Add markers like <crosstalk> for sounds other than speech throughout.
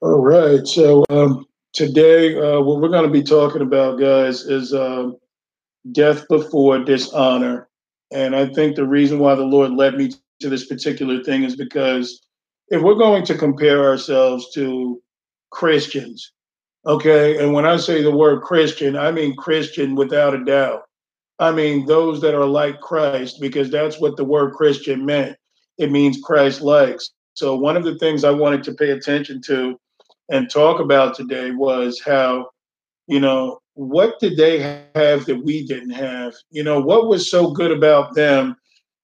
All right. So um, today, uh, what we're going to be talking about, guys, is um, death before dishonor. And I think the reason why the Lord led me to this particular thing is because if we're going to compare ourselves to Christians, okay, and when I say the word Christian, I mean Christian without a doubt. I mean those that are like Christ, because that's what the word Christian meant. It means Christ likes. So, one of the things I wanted to pay attention to and talk about today was how, you know, what did they have that we didn't have? You know, what was so good about them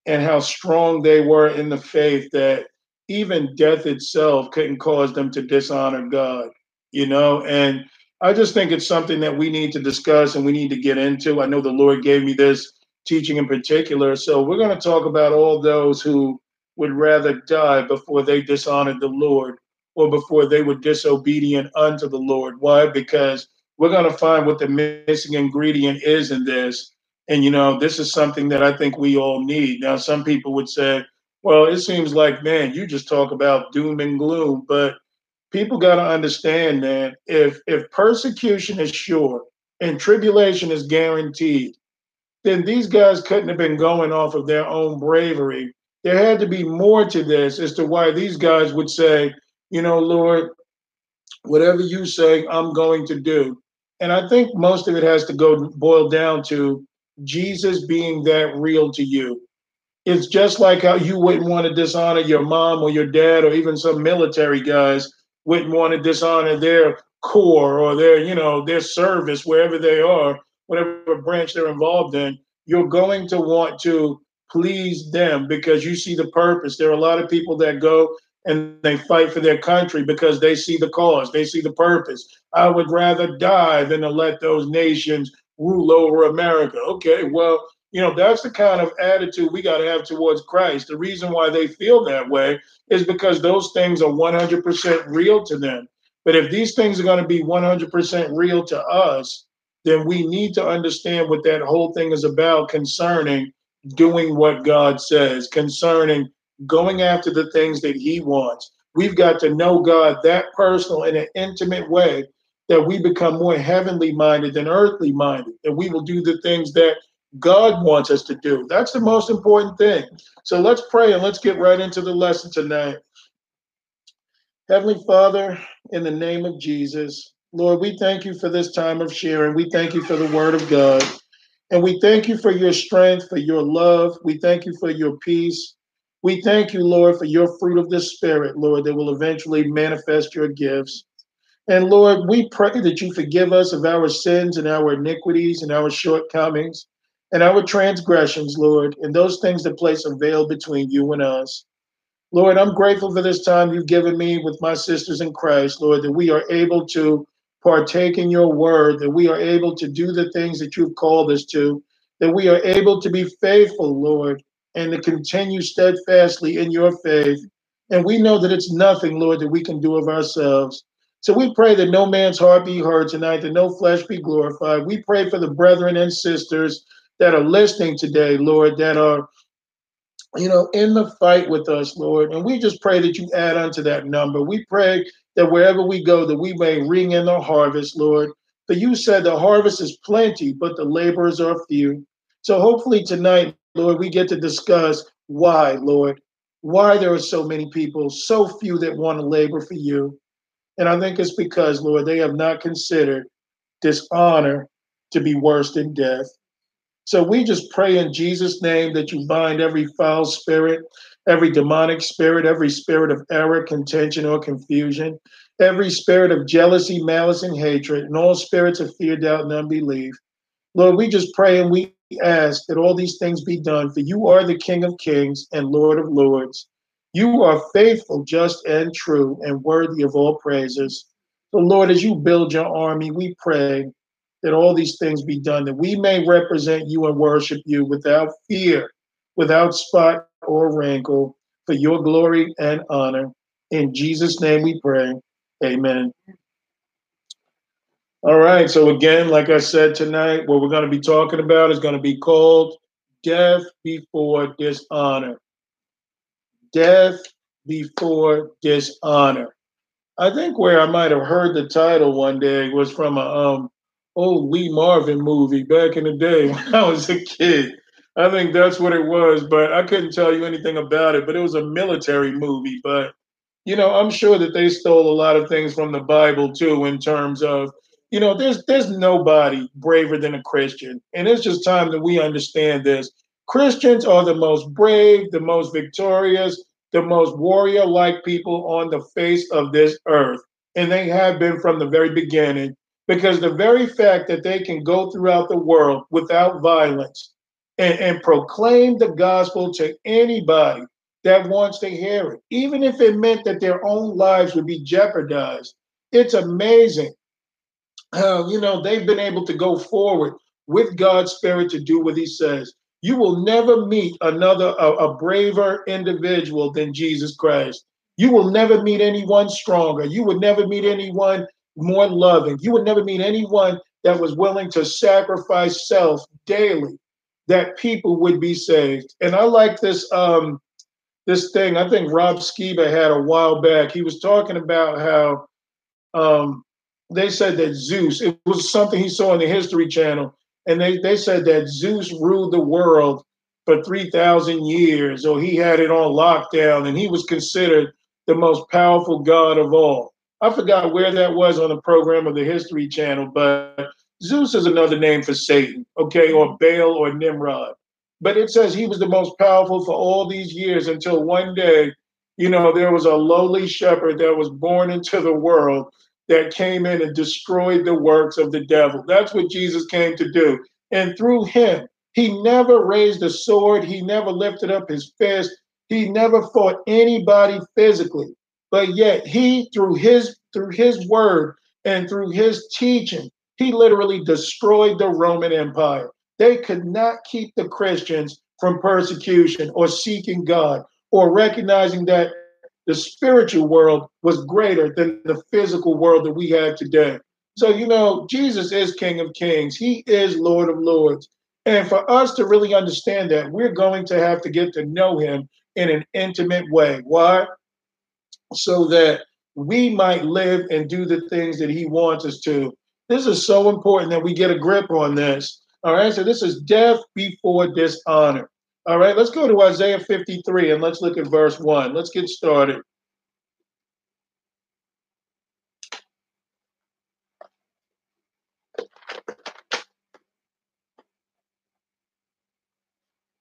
and how strong they were in the faith that even death itself couldn't cause them to dishonor God, you know? And I just think it's something that we need to discuss and we need to get into. I know the Lord gave me this teaching in particular. So we're going to talk about all those who would rather die before they dishonored the Lord or before they were disobedient unto the Lord. Why? Because we're going to find what the missing ingredient is in this. And, you know, this is something that I think we all need. Now, some people would say, well, it seems like, man, you just talk about doom and gloom, but people got to understand man, if if persecution is sure and tribulation is guaranteed, then these guys couldn't have been going off of their own bravery. There had to be more to this as to why these guys would say, you know, Lord, whatever you say, I'm going to do. And I think most of it has to go boil down to Jesus being that real to you. It's just like how you wouldn't want to dishonor your mom or your dad or even some military guys wouldn't want to dishonor their corps or their you know their service wherever they are whatever branch they're involved in. You're going to want to please them because you see the purpose. There are a lot of people that go and they fight for their country because they see the cause they see the purpose i would rather die than to let those nations rule over america okay well you know, that's the kind of attitude we got to have towards Christ. The reason why they feel that way is because those things are 100% real to them. But if these things are going to be 100% real to us, then we need to understand what that whole thing is about concerning doing what God says, concerning going after the things that He wants. We've got to know God that personal in an intimate way that we become more heavenly minded than earthly minded, that we will do the things that God wants us to do. That's the most important thing. So let's pray and let's get right into the lesson tonight. Heavenly Father, in the name of Jesus, Lord, we thank you for this time of sharing. We thank you for the word of God. And we thank you for your strength, for your love. We thank you for your peace. We thank you, Lord, for your fruit of the Spirit, Lord, that will eventually manifest your gifts. And Lord, we pray that you forgive us of our sins and our iniquities and our shortcomings and our transgressions, Lord, and those things that place a veil between you and us. Lord, I'm grateful for this time you've given me with my sisters in Christ, Lord, that we are able to partake in your word, that we are able to do the things that you've called us to, that we are able to be faithful, Lord, and to continue steadfastly in your faith. And we know that it's nothing, Lord, that we can do of ourselves. So we pray that no man's heart be hurt tonight, that no flesh be glorified. We pray for the brethren and sisters that are listening today, Lord, that are, you know, in the fight with us, Lord. And we just pray that you add unto that number. We pray that wherever we go, that we may ring in the harvest, Lord. For you said the harvest is plenty, but the laborers are few. So hopefully tonight, Lord, we get to discuss why, Lord, why there are so many people, so few that want to labor for you. And I think it's because, Lord, they have not considered dishonor to be worse than death. So we just pray in Jesus' name that you bind every foul spirit, every demonic spirit, every spirit of error, contention, or confusion, every spirit of jealousy, malice, and hatred, and all spirits of fear, doubt, and unbelief. Lord, we just pray and we ask that all these things be done, for you are the King of kings and Lord of lords. You are faithful, just, and true, and worthy of all praises. So, Lord, as you build your army, we pray that all these things be done, that we may represent you and worship you without fear, without spot or wrinkle, for your glory and honor. In Jesus' name we pray. Amen. All right. So, again, like I said tonight, what we're going to be talking about is going to be called Death Before Dishonor. Death Before Dishonor. I think where I might have heard the title one day was from a um, old Lee Marvin movie back in the day <laughs> when I was a kid. I think that's what it was, but I couldn't tell you anything about it. But it was a military movie. But, you know, I'm sure that they stole a lot of things from the Bible too, in terms of, you know, there's there's nobody braver than a Christian. And it's just time that we understand this. Christians are the most brave, the most victorious, the most warrior like people on the face of this earth. And they have been from the very beginning because the very fact that they can go throughout the world without violence and, and proclaim the gospel to anybody that wants to hear it, even if it meant that their own lives would be jeopardized, it's amazing how, you know, they've been able to go forward with God's Spirit to do what He says. You will never meet another, a, a braver individual than Jesus Christ. You will never meet anyone stronger. You would never meet anyone more loving. You would never meet anyone that was willing to sacrifice self daily that people would be saved. And I like this um this thing I think Rob Skiba had a while back. He was talking about how um they said that Zeus, it was something he saw on the History Channel, and they, they said that Zeus ruled the world for 3,000 years, or he had it on lockdown, and he was considered the most powerful god of all. I forgot where that was on the program of the History Channel, but Zeus is another name for Satan, okay, or Baal or Nimrod. But it says he was the most powerful for all these years until one day, you know, there was a lowly shepherd that was born into the world that came in and destroyed the works of the devil. That's what Jesus came to do. And through him, he never raised a sword, he never lifted up his fist, he never fought anybody physically but yet he through his through his word and through his teaching he literally destroyed the roman empire they could not keep the christians from persecution or seeking god or recognizing that the spiritual world was greater than the physical world that we have today so you know jesus is king of kings he is lord of lords and for us to really understand that we're going to have to get to know him in an intimate way why so that we might live and do the things that he wants us to. This is so important that we get a grip on this. All right, so this is death before dishonor. All right, let's go to Isaiah 53 and let's look at verse 1. Let's get started.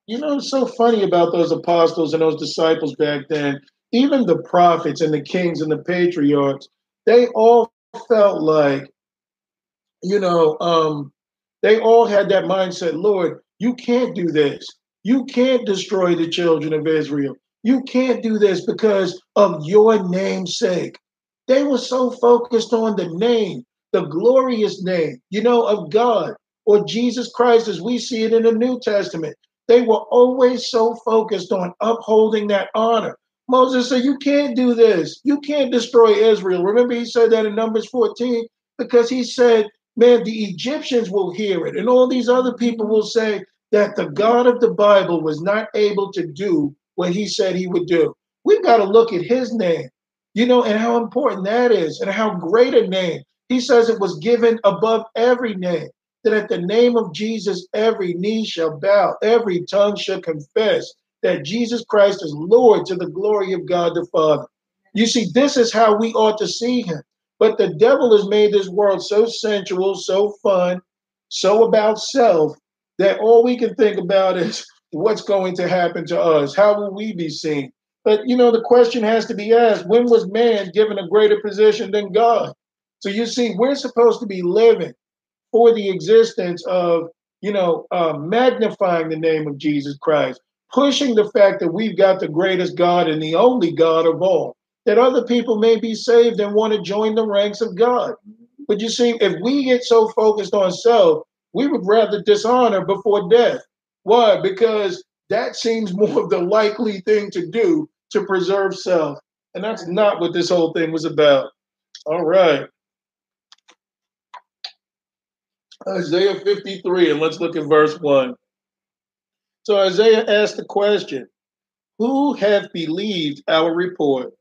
You know, it's so funny about those apostles and those disciples back then even the prophets and the kings and the patriarchs, they all felt like, you know, um, they all had that mindset Lord, you can't do this. You can't destroy the children of Israel. You can't do this because of your name's sake. They were so focused on the name, the glorious name, you know, of God or Jesus Christ as we see it in the New Testament. They were always so focused on upholding that honor. Moses said, You can't do this. You can't destroy Israel. Remember, he said that in Numbers 14 because he said, Man, the Egyptians will hear it. And all these other people will say that the God of the Bible was not able to do what he said he would do. We've got to look at his name, you know, and how important that is and how great a name. He says it was given above every name, that at the name of Jesus, every knee shall bow, every tongue shall confess that Jesus Christ is Lord to the glory of God the Father. You see, this is how we ought to see him. But the devil has made this world so sensual, so fun, so about self that all we can think about is <laughs> what's going to happen to us. How will we be seen? But you know, the question has to be asked when was man given a greater position than God? So you see, we're supposed to be living for the existence of, you know, uh, magnifying the name of Jesus Christ, pushing the fact that we've got the greatest God and the only God of all, that other people may be saved and want to join the ranks of God. But you see, if we get so focused on self, we would rather dishonor before death. Why? Because that seems more of the likely thing to do to preserve self. And that's not what this whole thing was about. All right. Isaiah 53, and let's look at verse 1. So Isaiah asked the question Who hath believed our report?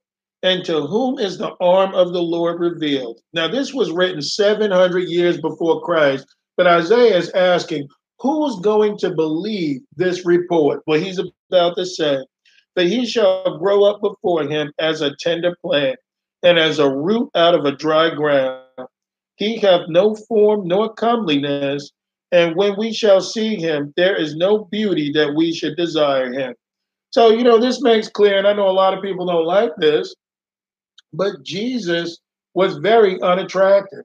And to whom is the arm of the Lord revealed? Now, this was written 700 years before Christ, but Isaiah is asking, Who's going to believe this report? Well, he's about to say, That he shall grow up before him as a tender plant and as a root out of a dry ground. He hath no form nor comeliness, and when we shall see him, there is no beauty that we should desire him. So, you know, this makes clear, and I know a lot of people don't like this, but Jesus was very unattractive.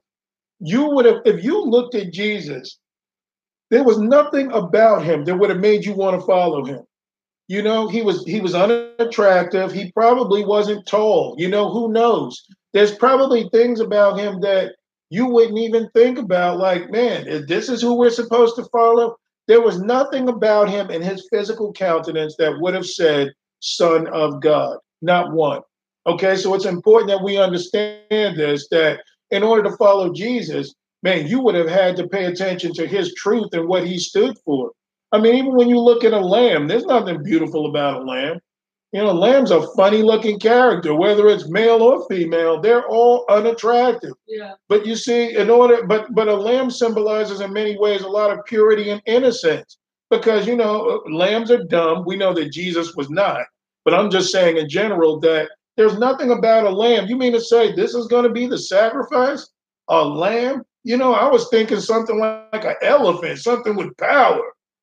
You would have, if you looked at Jesus, there was nothing about him that would have made you want to follow him. You know, he was he was unattractive. He probably wasn't tall. You know, who knows? There's probably things about him that you wouldn't even think about like, man, if this is who we're supposed to follow. There was nothing about him in his physical countenance that would have said son of God. Not one. Okay, so it's important that we understand this that in order to follow Jesus, man, you would have had to pay attention to his truth and what he stood for. I mean, even when you look at a lamb, there's nothing beautiful about a lamb. You know, lamb's a funny looking character, whether it's male or female, they're all unattractive. Yeah. But you see, in order, but but a lamb symbolizes in many ways a lot of purity and innocence. Because you know, lambs are dumb. We know that Jesus was not. But I'm just saying in general that there's nothing about a lamb. You mean to say this is going to be the sacrifice? A lamb? You know, I was thinking something like an elephant, something with power,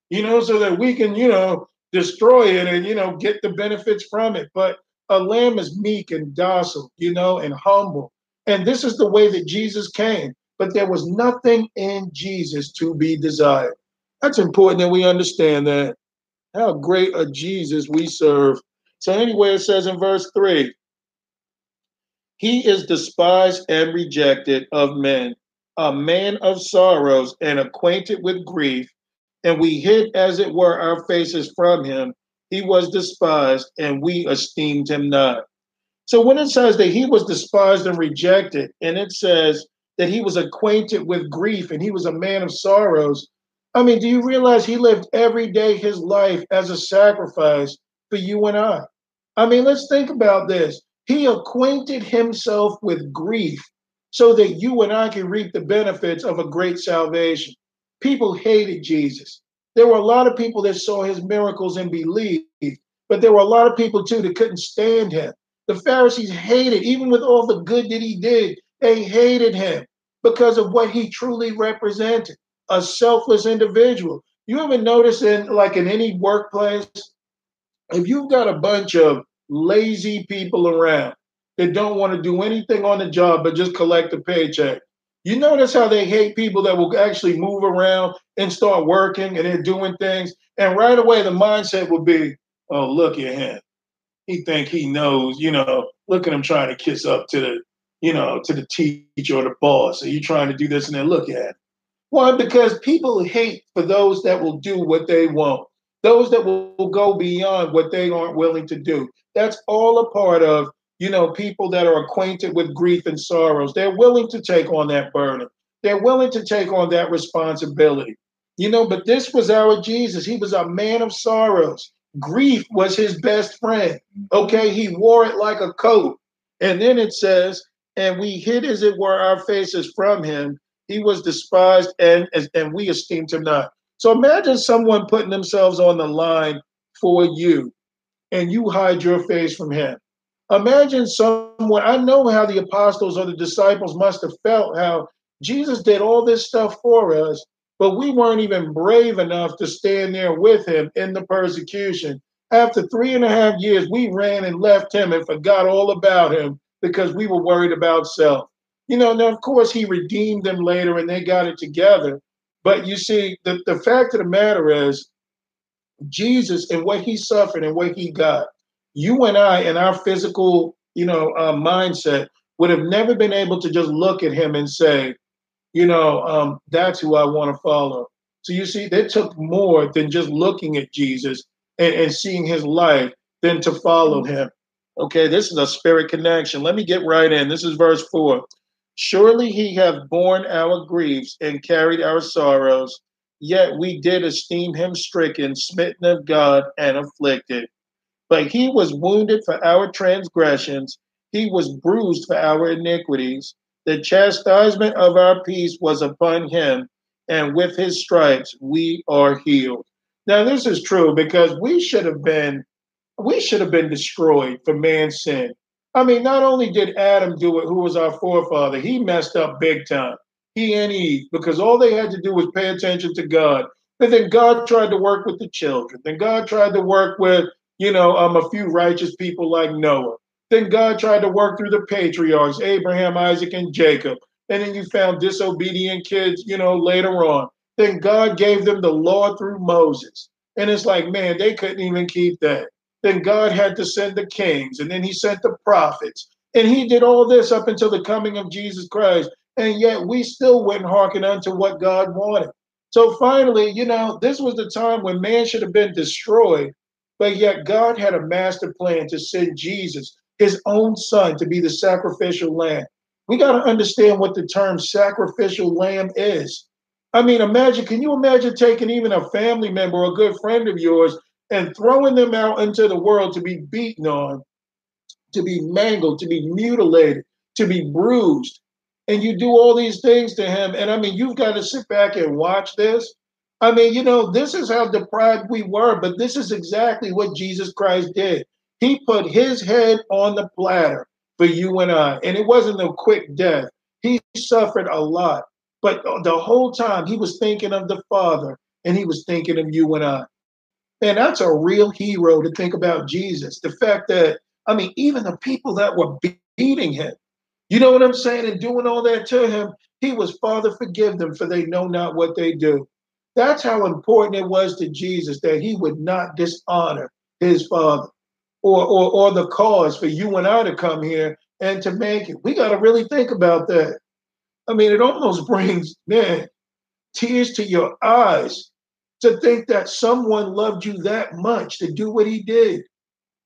you know, so that we can, you know, destroy it and, you know, get the benefits from it. But a lamb is meek and docile, you know, and humble. And this is the way that Jesus came. But there was nothing in Jesus to be desired. That's important that we understand that. How great a Jesus we serve. So, anyway, it says in verse 3 He is despised and rejected of men, a man of sorrows and acquainted with grief, and we hid, as it were, our faces from him. He was despised, and we esteemed him not. So when it says that he was despised and rejected, and it says that he was acquainted with grief and he was a man of sorrows, I mean, do you realize he lived every day his life as a sacrifice for you and I? I mean, let's think about this. He acquainted himself with grief so that you and I can reap the benefits of a great salvation. People hated Jesus. There were a lot of people that saw his miracles and believed, but there were a lot of people too that couldn't stand him. The Pharisees hated, even with all the good that he did, they hated him because of what he truly represented a selfless individual. You ever notice in like in any workplace, if you've got a bunch of lazy people around that don't want to do anything on the job but just collect a paycheck, you notice how they hate people that will actually move around and start working and they're doing things. And right away the mindset will be, oh, look at him. He think he knows, you know, look at him trying to kiss up to the, you know, to the teacher or the boss. Are you trying to do this and then look at him? Why? Because people hate for those that will do what they want, those that will go beyond what they aren't willing to do. That's all a part of, you know, people that are acquainted with grief and sorrows. They're willing to take on that burden. They're willing to take on that responsibility. You know, but this was our Jesus. He was a man of sorrows. Grief was his best friend. Okay, he wore it like a coat. And then it says, and we hid as it were our faces from him he was despised and and we esteemed him not. So imagine someone putting themselves on the line for you and you hide your face from him. Imagine someone, I know how the apostles or the disciples must have felt how Jesus did all this stuff for us, but we weren't even brave enough to stand there with him in the persecution. After three and a half years, we ran and left him and forgot all about him because we were worried about self. You know, now of course he redeemed them later and they got it together. But you see, the, the fact of the matter is, Jesus and what he suffered and what he got, you and I and our physical, you know, uh, mindset would have never been able to just look at him and say, you know, um, that's who I want to follow. So you see, they took more than just looking at Jesus and, and seeing his life than to follow him. Okay, this is a spirit connection. Let me get right in. This is verse four. Surely he hath borne our griefs and carried our sorrows, yet we did esteem him stricken, smitten of God, and afflicted. But he was wounded for our transgressions, he was bruised for our iniquities. The chastisement of our peace was upon him, and with his stripes we are healed. Now, this is true because we should have been we should have been destroyed for man's sin. I mean, not only did Adam do it, who was our forefather, he messed up big time. He and Eve, because all they had to do was pay attention to God. But then God tried to work with the children. Then God tried to work with, you know, um, a few righteous people like Noah. Then God tried to work through the patriarchs, Abraham, Isaac, and Jacob. And then you found disobedient kids, you know, later on. Then God gave them the law through Moses. And it's like, man, they couldn't even keep that. Then God had to send the kings, and then he sent the prophets. And he did all this up until the coming of Jesus Christ. And yet we still wouldn't hearken unto what God wanted. So finally, you know, this was the time when man should have been destroyed, but yet God had a master plan to send Jesus his own son to be the sacrificial lamb. We got to understand what the term sacrificial lamb is. I mean, imagine, can you imagine taking even a family member or a good friend of yours and throwing them out into the world to be beaten on, to be mangled, to be mutilated, to be bruised? And you do all these things to him. And I mean, you've got to sit back and watch this. I mean, you know, this is how deprived we were, but this is exactly what Jesus Christ did. He put his head on the platter for you and I. And it wasn't a quick death. He suffered a lot. But the whole time he was thinking of the Father and he was thinking of you and I. And that's a real hero to think about Jesus. The fact that, I mean, even the people that were beating him, you know what I'm saying, and doing all that to him, he was, Father, forgive them, for they know not what they do. That's how important it was to Jesus that he would not dishonor his Father or, or, or the cause for you and I to come here and to make it. We got to really think about that. I mean, it almost <laughs> brings, man, tears to your eyes to think that someone loved you that much to do what he did.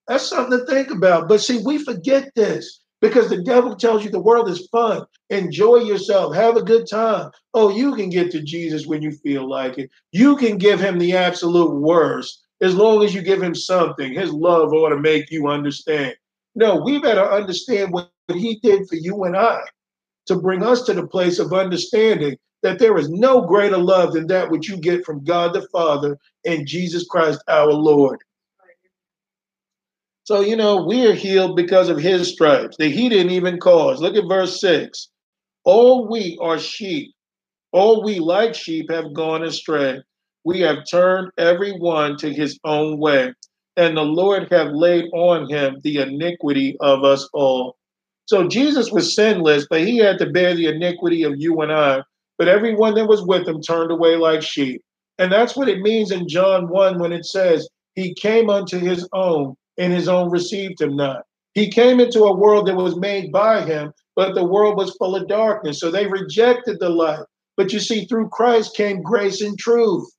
That's something to think about. But see, we forget this because the devil tells you the world is fun. Enjoy yourself, have a good time. Oh, you can get to Jesus when you feel like it. You can give him the absolute worst as long as you give him something, his love ought to make you understand. No, we better understand what he did for you and I to bring us to the place of understanding that there is no greater love than that which you get from God the Father and Jesus Christ our Lord. So, you know, we are healed because of his stripes that he didn't even cause. Look at verse 6. All we are sheep, all we like sheep have gone astray we have turned every one to his own way, and the Lord have laid on him the iniquity of us all. So Jesus was sinless, but he had to bear the iniquity of you and I. But everyone that was with him turned away like sheep. And that's what it means in John 1 when it says, He came unto his own, and his own received him not. He came into a world that was made by him, but the world was full of darkness. So they rejected the light. But you see, through Christ came grace and truth.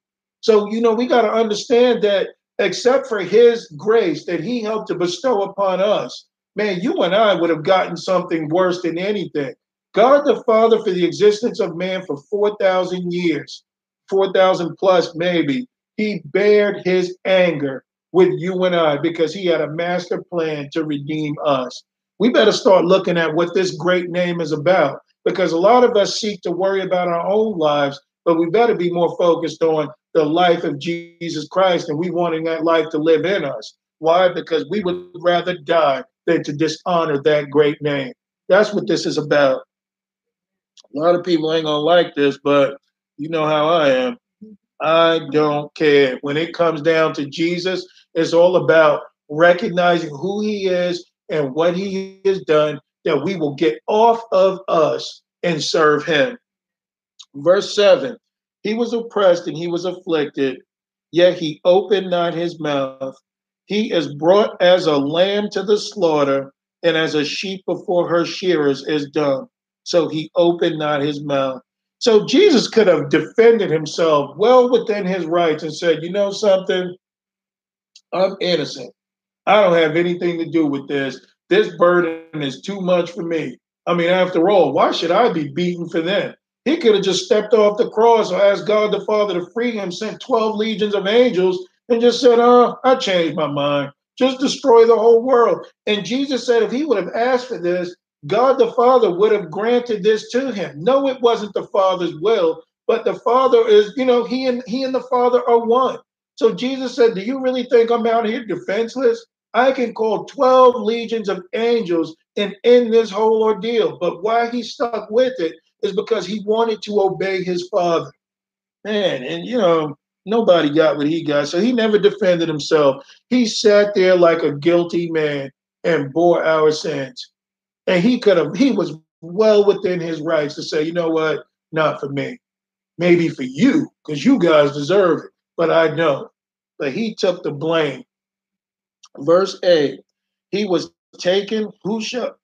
So, you know, we got to understand that except for his grace that he helped to bestow upon us, man, you and I would have gotten something worse than anything. God the Father, for the existence of man for 4,000 years, 4,000 plus maybe, he bared his anger with you and I because he had a master plan to redeem us. We better start looking at what this great name is about because a lot of us seek to worry about our own lives, but we better be more focused on the life of Jesus Christ and we wanting that life to live in us. Why? Because we would rather die than to dishonor that great name. That's what this is about. A lot of people ain't gonna like this, but you know how I am. I don't care. When it comes down to Jesus, it's all about recognizing who he is and what he has done that we will get off of us and serve him. Verse 7 he was oppressed and he was afflicted, yet he opened not his mouth. He is brought as a lamb to the slaughter, and as a sheep before her shearers is dumb. So he opened not his mouth. So Jesus could have defended himself well within his rights and said, you know something? I'm innocent. I don't have anything to do with this. This burden is too much for me. I mean, after all, why should I be beaten for them? He could have just stepped off the cross or asked God the Father to free him, sent 12 legions of angels, and just said, Oh, I changed my mind. Just destroy the whole world. And Jesus said, if he would have asked for this, God the Father would have granted this to him. No, it wasn't the Father's will, but the Father is, you know, he and he and the Father are one. So Jesus said, Do you really think I'm out here defenseless? I can call 12 legions of angels and end this whole ordeal. But why he stuck with it is because he wanted to obey his father. Man, and you know, nobody got what he got. So he never defended himself. He sat there like a guilty man and bore our sins. And he could have, he was well within his rights to say, you know what, not for me. Maybe for you, because you guys deserve it. But I don't. But he took the blame. Verse 8 He was taken, who shall,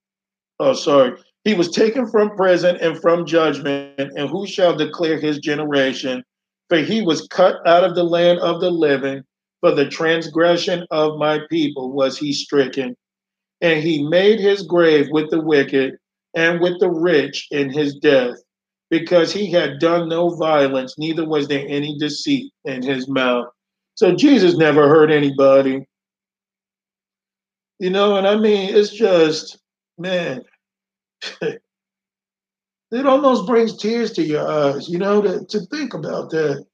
oh, sorry, he was taken from prison and from judgment, and who shall declare his generation? For he was cut out of the land of the living. For the transgression of my people was he stricken. And he made his grave with the wicked and with the rich in his death, because he had done no violence, neither was there any deceit in his mouth. So Jesus never hurt anybody. You know, and I mean, it's just, man, <laughs> it almost brings tears to your eyes, you know, to, to think about that.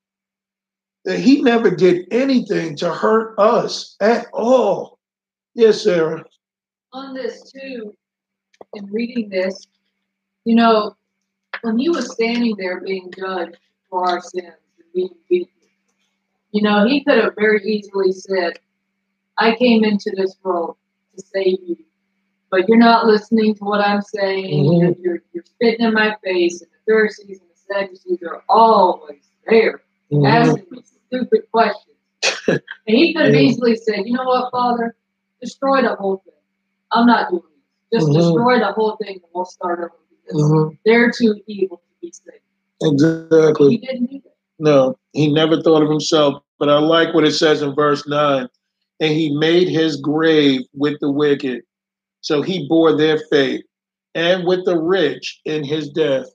That he never did anything to hurt us at all. Yes, Sarah. On this, too, in reading this, you know, when he was standing there being judged for our sins and being beaten, you know, he could have very easily said, I came into this world to save you but you're not listening to what I'm saying. Mm-hmm. You're, you're spitting in my face, and the Pharisees and the Sadducees are always there mm-hmm. asking me stupid questions. <laughs> and he could have easily said, you know what, Father, destroy the whole thing. I'm not doing this. Just mm-hmm. destroy the whole thing, and we'll start over. Because mm-hmm. they're too evil to be saved. Exactly. He didn't do that. No, he never thought of himself. But I like what it says in verse 9. And he made his grave with the wicked so he bore their fate and with the rich in his death.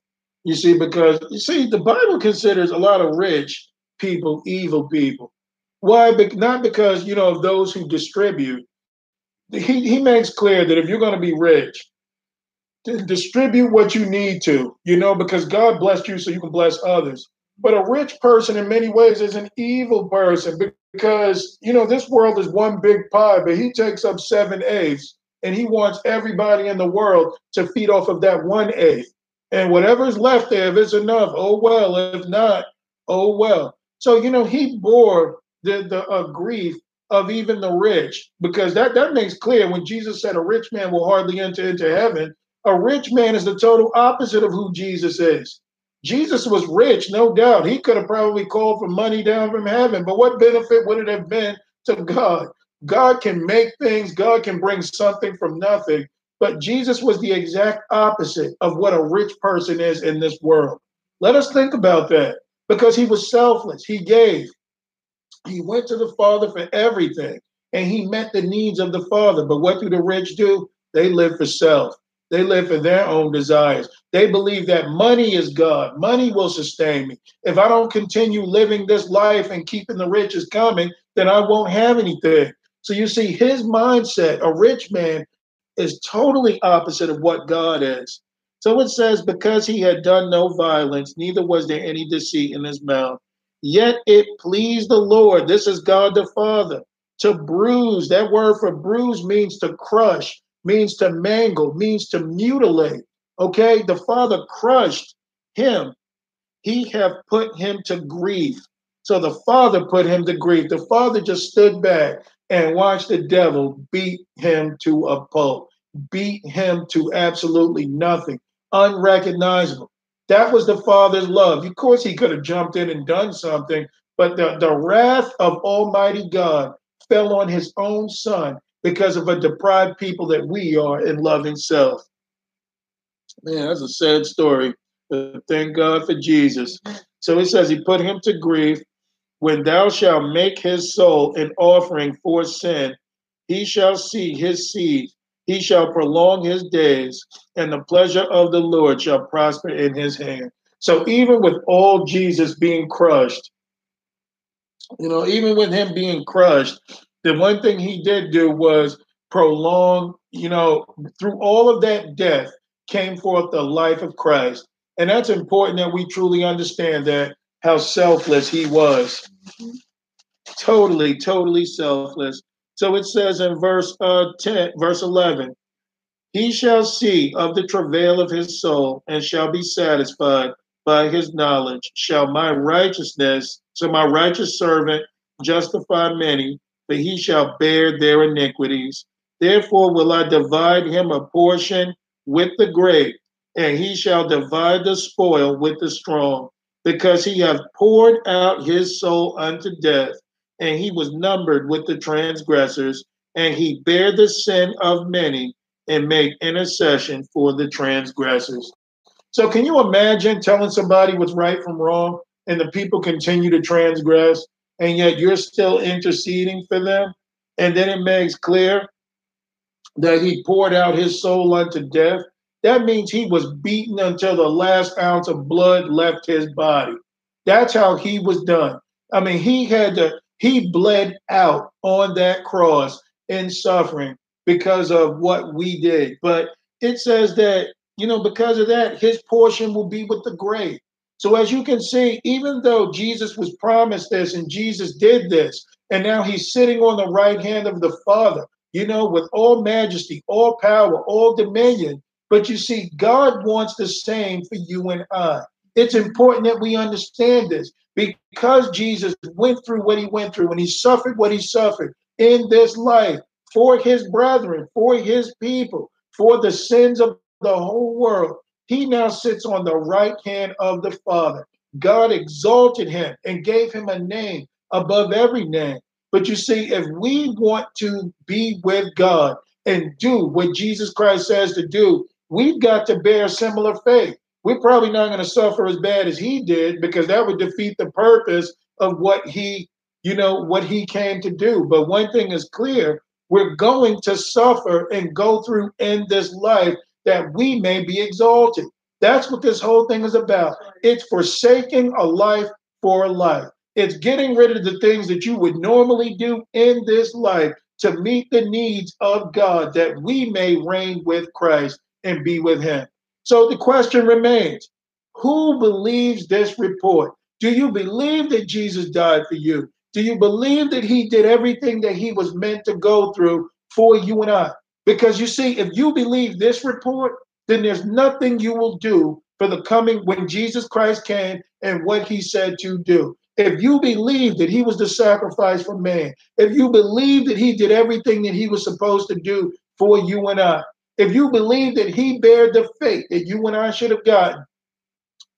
You see, because you see, the Bible considers a lot of rich people evil people. Why? Not because, you know, of those who distribute. He, he makes clear that if you're going to be rich, distribute what you need to, you know, because God blessed you so you can bless others. But a rich person, in many ways, is an evil person because, you know, this world is one big pie, but he takes up seven eighths and he wants everybody in the world to feed off of that one eighth. And whatever's left there, if it's enough, oh well. If not, oh well. So you know, he bore the the uh, grief of even the rich because that that makes clear when Jesus said a rich man will hardly enter into heaven. A rich man is the total opposite of who Jesus is. Jesus was rich, no doubt. He could have probably called for money down from heaven, but what benefit would it have been to God? God can make things, God can bring something from nothing. But Jesus was the exact opposite of what a rich person is in this world. Let us think about that because he was selfless. He gave. He went to the Father for everything and he met the needs of the Father. But what do the rich do? They live for self. They live for their own desires. They believe that money is God. Money will sustain me. If I don't continue living this life and keeping the riches coming, then I won't have anything. So you see, his mindset, a rich man, is totally opposite of what God is. So it says, because he had done no violence, neither was there any deceit in his mouth. Yet it pleased the Lord, this is God the Father, to bruise. That word for bruise means to crush, means to mangle, means to mutilate. Okay, the Father crushed him. He have put him to grief. So the Father put him to grief. The Father just stood back and watched the devil beat him to a pulp, beat him to absolutely nothing, unrecognizable. That was the father's love. Of course, he could have jumped in and done something, but the, the wrath of Almighty God fell on his own son because of a deprived people that we are in loving self. Man, that's a sad story. But thank God for Jesus. So it says he put him to grief. When thou shalt make his soul an offering for sin, he shall see his seed. He shall prolong his days, and the pleasure of the Lord shall prosper in his hand. So even with all Jesus being crushed, you know, even with him being crushed, the one thing he did do was prolong, you know, through all of that death came forth the life of Christ. And that's important that we truly understand that how selfless he was. Mm-hmm. Totally, totally selfless. So it says in verse uh, 10, verse 11, he shall see of the travail of his soul and shall be satisfied by his knowledge. Shall my righteousness, so my righteous servant justify many, but he shall bear their iniquities. Therefore will I divide him a portion with the great, and he shall divide the spoil with the strong, because he hath poured out his soul unto death, and he was numbered with the transgressors, and he bare the sin of many, and made intercession for the transgressors. So, can you imagine telling somebody what's right from wrong, and the people continue to transgress, and yet you're still interceding for them? And then it makes clear that he poured out his soul unto death. That means he was beaten until the last ounce of blood left his body. That's how he was done. I mean, he had to, he bled out on that cross in suffering because of what we did. But it says that, you know, because of that, his portion will be with the great. So as you can see, even though Jesus was promised this and Jesus did this, and now he's sitting on the right hand of the Father, you know, with all majesty, all power, all dominion. But you see, God wants the same for you and I. It's important that we understand this because Jesus went through what he went through and he suffered what he suffered in this life for his brethren, for his people, for the sins of the whole world. He now sits on the right hand of the Father. God exalted him and gave him a name above every name. But you see, if we want to be with God and do what Jesus Christ says to do, we've got to bear similar faith. We're probably not going to suffer as bad as he did because that would defeat the purpose of what he, you know, what he came to do. But one thing is clear we're going to suffer and go through in this life that we may be exalted. That's what this whole thing is about. It's forsaking a life for a life. It's getting rid of the things that you would normally do in this life to meet the needs of God that we may reign with Christ and be with Him. So the question remains who believes this report? Do you believe that Jesus died for you? Do you believe that He did everything that He was meant to go through for you and I? Because you see, if you believe this report, then there's nothing you will do for the coming when Jesus Christ came and what He said to do. If you believe that he was the sacrifice for man, if you believe that he did everything that he was supposed to do for you and I, if you believe that he bared the fate that you and I should have gotten,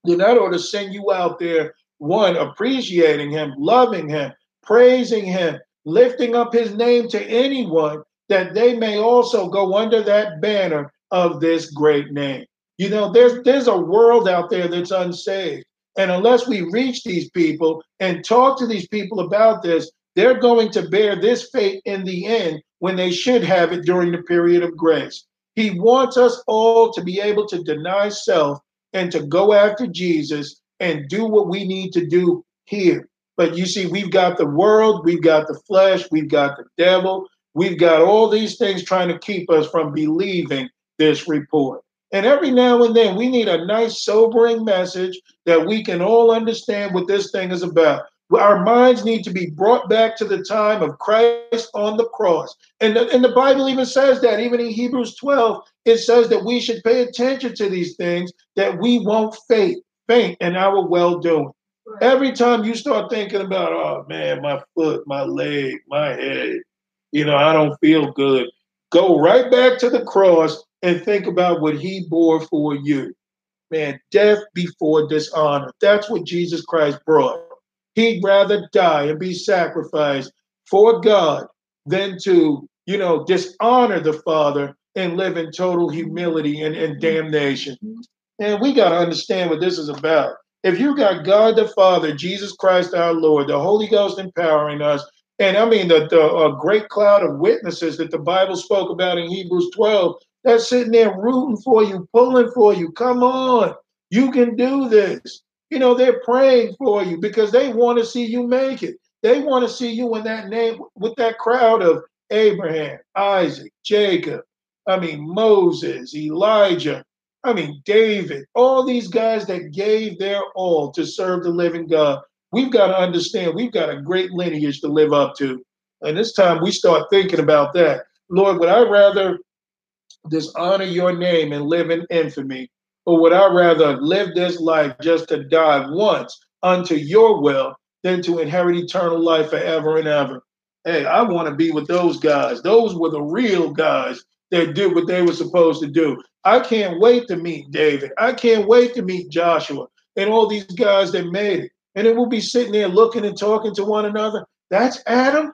then that ought to send you out there, one, appreciating him, loving him, praising him, lifting up his name to anyone that they may also go under that banner of this great name. You know, there's there's a world out there that's unsaved. And unless we reach these people and talk to these people about this, they're going to bear this fate in the end when they should have it during the period of grace. He wants us all to be able to deny self and to go after Jesus and do what we need to do here. But you see, we've got the world, we've got the flesh, we've got the devil, we've got all these things trying to keep us from believing this report. And every now and then, we need a nice, sobering message that we can all understand what this thing is about. Our minds need to be brought back to the time of Christ on the cross. And the, and the Bible even says that, even in Hebrews 12, it says that we should pay attention to these things that we won't faint, faint in our well doing. Every time you start thinking about, oh man, my foot, my leg, my head, you know, I don't feel good, go right back to the cross and think about what he bore for you. Man, death before dishonor. That's what Jesus Christ brought. He'd rather die and be sacrificed for God than to, you know, dishonor the Father and live in total humility and, and damnation. And we got to understand what this is about. If you got God the Father, Jesus Christ our Lord, the Holy Ghost empowering us, and I mean the, the great cloud of witnesses that the Bible spoke about in Hebrews 12, that's sitting there rooting for you, pulling for you. Come on, you can do this. You know, they're praying for you because they want to see you make it. They want to see you in that name with that crowd of Abraham, Isaac, Jacob, I mean, Moses, Elijah, I mean, David, all these guys that gave their all to serve the living God. We've got to understand we've got a great lineage to live up to. And this time we start thinking about that. Lord, would I rather dishonor your name and live in infamy? Or would I rather live this life just to die once unto your will than to inherit eternal life forever and ever? Hey, I want to be with those guys. Those were the real guys that did what they were supposed to do. I can't wait to meet David. I can't wait to meet Joshua and all these guys that made it. And then we'll be sitting there looking and talking to one another. That's Adam.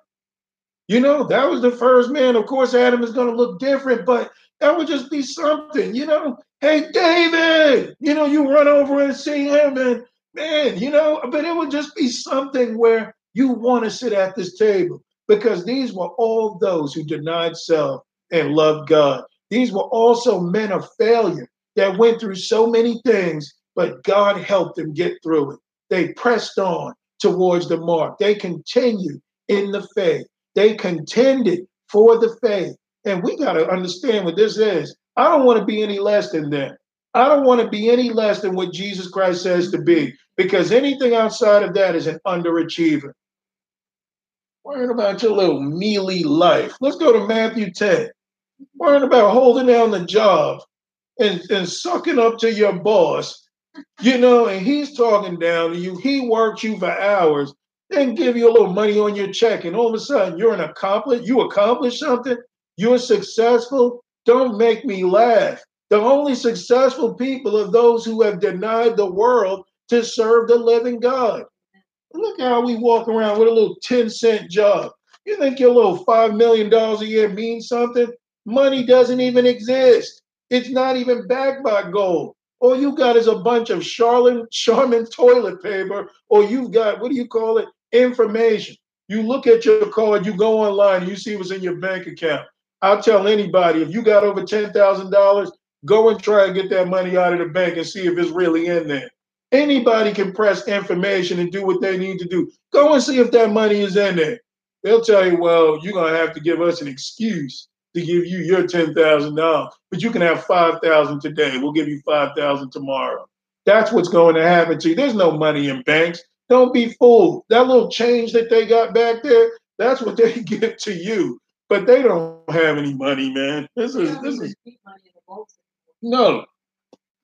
You know, that was the first man. Of course, Adam is going to look different, but that would just be something, you know. Hey, David, you know, you run over and see him, and man, you know, but it would just be something where you want to sit at this table because these were all those who denied self and loved God. These were also men of failure that went through so many things, but God helped them get through it. They pressed on towards the mark. They continued in the faith. They contended for the faith. And we got to understand what this is. I don't want to be any less than them. I don't want to be any less than what Jesus Christ says to be, because anything outside of that is an underachiever. Worrying about your little mealy life. Let's go to Matthew 10. Worrying about holding down the job and, and sucking up to your boss, you know, and he's talking down to you. He works you for hours, then give you a little money on your check, and all of a sudden you're an accomplished, you accomplished something, you're successful. Don't make me laugh. The only successful people are those who have denied the world to serve the living God. Look how we walk around with a little 10 cent job. You think your little $5 million a year means something? Money doesn't even exist. It's not even backed by gold. All you got is a bunch of Charlene, Charmin toilet paper, or you've got, what do you call it? Information. You look at your card, you go online, you see what's in your bank account. I'll tell anybody if you got over $10,000, go and try and get that money out of the bank and see if it's really in there. Anybody can press information and do what they need to do. Go and see if that money is in there. They'll tell you, well, you're to have to give us an excuse to give you your $10,000, but you can have 5,000 today. We'll give you 5,000 tomorrow. That's what's going to happen to you. There's no money in banks. Don't be fooled. That little change that they got back there, that's what they <laughs> give to you. But they don't have any money, man. This is this is no.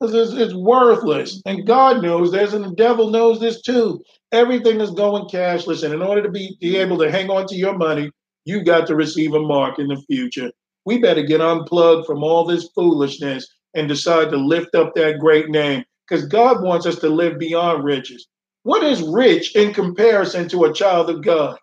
It's, it's worthless. And God knows this, and the devil knows this too. Everything is going cashless. And in order to be, be able to hang on to your money, you got to receive a mark in the future. We better get unplugged from all this foolishness and decide to lift up that great name because God wants us to live beyond riches. What is rich in comparison to a child of God?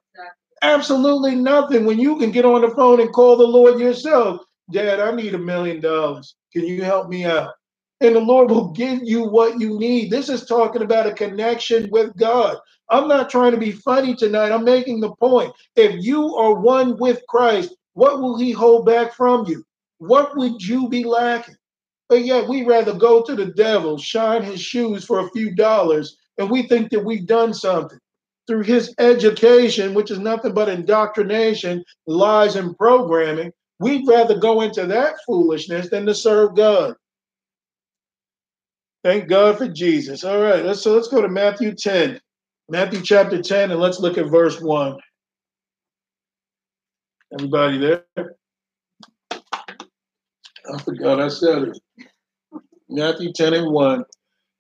Absolutely nothing. When you can get on the phone and call the Lord yourself, Dad, I need a million dollars. Can you help me out? And the Lord will give you what you need. This is talking about a connection with God. I'm not trying to be funny tonight. I'm making the point. If you are one with Christ, what will He hold back from you? What would you be lacking? But yet, we rather go to the devil, shine his shoes for a few dollars, and we think that we've done something through his education, which is nothing but indoctrination, lies, and programming, we'd rather go into that foolishness than to serve God. Thank God for Jesus. All right, let's so let's go to Matthew 10. Matthew chapter 10, and let's look at verse 1. Everybody there? I forgot I said it. Matthew 10 and 1.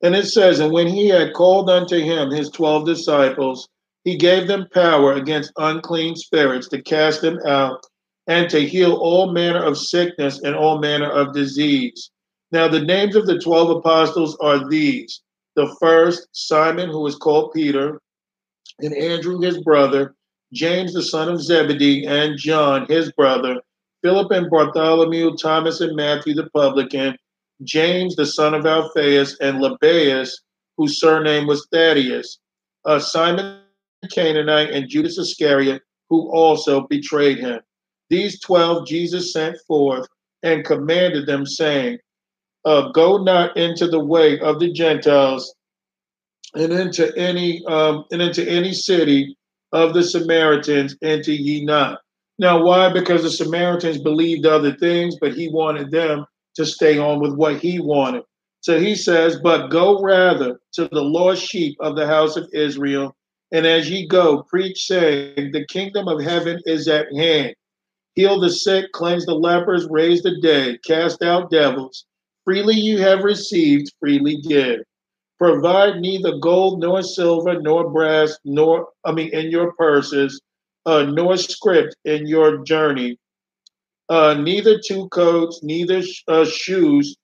And it says, And when he had called unto him his twelve disciples, he gave them power against unclean spirits to cast them out and to heal all manner of sickness and all manner of disease. Now, the names of the 12 apostles are these the first, Simon, who is called Peter, and Andrew his brother, James the son of Zebedee, and John his brother, Philip and Bartholomew, Thomas and Matthew the publican, James the son of Alphaeus, and Lebbaeus, whose surname was Thaddeus, uh, Simon Canaanite, and Judas Iscariot, who also betrayed him. These twelve Jesus sent forth and commanded them, saying, uh, Go not into the way of the Gentiles and into any um, and into any city of the Samaritans enter ye not. Now, why? Because the Samaritans believed other things, but he wanted them to stay on with what he wanted. So he says, But go rather to the lost sheep of the house of Israel, and as ye go, preach, saying, The kingdom of heaven is at hand. Heal the sick, cleanse the lepers, raise the dead, cast out devils. Freely you have received, freely give. Provide neither gold nor silver nor brass, nor, I mean, in your purses, uh, nor script in your journey, uh, neither two coats, neither uh, shoes,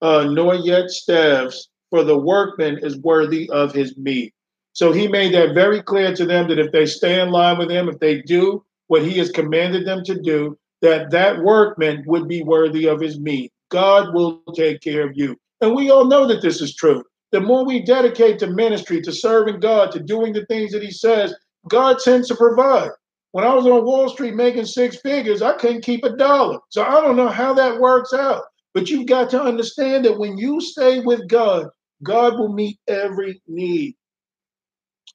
uh, nor yet staffs, for the workman is worthy of his meat. So he made that very clear to them that if they stay in line with him, if they do what he has commanded them to do, that that workman would be worthy of his meat. God will take care of you. And we all know that this is true. The more we dedicate to ministry, to serving God, to doing the things that he says, God tends to provide. When I was on Wall Street making six figures, I couldn't keep a dollar. So I don't know how that works out. But you've got to understand that when you stay with God, God will meet every need.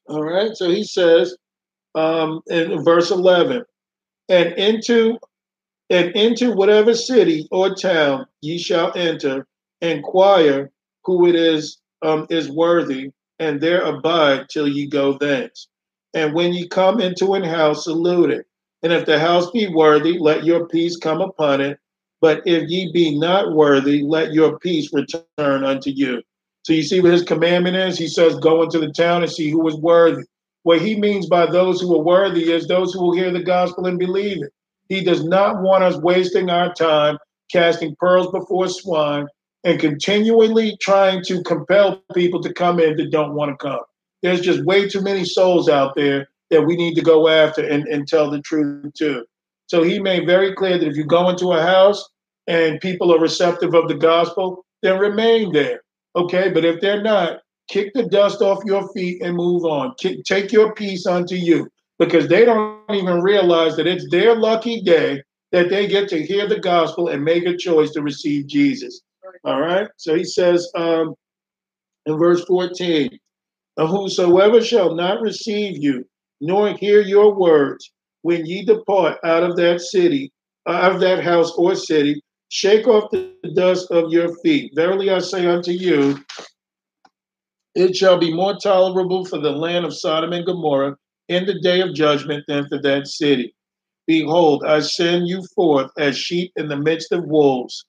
All right. So he says um, in verse 11, and into and into whatever city or town ye shall enter, inquire who it is um, is worthy, and there abide till ye go thence. And when ye come into an house, salute it. And if the house be worthy, let your peace come upon it. But if ye be not worthy, let your peace return unto you. So you see what his commandment is? He says, Go into the town and see who is worthy. What he means by those who are worthy is those who will hear the gospel and believe it. He does not want us wasting our time casting pearls before swine and continually trying to compel people to come in that don't want to come. There's just way too many souls out there that we need to go after and, and tell the truth to. So he made very clear that if you go into a house and people are receptive of the gospel, then remain there. Okay. But if they're not, kick the dust off your feet and move on. Take your peace unto you because they don't even realize that it's their lucky day that they get to hear the gospel and make a choice to receive Jesus. All right. So he says um, in verse 14, and whosoever shall not receive you, nor hear your words, when ye depart out of that city, out of that house or city, shake off the dust of your feet. Verily I say unto you, it shall be more tolerable for the land of Sodom and Gomorrah in the day of judgment than for that city. Behold, I send you forth as sheep in the midst of wolves.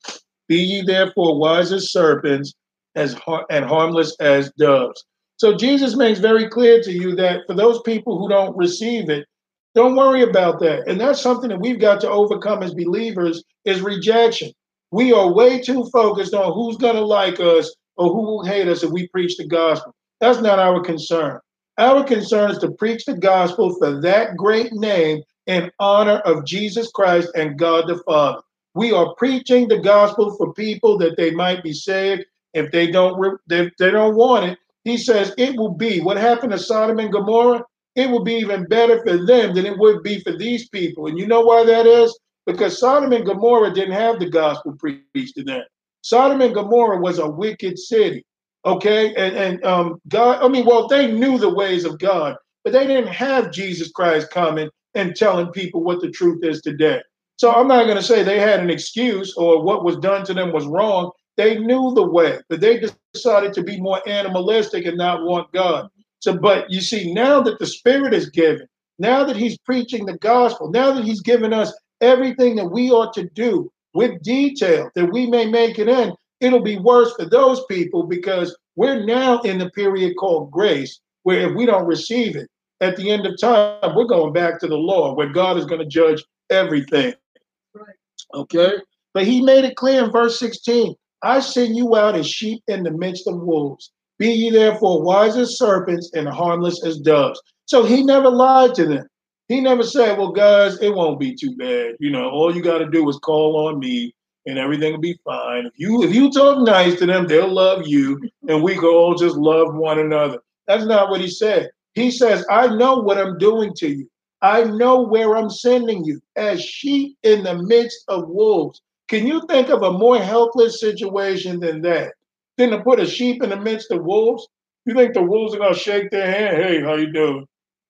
Be ye therefore wise as serpents as har- and harmless as doves. So Jesus makes very clear to you that for those people who don't receive it, don't worry about that. And that's something that we've got to overcome as believers is rejection. We are way too focused on who's going to like us or who will hate us if we preach the gospel. That's not our concern. Our concern is to preach the gospel for that great name in honor of Jesus Christ and God the Father. We are preaching the gospel for people that they might be saved. If they don't, if they don't want it, he says it will be what happened to Sodom and Gomorrah. It will be even better for them than it would be for these people. And you know why that is? Because Sodom and Gomorrah didn't have the gospel preached to them. Sodom and Gomorrah was a wicked city. Okay. And, and um, God, I mean, well, they knew the ways of God, but they didn't have Jesus Christ coming and telling people what the truth is today. So I'm not going to say they had an excuse or what was done to them was wrong. They knew the way, but they decided to be more animalistic and not want God. So, but you see, now that the Spirit is given, now that He's preaching the gospel, now that He's given us everything that we ought to do with detail that we may make it in, it'll be worse for those people because we're now in the period called grace, where if we don't receive it, at the end of time, we're going back to the law where God is going to judge everything. Right. Okay? But he made it clear in verse 16 I send you out as sheep in the midst of wolves. Be ye therefore wise as serpents and harmless as doves. So he never lied to them. He never said, Well, guys, it won't be too bad. You know, all you got to do is call on me and everything will be fine. If you if you talk nice to them, they'll love you, and we can all just love one another. That's not what he said. He says, I know what I'm doing to you. I know where I'm sending you as sheep in the midst of wolves. Can you think of a more helpless situation than that? Than to put a sheep in the midst of wolves? You think the wolves are gonna shake their hand? Hey, how you doing?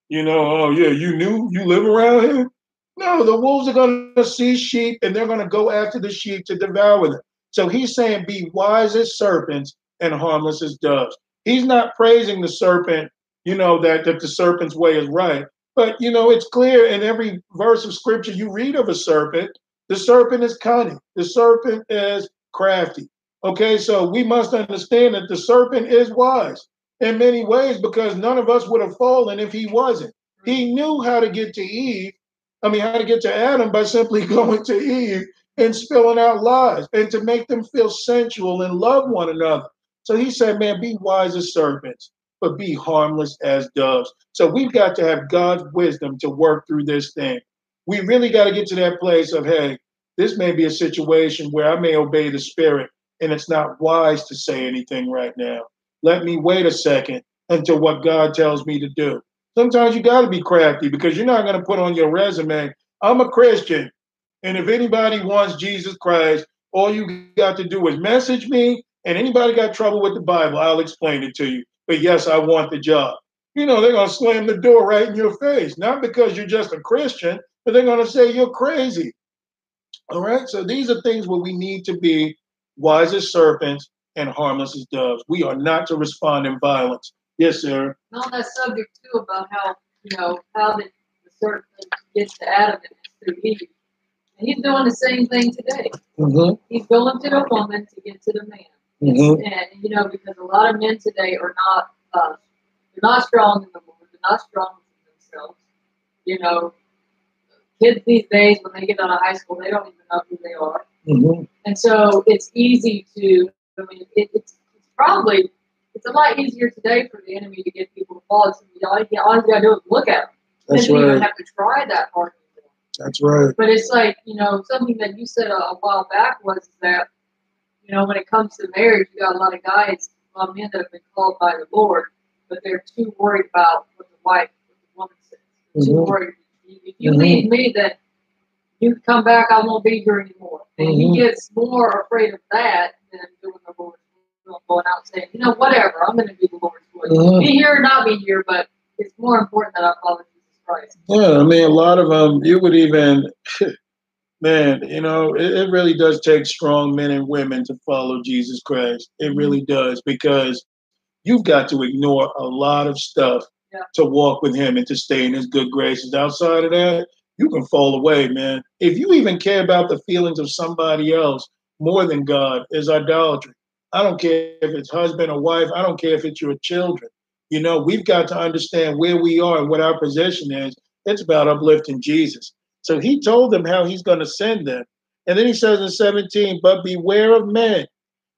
You know, oh yeah, you knew you live around here? No, the wolves are gonna see sheep and they're gonna go after the sheep to devour them. So he's saying, be wise as serpents and harmless as doves. He's not praising the serpent, you know, that, that the serpent's way is right. But you know, it's clear in every verse of scripture you read of a serpent, the serpent is cunning, the serpent is crafty. Okay, so we must understand that the serpent is wise in many ways because none of us would have fallen if he wasn't. He knew how to get to Eve, I mean, how to get to Adam by simply <laughs> going to Eve and spilling out lies and to make them feel sensual and love one another. So he said, man, be wise as serpents but be harmless as doves. So we've got to have God's wisdom to work through this thing. We really got to get to that place of, hey, this may be a situation where I may obey the Spirit and it's not wise to say anything right now. Let me wait a second until what God tells me to do. Sometimes you got to be crafty because you're not going to put on your resume, I'm a Christian. And if anybody wants Jesus Christ, all you got to do is message me. And anybody got trouble with the Bible, I'll explain it to you but yes, I want the job. You know, they're going to slam the door right in your face, not because you're just a Christian, but they're going to say you're crazy. All right. So these are things where we need to be wise as serpents and harmless as doves. We are not to respond in violence. Yes, sir. And on that subject too about how you know how the, the serpent gets to Adam and through Eve. And he's doing the same thing today. Mm-hmm. He's going to the woman to get to the man. Mm-hmm. And you know, because a lot of men today are not uh, they're not strong in the Lord, they're not strong in themselves. You know, kids these days when they get out of high school, they don't even know who they are. Mm-hmm. And so it's easy to I mean it, it's it's probably it's a lot easier today for the enemy to get people to fall. Know, all you, all you gotta do is look at them. That's right. you don't have to try that hard. That's right. But it's like, you know, something that you said a, a while back was that, you know, when it comes to marriage, you got a lot of guys, a lot of men that have been called by the Lord, but they're too worried about what the wife, what the woman says. They're Too worried. If you Mhm. leave me, then you come back, I won't be here anymore. And Mhm. he gets more afraid of that than doing the Lord's will, going out and saying, you know, whatever, I'm going to do the Lord's will. Mhm. Be here or not be here, but it's more important that I follow Jesus Christ. Yeah, I mean, a lot of them, you would even, <laughs> man, you know, it, it really does take strong men and women to follow Jesus Christ. It really does because you've got to ignore a lot of stuff Yeah. to walk with Him and to stay in His good graces. Outside of that, you can fall away, man. If you even care about the feelings of somebody else more than God, is idolatry. I don't care if it's husband or wife. I don't care if it's your children. You know, we've got to understand where we are and what our position is. It's about uplifting Jesus. So he told them how he's going to send them. And then he says in 17, but beware of men,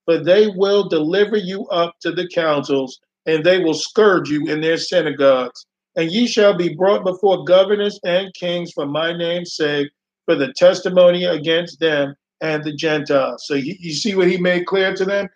for they will deliver you up to the councils, and they will scourge you in their synagogues. And ye shall be brought before governors and kings for my name's sake, for the testimony against them and the Gentiles. So you, you see what he made clear to them?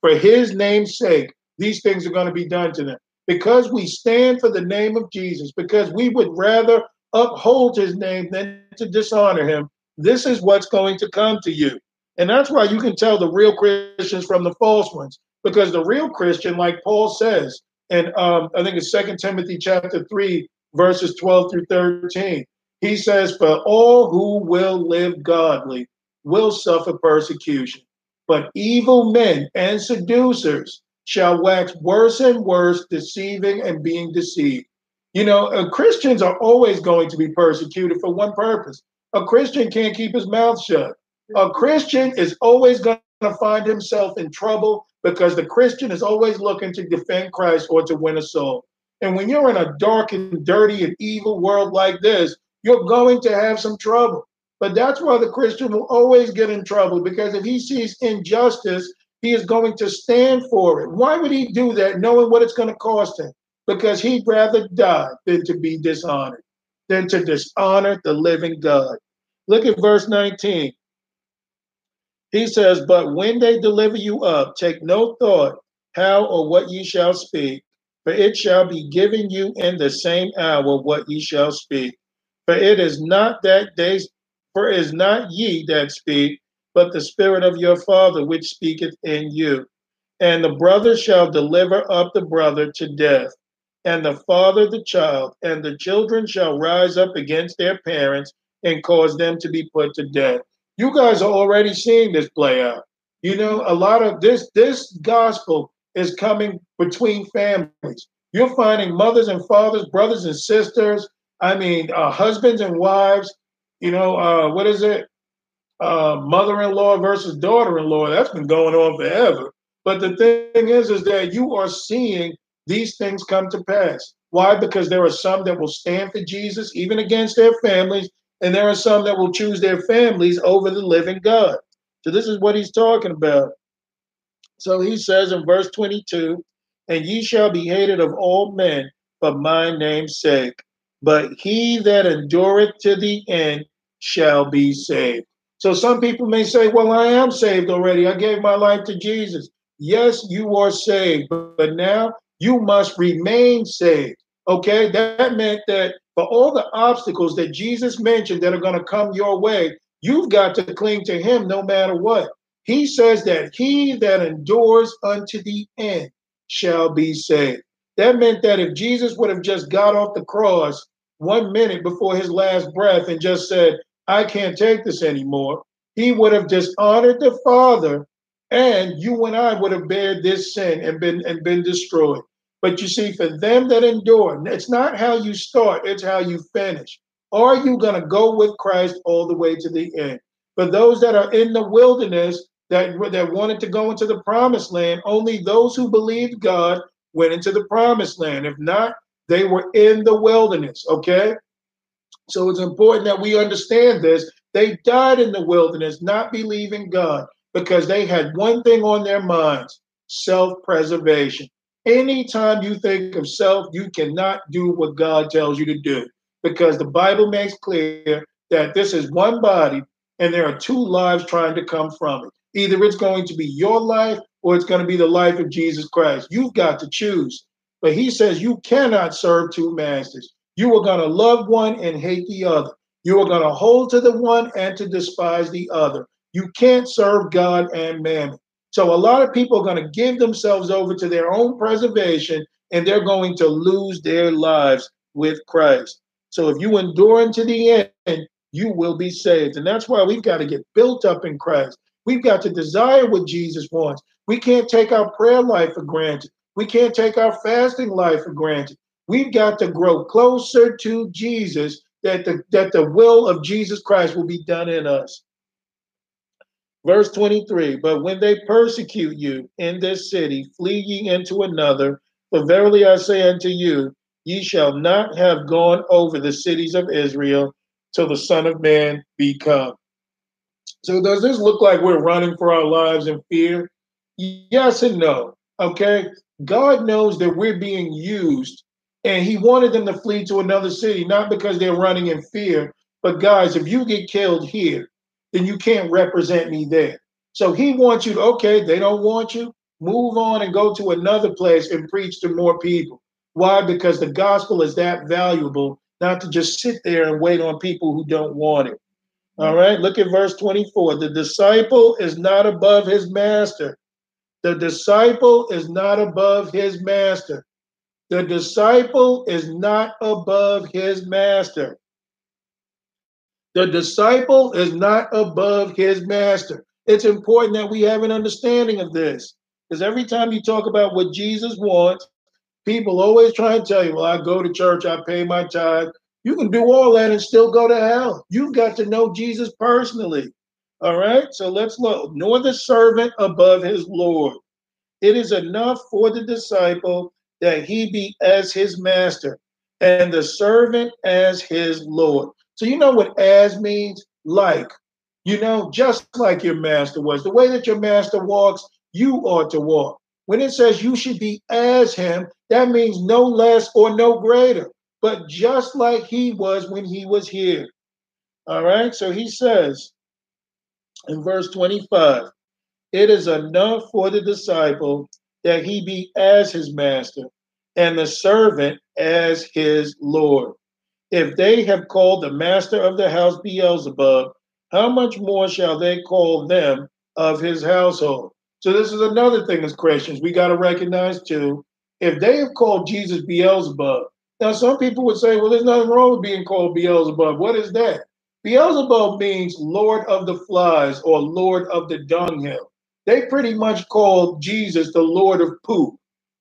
For his name's sake, these things are going to be done to them. Because we stand for the name of Jesus, because we would rather uphold his name than to dishonor him, this is what's going to come to you. And that's why you can tell the real Christians from the false ones, because the real Christian, like Paul says, and um, I think it's Second Timothy chapter 3, verses 12 through 13, he says, For all who will live godly will suffer persecution, but evil men and seducers shall wax worse and worse, deceiving and being deceived. You know, uh, Christians are always going to be persecuted for one purpose. A Christian can't keep his mouth shut. A Christian is always going to find himself in trouble because the Christian is always looking to defend Christ or to win a soul. And when you're in a dark and dirty and evil world like this, you're going to have some trouble. But that's why the Christian will always get in trouble because if he sees injustice, he is going to stand for it. Why would he do that knowing what it's going to cost him? because he'd rather die than to be dishonored, than to dishonor the living God. Look at verse 19. He says, But when they deliver you up, take no thought how or what ye shall speak, for it shall be given you in the same hour what ye shall speak. For it is not that day, for it is not ye that speak, but the Spirit of your Father which speaketh in you. And the brother shall deliver up the brother to death, and the father the child, and the children shall rise up against their parents and cause them to be put to death. You guys are already seeing this play out. You know, a lot of this this gospel is coming between families. You're finding mothers and fathers, brothers and sisters. I mean, uh, husbands and wives. You know, uh, what is it? Uh, mother-in-law versus daughter-in-law. That's been going on forever. But the thing is, is that you are seeing these things come to pass. Why? Because there are some that will stand for Jesus, even against their families, and there are some that will choose their families over the living God. So this is what he's talking about. So he says in verse 22, and ye shall be hated of all men for my name's sake, but he that endureth to the end shall be saved. So some people may say, well, I am saved already. I gave my life to Jesus. Yes, you are saved, but now you must remain saved. Okay, that meant that for all the obstacles that Jesus mentioned that are going to come your way, you've got to cling to Him no matter what. He says that he that endures unto the end shall be saved. That meant that if Jesus would have just got off the cross one minute before his last breath and just said, I can't take this anymore, he would have dishonored the Father and you and I would have bared this sin and been and been destroyed. But you see, for them that endure, it's not how you start, it's how you finish. Are you going to go with Christ all the way to the end? For those that are in the wilderness that, that wanted to go into the promised land, only those who believed God went into the promised land. If not, they were in the wilderness, okay? So it's important that we understand this. They died in the wilderness, not believing God because they had one thing on their minds self preservation. Anytime you think of self, you cannot do what God tells you to do because the Bible makes clear that this is one body and there are two lives trying to come from it. Either it's going to be your life or it's going to be the life of Jesus Christ. You've got to choose. But he says you cannot serve two masters. You are going to love one and hate the other. You are going to hold to the one and to despise the other. You can't serve God and mammon. So a lot of people are going to give themselves over to their own preservation and they're going to lose their lives with Christ. So if you endure unto the end, you will be saved. And that's why we've got to get built up in Christ. We've got to desire what Jesus wants. We can't take our prayer life for granted. We can't take our fasting life for granted. We've got to grow closer to Jesus that the, that the will of Jesus Christ will be done in us. Verse 23 But when they persecute you in this city, flee ye into another. For verily I say unto you, ye shall not have gone over the cities of Israel till the Son of Man be come. So, does this look like we're running for our lives in fear? Yes and no. Okay. God knows that we're being used, and He wanted them to flee to another city, not because they're running in fear, but guys, if you get killed here, then you can't represent me there. So he wants you to, okay, they don't want you, move on and go to another place and preach to more people. Why? Because the gospel is that valuable, not to just sit there and wait on people who don't want it. All right, look at verse 24. The disciple is not above his master. The disciple is not above his master. The disciple is not above his master. The disciple is not above his master. It's important that we have an understanding of this because every time you talk about what Jesus wants, people always try and tell you, well, I go to church, I pay my tithe. You can do all that and still go to hell. You've got to know Jesus personally. All right, so let's look. Nor the servant above his Lord. It is enough for the disciple that he be as his master and the servant as his Lord. So you know what as means? Like. You know, just like your master was. The way that your master walks, you ought to walk. When it says you should be as him, that means no less or no greater, but just like he was when he was here. All right, so he says in verse 25, it is enough for the disciple that he be as his master and the servant as his Lord. If they have called the master of the house Beelzebub, how much more shall they call them of his household? So, this is another thing as Christians we got to recognize too. If they have called Jesus Beelzebub, now some people would say, well, there's nothing wrong with being called Beelzebub. What is that? Beelzebub means Lord of the flies or Lord of the dunghill. They pretty much called Jesus the Lord of poop.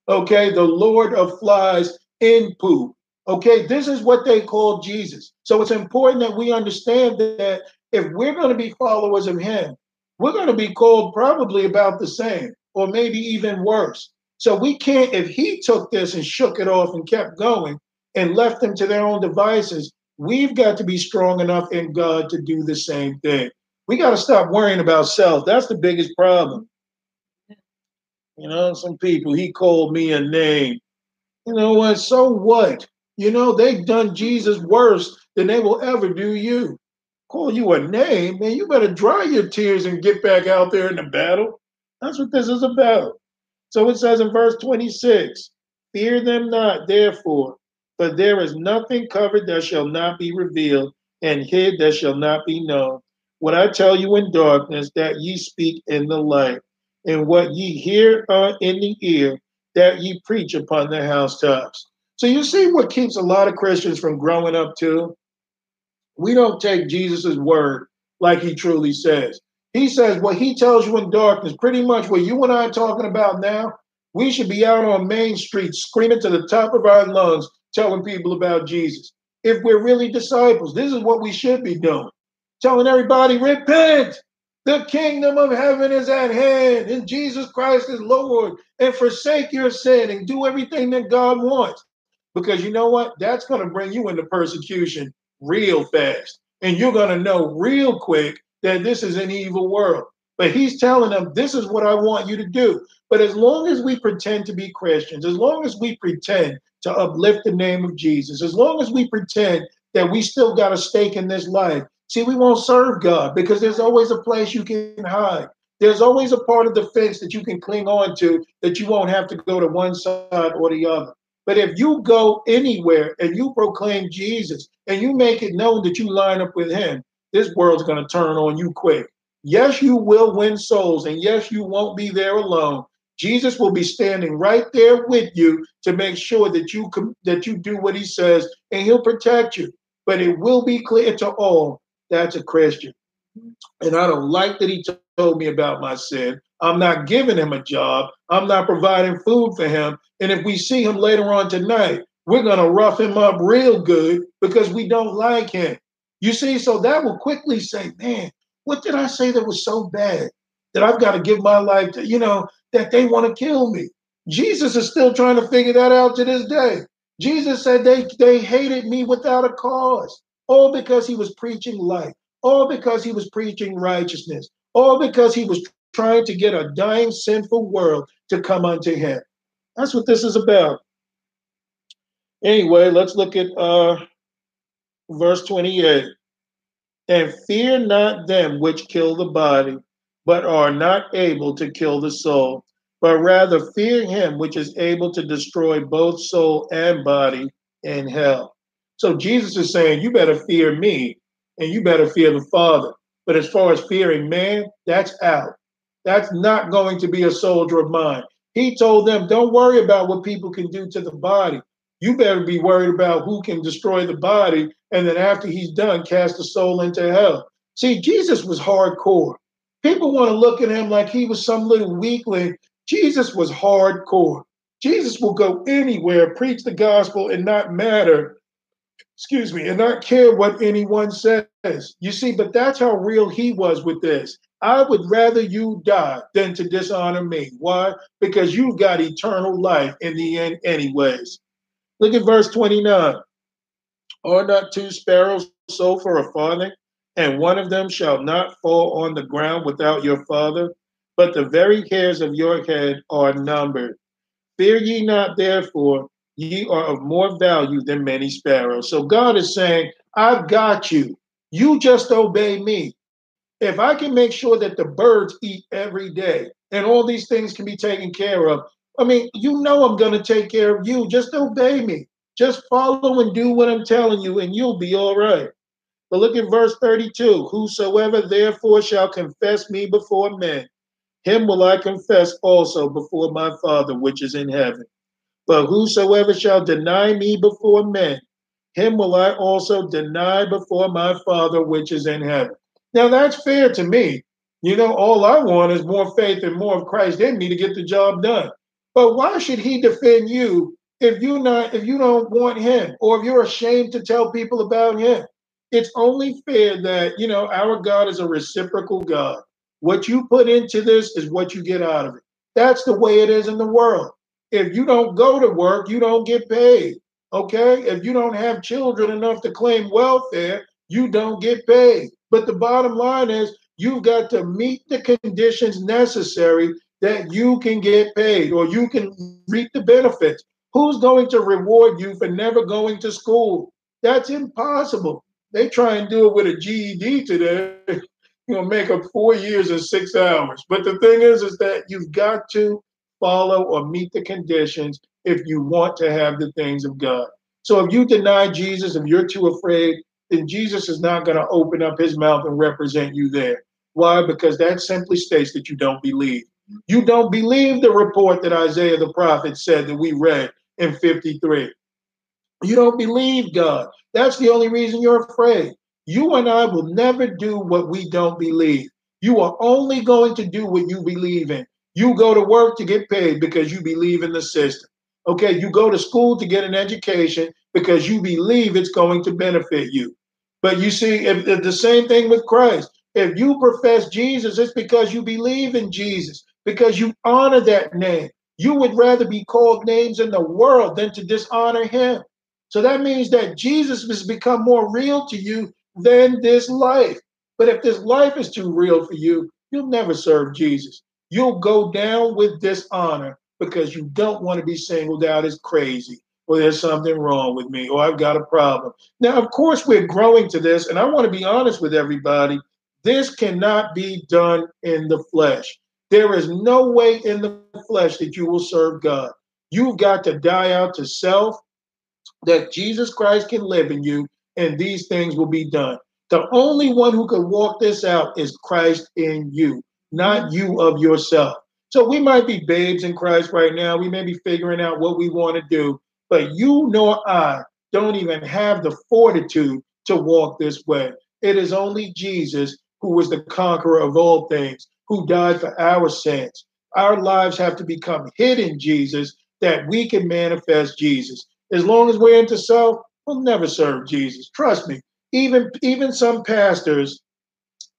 Okay, the Lord of flies in poop. Okay, this is what they call Jesus. So it's important that we understand that if we're going to be followers of him, we're going to be called probably about the same or maybe even worse. So we can't, if he took this and shook it off and kept going and left them to their own devices, we've got to be strong enough in God to do the same thing. We got to stop worrying about self. That's the biggest problem. You know, some people, he called me a name. You know what? So what? You know, they've done Jesus worse than they will ever do you. Call you a name, man. You better dry your tears and get back out there in the battle. That's what this is about. So it says in verse 26 Fear them not, therefore, for there is nothing covered that shall not be revealed, and hid that shall not be known. What I tell you in darkness, that ye speak in the light, and what ye hear uh, in the ear, that ye preach upon the housetops. So you see what keeps a lot of Christians from growing up too? We don't take Jesus' word like he truly says. He says what he tells you in darkness, pretty much what you and I are talking about now, we should be out on Main Street screaming to the top of our lungs, telling people about Jesus. If we're really disciples, this is what we should be doing. Telling everybody, repent. The kingdom of heaven is at hand, and Jesus Christ is Lord. And forsake your sin and do everything that God wants. Because you know what? That's going to bring you into persecution real fast. And you're going to know real quick that this is an evil world. But he's telling them, this is what I want you to do. But as long as we pretend to be Christians, as long as we pretend to uplift the name of Jesus, as long as we pretend that we still got a stake in this life, see, we won't serve God because there's always a place you can hide. There's always a part of the fence that you can cling on to that you won't have to go to one side or the other. But if you go anywhere and you proclaim Jesus and you make it known that you line up with him, this world's going to turn on you quick. Yes, you will win souls, and yes, you won't be there alone. Jesus will be standing right there with you to make sure that you com- that you do what he says, and he'll protect you. But it will be clear to all that's a Christian. And I don't like that he told me about my sin. I'm not giving him a job. I'm not providing food for him. And if we see him later on tonight, we're going to rough him up real good because we don't like him. You see, so that will quickly say, man, what did I say that was so bad that I've got to give my life to, you know, that they want to kill me? Jesus is still trying to figure that out to this day. Jesus said they, they hated me without a cause, all because he was preaching life, all because he was preaching righteousness, all because he was trying to get a dying, sinful world to come unto him. That's what this is about. Anyway, let's look at uh, verse 28. And fear not them which kill the body, but are not able to kill the soul, but rather fear him which is able to destroy both soul and body in hell. So Jesus is saying, You better fear me, and you better fear the Father. But as far as fearing man, that's out. That's not going to be a soldier of mine. He told them, Don't worry about what people can do to the body. You better be worried about who can destroy the body. And then after he's done, cast the soul into hell. See, Jesus was hardcore. People want to look at him like he was some little weakling. Jesus was hardcore. Jesus will go anywhere, preach the gospel, and not matter, excuse me, and not care what anyone says. You see, but that's how real he was with this. I would rather you die than to dishonor me. Why? Because you've got eternal life in the end, anyways. Look at verse 29. Are not two sparrows sold for a farthing, and one of them shall not fall on the ground without your father? but the very hairs of your head are numbered. Fear ye not, therefore, ye are of more value than many sparrows. So God is saying, I've got you. You just obey me. If I can make sure that the birds eat every day and all these things can be taken care of, I mean, you know I'm going to take care of you. Just obey me. Just follow and do what I'm telling you, and you'll be all right. But look at verse 32 Whosoever therefore shall confess me before men, him will I confess also before my Father which is in heaven. But whosoever shall deny me before men, him will I also deny before my Father which is in heaven. Now that's fair to me. You know, all I want is more faith and more of Christ in me to get the job done. But why should he defend you if you not if you don't want him or if you're ashamed to tell people about him? It's only fair that, you know, our God is a reciprocal God. What you put into this is what you get out of it. That's the way it is in the world. If you don't go to work, you don't get paid. Okay? If you don't have children enough to claim welfare, you don't get paid. But the bottom line is you've got to meet the conditions necessary that you can get paid or you can reap the benefits. Who's going to reward you for never going to school? That's impossible. They try and do it with a GED today. You know, make up four years in six hours. But the thing is, is that you've got to follow or meet the conditions if you want to have the things of God. So if you deny Jesus, if you're too afraid, then Jesus is not going to open up his mouth and represent you there. Why? Because that simply states that you don't believe. You don't believe the report that Isaiah the prophet said that we read in 53. You don't believe God. That's the only reason you're afraid. You and I will never do what we don't believe. You are only going to do what you believe in. You go to work to get paid because you believe in the system. Okay, you go to school to get an education because you believe it's going to benefit you. But you see, if, if the same thing with Christ. If you profess Jesus, it's because you believe in Jesus, because you honor that name. You would rather be called names in the world than to dishonor him. So that means that Jesus has become more real to you than this life. But if this life is too real for you, you'll never serve Jesus. You'll go down with dishonor because you don't want to be singled out as crazy or there's something wrong with me or I've got a problem. Now, of course, we're growing to this, and I want to be honest with everybody. This cannot be done in the flesh. There is no way in the flesh that you will serve God. You've got to die out to self, that Jesus Christ can live in you, and these things will be done. The only one who can walk this out is Christ in you, not you of yourself. So we might be babes in Christ right now. We may be figuring out what we want to do, but you nor I don't even have the fortitude to walk this way. It is only Jesus who was the conqueror of all things, who died for our sins. Our lives have to become hidden Jesus that we can manifest Jesus. As long as we're into self, we'll never serve Jesus. Trust me. Even even some pastors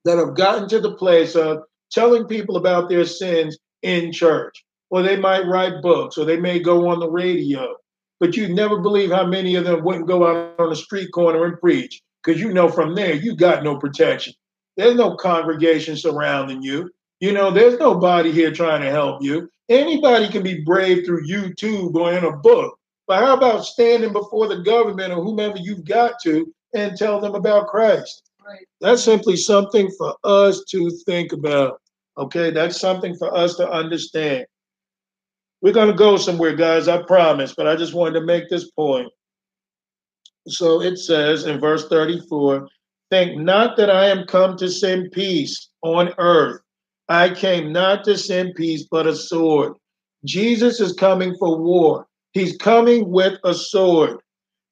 that have gotten to the place of telling people about their sins in church, or they might write books, or they may go on the radio. But you never believe how many of them wouldn't go out on the street corner and preach, because you know from there you got no protection. There's no congregation surrounding you. You know, there's nobody here trying to help you. Anybody can be brave through YouTube or in a book. But how about standing before the government or whomever you've got to and tell them about Christ? Right. That's simply something for us to think about. Okay, that's something for us to understand. We're going to go somewhere, guys, I promise, but I just wanted to make this point. So it says in verse 34 Think not that I am come to send peace on earth. I came not to send peace, but a sword. Jesus is coming for war. He's coming with a sword.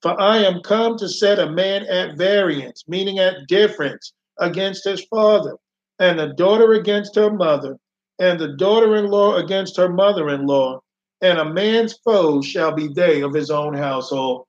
For I am come to set a man at variance, meaning at difference, against his father, and the daughter against her mother, and the daughter in law against her mother in law, and a man's foes shall be they of his own household.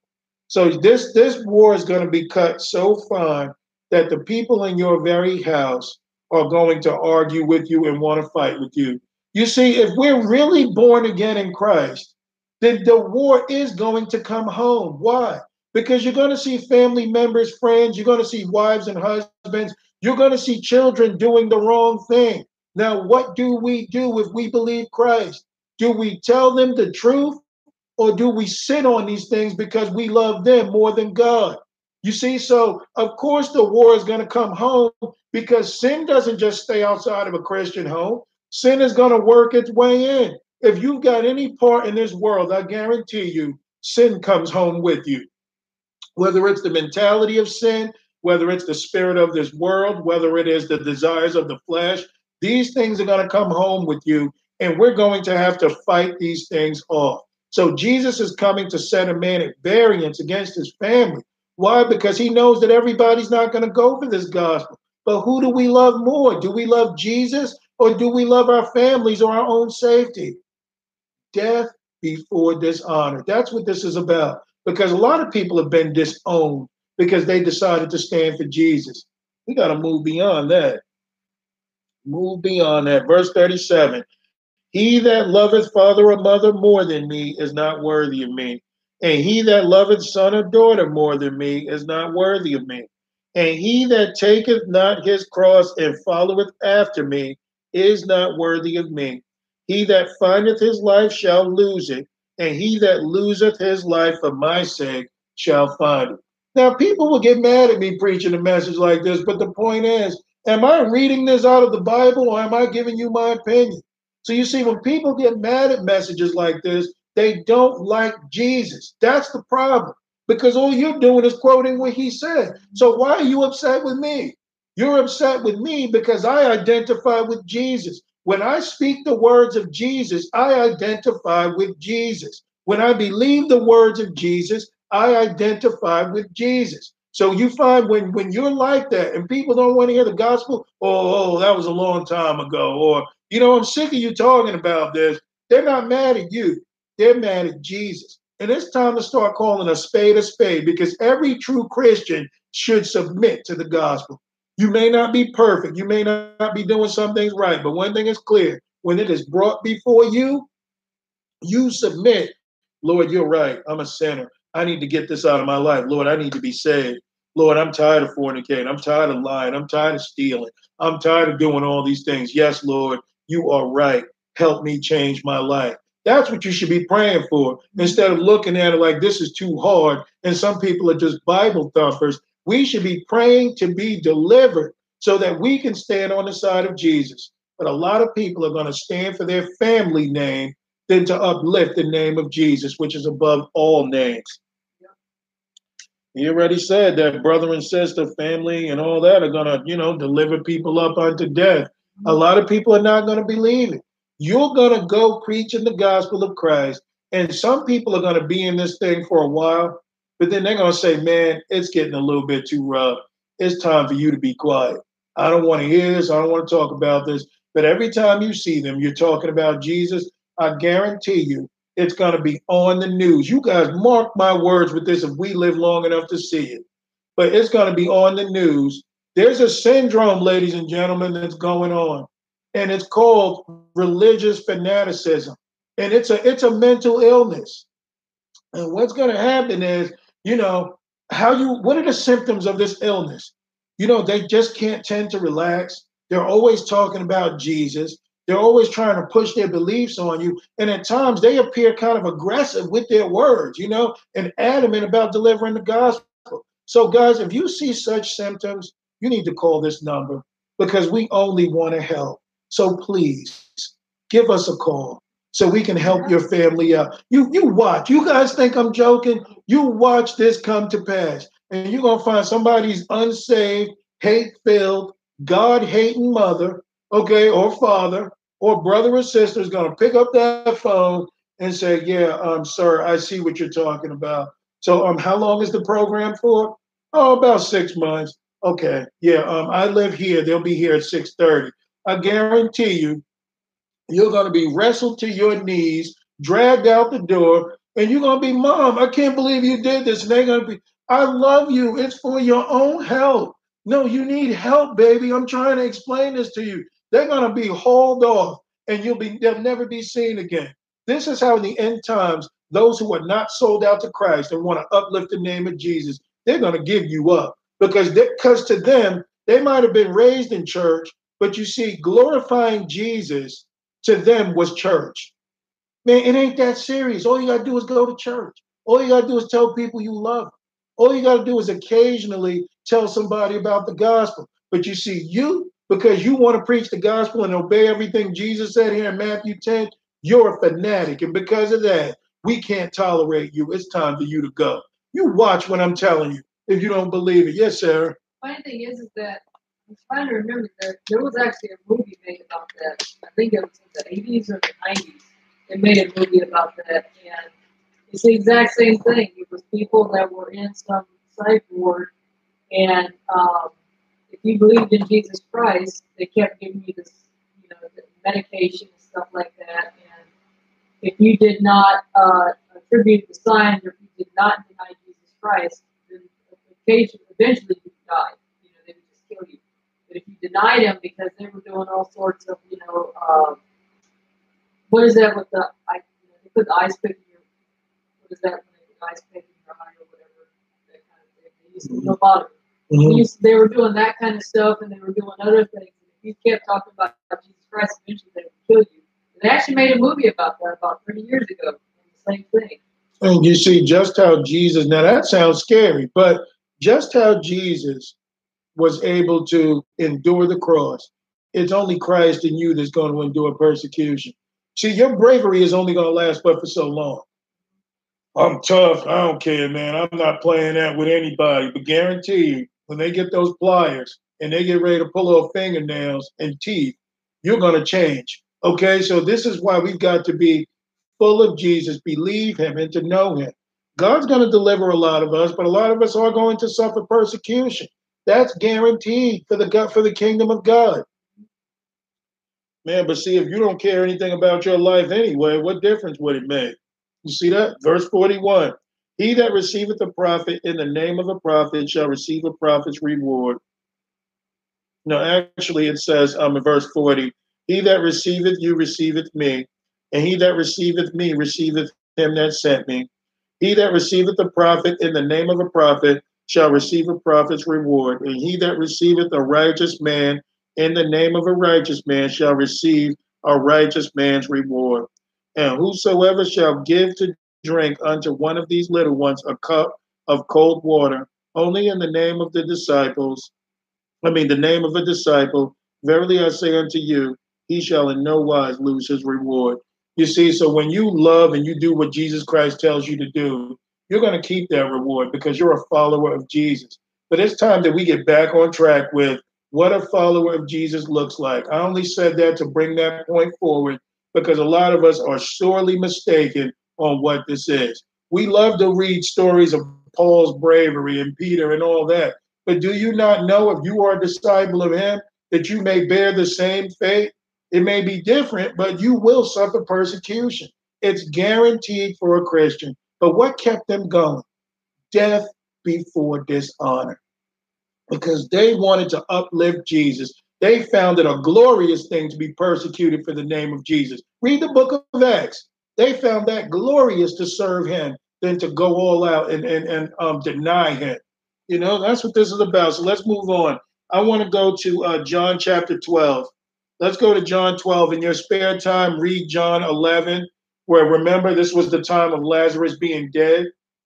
So this this war is going to be cut so fine that the people in your very house are going to argue with you and want to fight with you. You see, if we're really born again in Christ, then the war is going to come home. Why? Because you're going to see family members, friends, you're going to see wives and husbands, you're going to see children doing the wrong thing. Now, what do we do if we believe Christ? Do we tell them the truth or do we sit on these things because we love them more than God? You see, so of course the war is going to come home because sin doesn't just stay outside of a Christian home. Sin is going to work its way in. If you've got any part in this world, I guarantee you, sin comes home with you. Whether it's the mentality of sin, whether it's the spirit of this world, whether it is the desires of the flesh, these things are going to come home with you, and we're going to have to fight these things off. So Jesus is coming to set a man at variance against his family. Why? Because he knows that everybody's not going to go for this gospel. But who do we love more? Do we love Jesus or do we love our families or our own safety? Death before dishonor. That's what this is about. Because a lot of people have been disowned because they decided to stand for Jesus. We got to move beyond that. Move beyond that. Verse 37 He that loveth father or mother more than me is not worthy of me. And he that loveth son or daughter more than me is not worthy of me. And he that taketh not his cross and followeth after me is not worthy of me. He that findeth his life shall lose it, and he that loseth his life for my sake shall find it. Now, people will get mad at me preaching a message like this, but the point is, am I reading this out of the Bible or am I giving you my opinion? So you see, when people get mad at messages like this, they don't like Jesus. That's the problem because all you're doing is quoting what he said. So why are you upset with me? You're upset with me because I identify with Jesus. When I speak the words of Jesus, I identify with Jesus. When I believe the words of Jesus, I identify with Jesus. So you find when when you're like that and people don't want to hear the gospel, oh, oh, that was a long time ago, or you know, I'm sick of you talking about this. They're not mad at you. They're mad at Jesus. And it's time to start calling a spade a spade because every true Christian should submit to the gospel. You may not be perfect, you may not be doing some things right, but one thing is clear when it is brought before you, you submit. Lord, you're right. I'm a sinner. I need to get this out of my life. Lord, I need to be saved. Lord, I'm tired of fornicating. I'm tired of lying. I'm tired of stealing. I'm tired of doing all these things. Yes, Lord, you are right. Help me change my life. That's what you should be praying for instead of looking at it like this is too hard and some people are just Bible thumpers. We should be praying to be delivered so that we can stand on the side of Jesus. But a lot of people are going to stand for their family name than to uplift the name of Jesus, which is above all names. He already said that brother and sister, family, and all that are to, you know, deliver people up unto death. A lot of people are not to believe it. You're to go preaching the gospel of Christ, and some people are to be in this thing for a while, but then they're to say, man, it's getting a little bit too rough. It's time for you to be quiet. I don't want to hear this. I don't want to talk about this. But every time you see them, you're talking about Jesus. I guarantee you, it's going to be on the news. You guys mark my words with this if we live long enough to see it. But it's going to be on the news. There's a syndrome, ladies and gentlemen, that's going on, and it's called religious fanaticism. And it's a it's a mental illness. And what's going to happen is, you know, how you what are the symptoms of this illness? You know, they just can't tend to relax. They're always talking about Jesus. They're always trying to push their beliefs on you. And at times they appear kind of aggressive with their words, you know, and adamant about delivering the gospel. So, guys, if you see such symptoms, you need to call this number because we only want to help. So please give us a call so we can help your family out. You you watch. You guys think I'm joking? You watch this come to pass. And you're gonna find somebody's unsaved, hate-filled, God-hating mother, okay, or father, or brother or sister is going to pick up that phone and say, "Yeah, um, sir, I see what you're talking about." So, um, how long is the program for? Oh, about six months. Okay, yeah. Um, I live here. They'll be here at six thirty. I guarantee you, you're going to be wrestled to your knees, dragged out the door, and you're going to be, "Mom, I can't believe you did this." And they're going to be, "I love you. It's for your own health." No, you need help, baby. I'm trying to explain this to you. They're going to be hauled off and you'll be they'll never be seen again. This is how in the end times those who are not sold out to Christ and want to uplift the name of Jesus, they're going to give you up because because to them they might have been raised in church, But you see, glorifying Jesus to them was church. Man, it ain't that serious. All you got to do is go to church. All you got to do is tell people you love them. All you got to do is occasionally tell somebody about the gospel. But you see, you, because you want to preach the gospel and obey everything Jesus said here in Matthew 10, you're a fanatic. And because of that, we can't tolerate you. It's time for you to go. You watch what I'm telling you if you don't believe it. Yes, Sarah. Funny thing is, is that I'm trying to remember that there was actually a movie made about that. I think it was in the 80s or the 90s. They made a movie about that, and it's the exact same thing. It was people that were in some psych ward, and um, if you believed in Jesus Christ, they kept giving you this, you know, medication and stuff like that. And if you did not uh, attribute the signs, or if you did not deny Jesus Christ, then occasionally, eventually you died. You know, they would just kill you. But if you denied him because they were doing all sorts of, you know, uh, what is that with the, I, you know, they put the ice pick in your, what is that when they put the ice pick in your eye or whatever, that kind of thing. They used to Mhm. lobotomy. Mhm. They used- They were doing that kind of stuff and they were doing other things. If you kept talking about Jesus Christ, eventually they would kill you. They actually made a movie about that about 30 years ago. The same thing. And you see just how Jesus, now that sounds scary, but just how Jesus was able to endure the cross. It's only Christ in you that's going to endure persecution. See, your bravery is only going to last but for so long. I'm tough. I don't care, man. I'm not playing that with anybody. But guarantee you, when they get those pliers and they get ready to pull off fingernails and teeth, you're going to change. Okay, so this is why we've got to be full of Jesus, believe him, and to know him. God's going to deliver a lot of us, but a lot of us are going to suffer persecution. That's guaranteed for the for the kingdom of God. Man, but see, if you don't care anything about your life anyway, what difference would it make? You see that? Verse 41. He that receiveth a prophet in the name of a prophet shall receive a prophet's reward. No, actually, it says um, in verse 40, He that receiveth you receiveth me, and he that receiveth me receiveth him that sent me. He that receiveth a prophet in the name of a prophet shall receive a prophet's reward, and he that receiveth a righteous man in the name of a righteous man shall receive a righteous man's reward. And whosoever shall give to drink unto one of these little ones a cup of cold water, only in the name of the disciples, I mean, the name of a disciple, verily I say unto you, he shall in no wise lose his reward. You see, so when you love and you do what Jesus Christ tells you to do, you're going to keep that reward because you're a follower of Jesus. But it's time that we get back on track with what a follower of Jesus looks like. I only said that to bring that point forward because a lot of us are sorely mistaken on what this is. We love to read stories of Paul's bravery and Peter and all that. But do you not know if you are a disciple of him that you may bear the same fate? It may be different, but you will suffer persecution. It's guaranteed for a Christian. But what kept them going? Death before dishonor. Because they wanted to uplift Jesus. They found it a glorious thing to be persecuted for the name of Jesus. Read the book of Acts. They found that glorious to serve him than to go all out and, and, and um, deny him. You know, that's what this is about. So let's move on. I want to go to uh, John chapter 12. Let's go to John 12. In your spare time, read John 11, where remember this was the time of Lazarus being dead.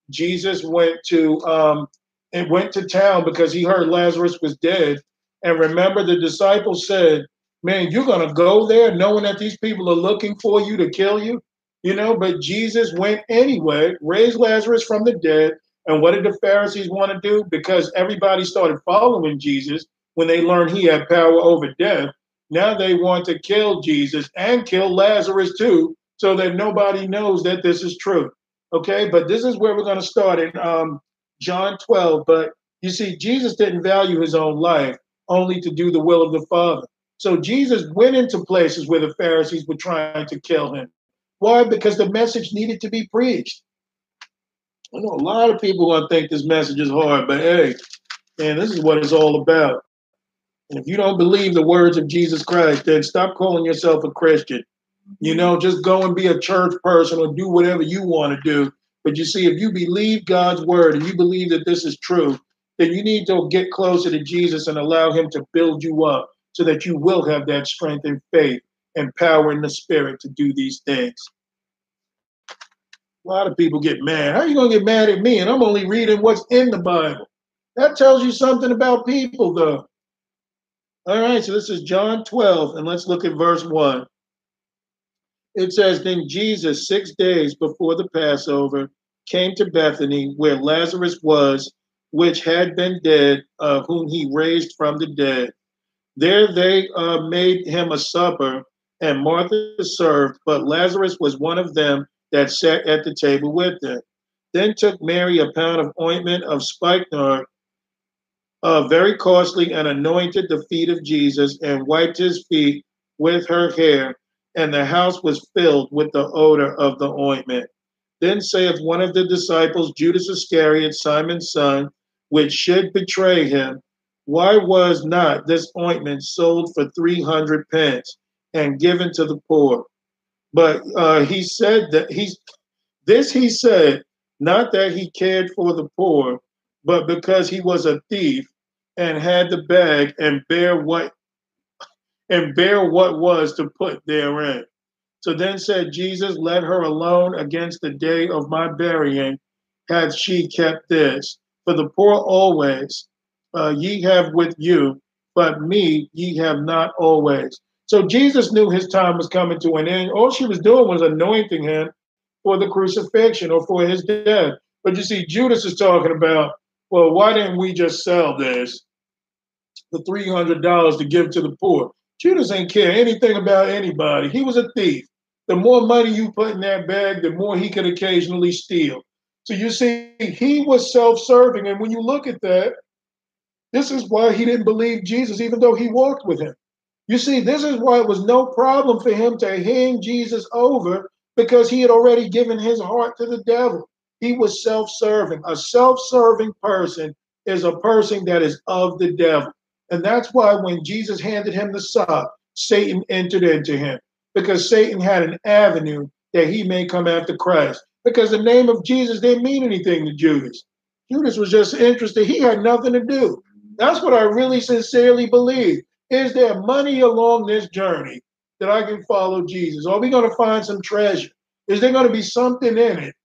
Jesus went to um, and went to town because he heard Lazarus was dead. And remember, the disciples said, "Man, you're gonna go there, knowing that these people are looking for you to kill you." You know, but Jesus went anyway, raised Lazarus from the dead. And what did the Pharisees want to do? Because everybody started following Jesus when they learned he had power over death. Now they want to kill Jesus and kill Lazarus too, so that nobody knows that this is true. Okay, but this is where we're going to start in um, John 12. But you see, Jesus didn't value his own life, only to do the will of the Father. So Jesus went into places where the Pharisees were trying to kill him. Why? Because the message needed to be preached. I know a lot of people gonna think this message is hard, but hey, man, this is what it's all about. And if you don't believe the words of Jesus Christ, then stop calling yourself a Christian. You know, just go and be a church person or do whatever you want to do. But you see, if you believe God's word and you believe that this is true, then you need to get closer to Jesus and allow him to build you up. so that you will have that strength and faith and power in the spirit to do these things. A lot of people get mad. How are you going to get mad at me? And I'm only reading what's in the Bible. That tells you something about people, though. All right, so this is John 12, and let's look at verse 1. It says, Then Jesus, six days before the Passover, came to Bethany, where Lazarus was, which had been dead, uh, whom he raised from the dead. There they uh, made him a supper, and Martha served, but Lazarus was one of them that sat at the table with them. Then took Mary a pound of ointment of spikenard, uh, very costly, and anointed the feet of Jesus, and wiped his feet with her hair, and the house was filled with the odor of the ointment. Then saith one of the disciples, Judas Iscariot, Simon's son, which should betray him, why was not this ointment sold for 300 pence and given to the poor? But uh, he said that he's this he said, not that he cared for the poor, but because he was a thief and had the bag and bear what and bear what was to put therein. So then said Jesus, Let her alone against the day of my burying, hath she kept this. For the poor always uh, ye have with you, but me ye have not always. So Jesus knew his time was coming to an end. All she was doing was anointing him for the crucifixion or for his death. But you see, Judas is talking about, well, why didn't we just sell this for $300 to give to the poor? Judas ain't care anything about anybody. He was a thief the more money you put in that bag, the more he could occasionally steal. So you see, he was self serving. And when you look at that, this is why he didn't believe Jesus, even though he walked with him. You see, this is why it was no problem for him to hand Jesus over because he had already given his heart to the devil. He was self serving. A self serving person is a person that is of the devil. And that's why when Jesus handed him the sop, Satan entered into him because Satan had an avenue that he may come after Christ. Because the name of Jesus didn't mean anything to Judas. Judas was just interested. He had nothing to do. That's what I really sincerely believe. Is there money along this journey that I can follow Jesus? Are we going to find some treasure? Is there going to be something in it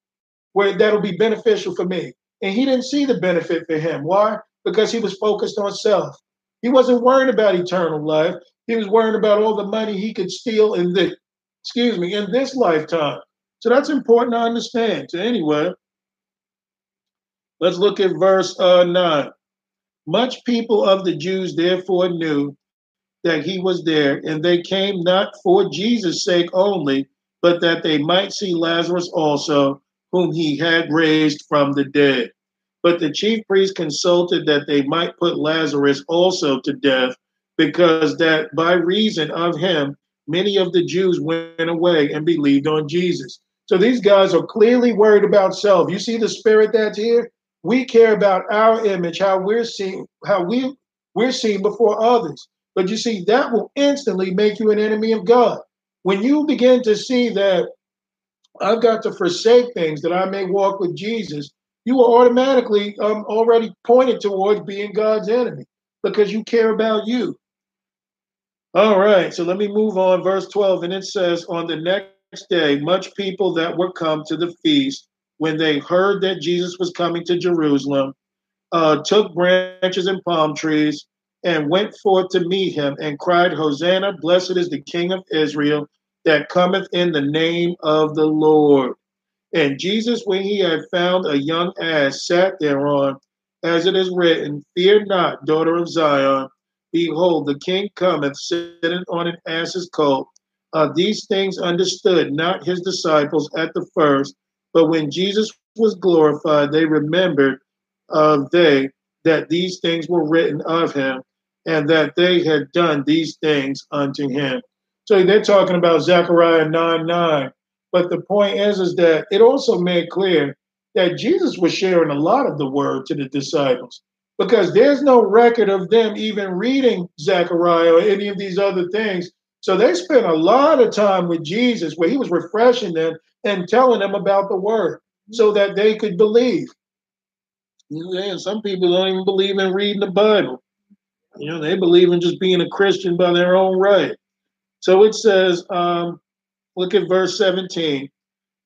where that'll be beneficial for me? And he didn't see the benefit for him. Why? Because he was focused on self. He wasn't worried about eternal life. He was worrying about all the money he could steal in this, excuse me, in this lifetime. So that's important to understand. So anyway, let's look at verse uh, 9. Much people of the Jews therefore knew that he was there, and they came not for Jesus' sake only, but that they might see Lazarus also, whom he had raised from the dead. But the chief priests consulted that they might put Lazarus also to death because that by reason of him, many of the Jews went away and believed on Jesus. So these guys are clearly worried about self. You see the spirit that's here? We care about our image, how we're seen, how we we're seen before others. But you see, that will instantly make you an enemy of God. When you begin to see that I've got to forsake things that I may walk with Jesus, you are automatically um, already pointed towards being God's enemy because you care about you. All right, so let me move on. Verse 12, and it says, On the next day, much people that were come to the feast, when they heard that Jesus was coming to Jerusalem, uh, took branches and palm trees and went forth to meet him and cried, Hosanna, blessed is the King of Israel that cometh in the name of the Lord. And Jesus, when he had found a young ass, sat thereon, as it is written, Fear not, daughter of Zion Behold, the king cometh, sitting on an ass's colt. Uh, these things understood not his disciples at the first, but when Jesus was glorified, they remembered uh, they that these things were written of him, and that they had done these things unto him. So they're talking about Zechariah 9 9. But the point is, is that it also made clear that Jesus was sharing a lot of the word to the disciples because there's no record of them even reading Zechariah or any of these other things. So they spent a lot of time with Jesus where he was refreshing them and telling them about the word so that they could believe. And some people don't even believe in reading the Bible. You know, they believe in just being a Christian by their own right. So it says, um, look at verse 17.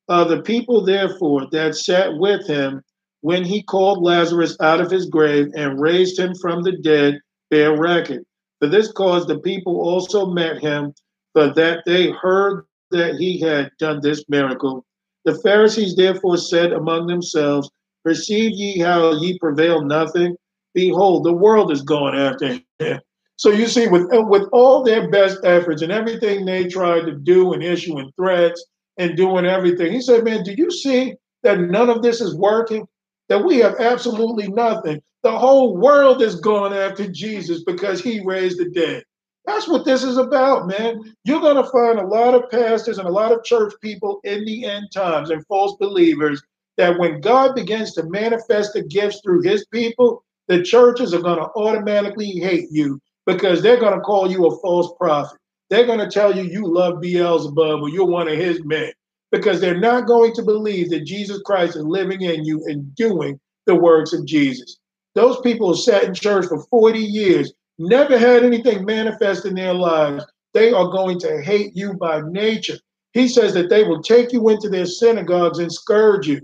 Uh, the people, therefore, that sat with him when he called Lazarus out of his grave and raised him from the dead, bear record. For this cause the people also met him, for that they heard that he had done this miracle. The Pharisees therefore said among themselves, Perceive ye how ye prevail nothing? Behold, the world is going after him. So you see, with with all their best efforts and everything they tried to do and issuing threats and doing everything, he said, "Man, do you see that none of this is working? That we have absolutely nothing. The whole world is going after Jesus because he raised the dead. That's what this is about, man. You're going to find a lot of pastors and a lot of church people in the end times and false believers that when God begins to manifest the gifts through his people, the churches are going to automatically hate you because they're going to call you a false prophet. They're going to tell you you love Beelzebub or you're one of his men because they're not going to believe that Jesus Christ is living in you and doing the works of Jesus. Those people who sat in church for 40 years, never had anything manifest in their lives. They are going to hate you by nature. He says that they will take you into their synagogues and scourge you.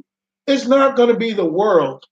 It's not going to be the world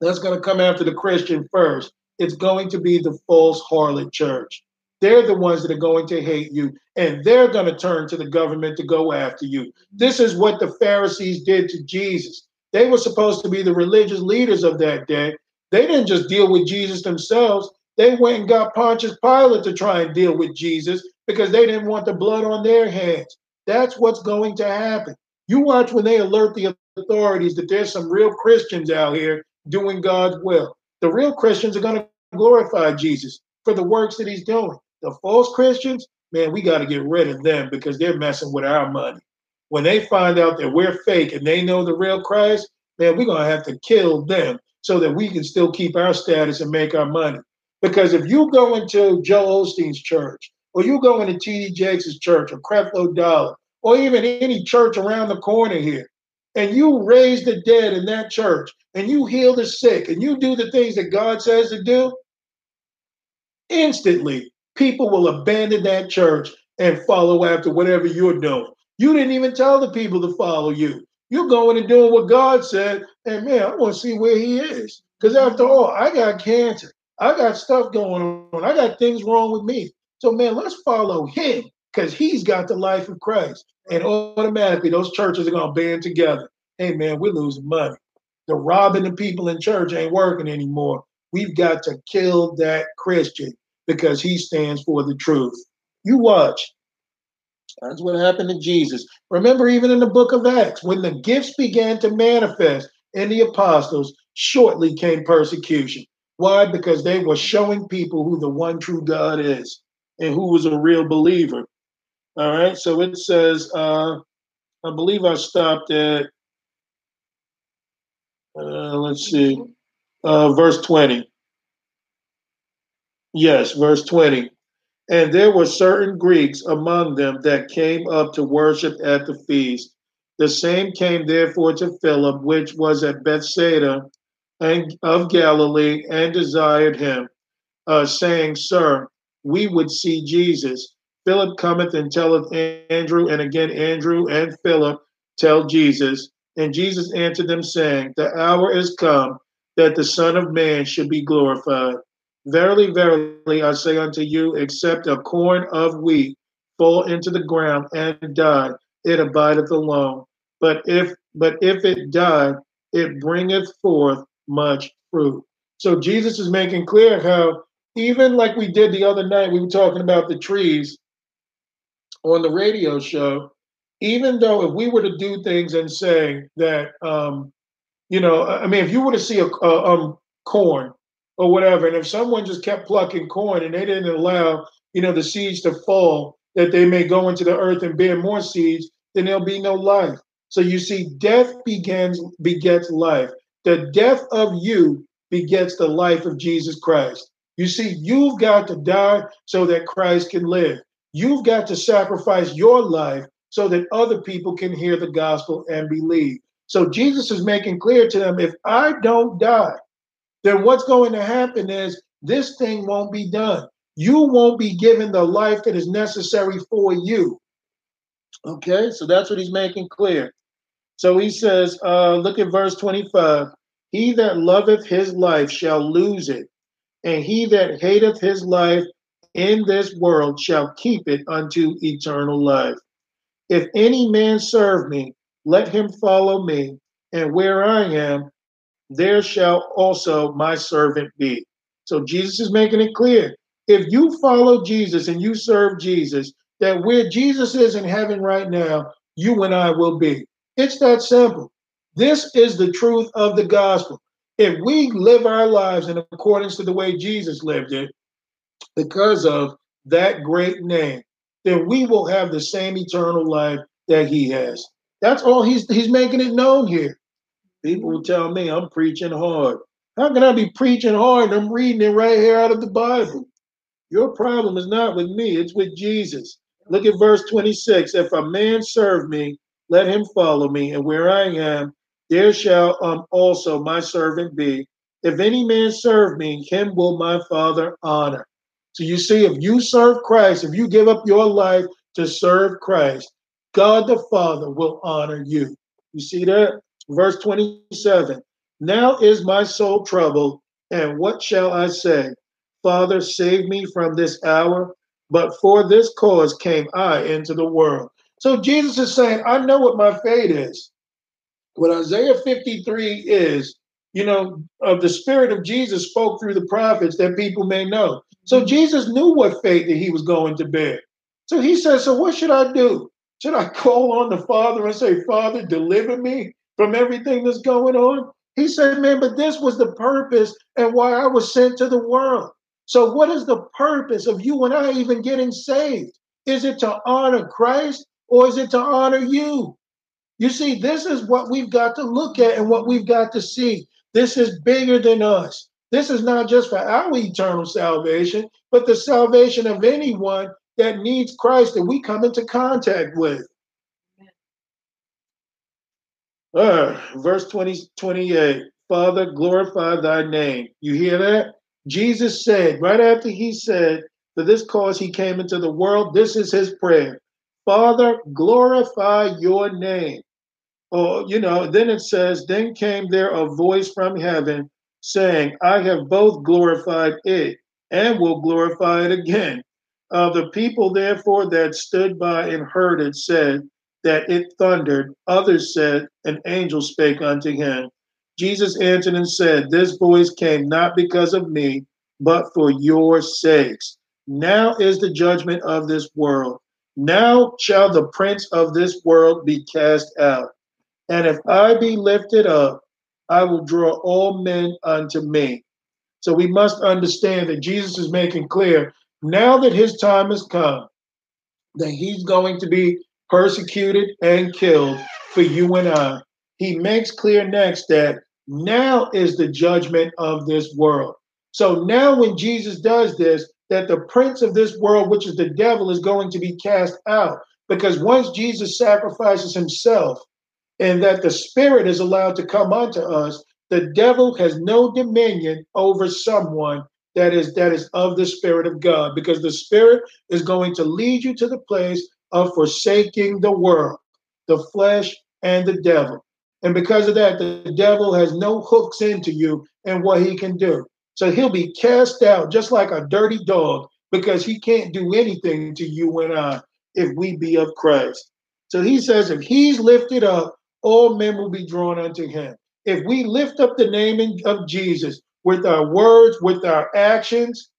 that's going to come after the Christian first. It's going to be the false harlot church. They're the ones that are going to hate you, and they're going to turn to the government to go after you. This is what the Pharisees did to Jesus. They were supposed to be the religious leaders of that day. They didn't just deal with Jesus themselves, they went and got Pontius Pilate to try and deal with Jesus because they didn't want the blood on their hands. That's what's going to happen. You watch when they alert the authorities that there's some real Christians out here doing God's will. The real Christians are going to glorify Jesus for the works that he's doing. The false Christians, man, we got to get rid of them because they're messing with our money. When they find out that we're fake and they know the real Christ, man, we're going to have to kill them so that we can still keep our status and make our money. Because if you go into Joel Osteen's church, or you go into T.D. Jakes' church, or Creflo Dollar, or even any church around the corner here, and you raise the dead in that church, and you heal the sick, and you do the things that God says to do, instantly people will abandon that church and follow after whatever you're doing. You didn't even tell the people to follow you. You're going and doing what God said, and man, I want to see where He is. Because after all, I got cancer. I got stuff going on. I got things wrong with me. So, man, let's follow him because he's got the life of Christ. And automatically, those churches are going to band together. Hey, man, we're losing money. The robbing the people in church ain't working anymore. We've got to kill that Christian because he stands for the truth. You watch. That's what happened to Jesus. Remember, even in the book of Acts, when the gifts began to manifest in the apostles, shortly came persecution. Why? Because they were showing people who the one true God is and who was a real believer. All right. So it says, uh, I believe I stopped at, uh, let's see, uh, verse 20. Yes, verse 20. And there were certain Greeks among them that came up to worship at the feast. The same came therefore to Philip, which was at Bethsaida and of Galilee and desired him, uh, saying, Sir, we would see Jesus. Philip cometh and telleth Andrew, and again Andrew and Philip tell Jesus. And Jesus answered them, saying, The hour is come that the Son of Man should be glorified. Verily, verily, I say unto you, except a corn of wheat fall into the ground and die, it abideth alone. But if but if it die, it bringeth forth much fruit. So Jesus is making clear how even like we did the other night, we were talking about the trees on the radio show. Even though if we were to do things and say that, um, you know, I mean, if you were to see a, a um, corn or whatever, and if someone just kept plucking corn and they didn't allow, you know, the seeds to fall, that they may go into the earth and bear more seeds, then there'll be no life. So you see, death begins begets life. The death of you begets the life of Jesus Christ. You see, you've got to die so that Christ can live. You've got to sacrifice your life so that other people can hear the gospel and believe. So Jesus is making clear to them if I don't die, then what's going to happen is this thing won't be done. You won't be given the life that is necessary for you. Okay, so that's what he's making clear. So he says, uh, look at verse 25. He that loveth his life shall lose it, and he that hateth his life in this world shall keep it unto eternal life. If any man serve me, let him follow me, and where I am, there shall also my servant be. So Jesus is making it clear. If you follow Jesus and you serve Jesus, that where Jesus is in heaven right now, you and I will be. It's that simple. This is the truth of the gospel. If we live our lives in accordance to the way Jesus lived it, because of that great name, then we will have the same eternal life that he has. That's all he's he's making it known here. People will tell me I'm preaching hard. How can I be preaching hard? I'm reading it right here out of the Bible. Your problem is not with me, it's with Jesus. Look at verse 26. If a man serve me, let him follow me, and where I am, there shall um, also my servant be. If any man serve me, him will my Father honor. So you see, if you serve Christ, if you give up your life to serve Christ, God the Father will honor you. You see that? Verse 27 Now is my soul troubled, and what shall I say? Father, save me from this hour. But for this cause came I into the world. So Jesus is saying, I know what my fate is. What Isaiah 53 is, you know, of the spirit of Jesus spoke through the prophets that people may know. So mm-hmm. Jesus knew what fate that he was going to bear. So he says, So what should I do? Should I <laughs> call on the Father and say, Father, deliver me from everything that's going on? He said, Man, but this was the purpose and why I was sent to the world. So, what is the purpose of you and I even getting saved? Is it to honor Christ or is it to honor you? You see, this is what we've got to look at and what we've got to see. This is bigger than us. This is not just for our eternal salvation, but the salvation of anyone that needs Christ that we come into contact with. Uh, verse 20, 28 Father, glorify thy name. You hear that? Jesus said, right after he said, For this cause he came into the world, this is his prayer Father, glorify your name. Or, you know, then it says, Then came there a voice from heaven saying, I have both glorified it and will glorify it again. Uh, the people, therefore, that stood by and heard it said that it thundered. Others said, An angel spake unto him. Jesus answered and said, This voice came not because of me, but for your sakes. Now is the judgment of this world. Now shall the prince of this world be cast out. And if I be lifted up, I will draw all men unto me. So we must understand that Jesus is making clear now that his time has come, that he's going to be persecuted and killed for you and I. He makes clear next that now is the judgment of this world. So now, when Jesus does this, that the prince of this world, which is the devil, is going to be cast out. Because once Jesus sacrifices himself and that the spirit is allowed to come unto us, the devil has no dominion over someone that is that is of the spirit of God because the spirit is going to lead you to the place of forsaking the world, the flesh and the devil. And because of that, the devil has no hooks into you and what he can do. So he'll be cast out just like a dirty dog because he can't do anything to you and I if we be of Christ. So he says, if he's lifted up, all men will be drawn unto him. If we lift up the name of Jesus with our words, with our actions,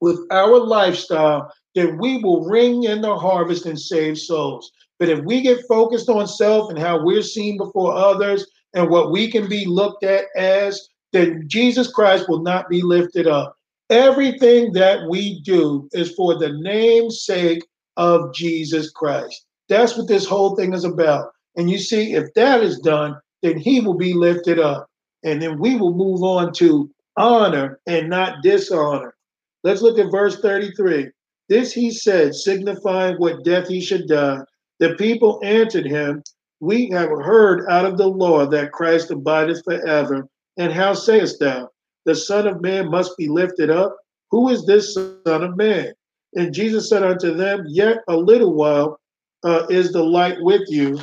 with our lifestyle, then we will ring in the harvest and save souls. But if we get focused on self and how we're seen before others and what we can be looked at as, then Jesus Christ will not be lifted up. Everything that we do is for the name's sake of Jesus Christ. That's what this whole thing is about. And you see, if that is done, then he will be lifted up. And then we will move on to honor and not dishonor. Let's look at verse 33. This he said, signifying what death he should die. The people answered him, We have heard out of the law that Christ abideth forever. And how sayest thou, the Son of Man must be lifted up? Who is this Son of Man? And Jesus said unto them, Yet a little while uh, is the light with you.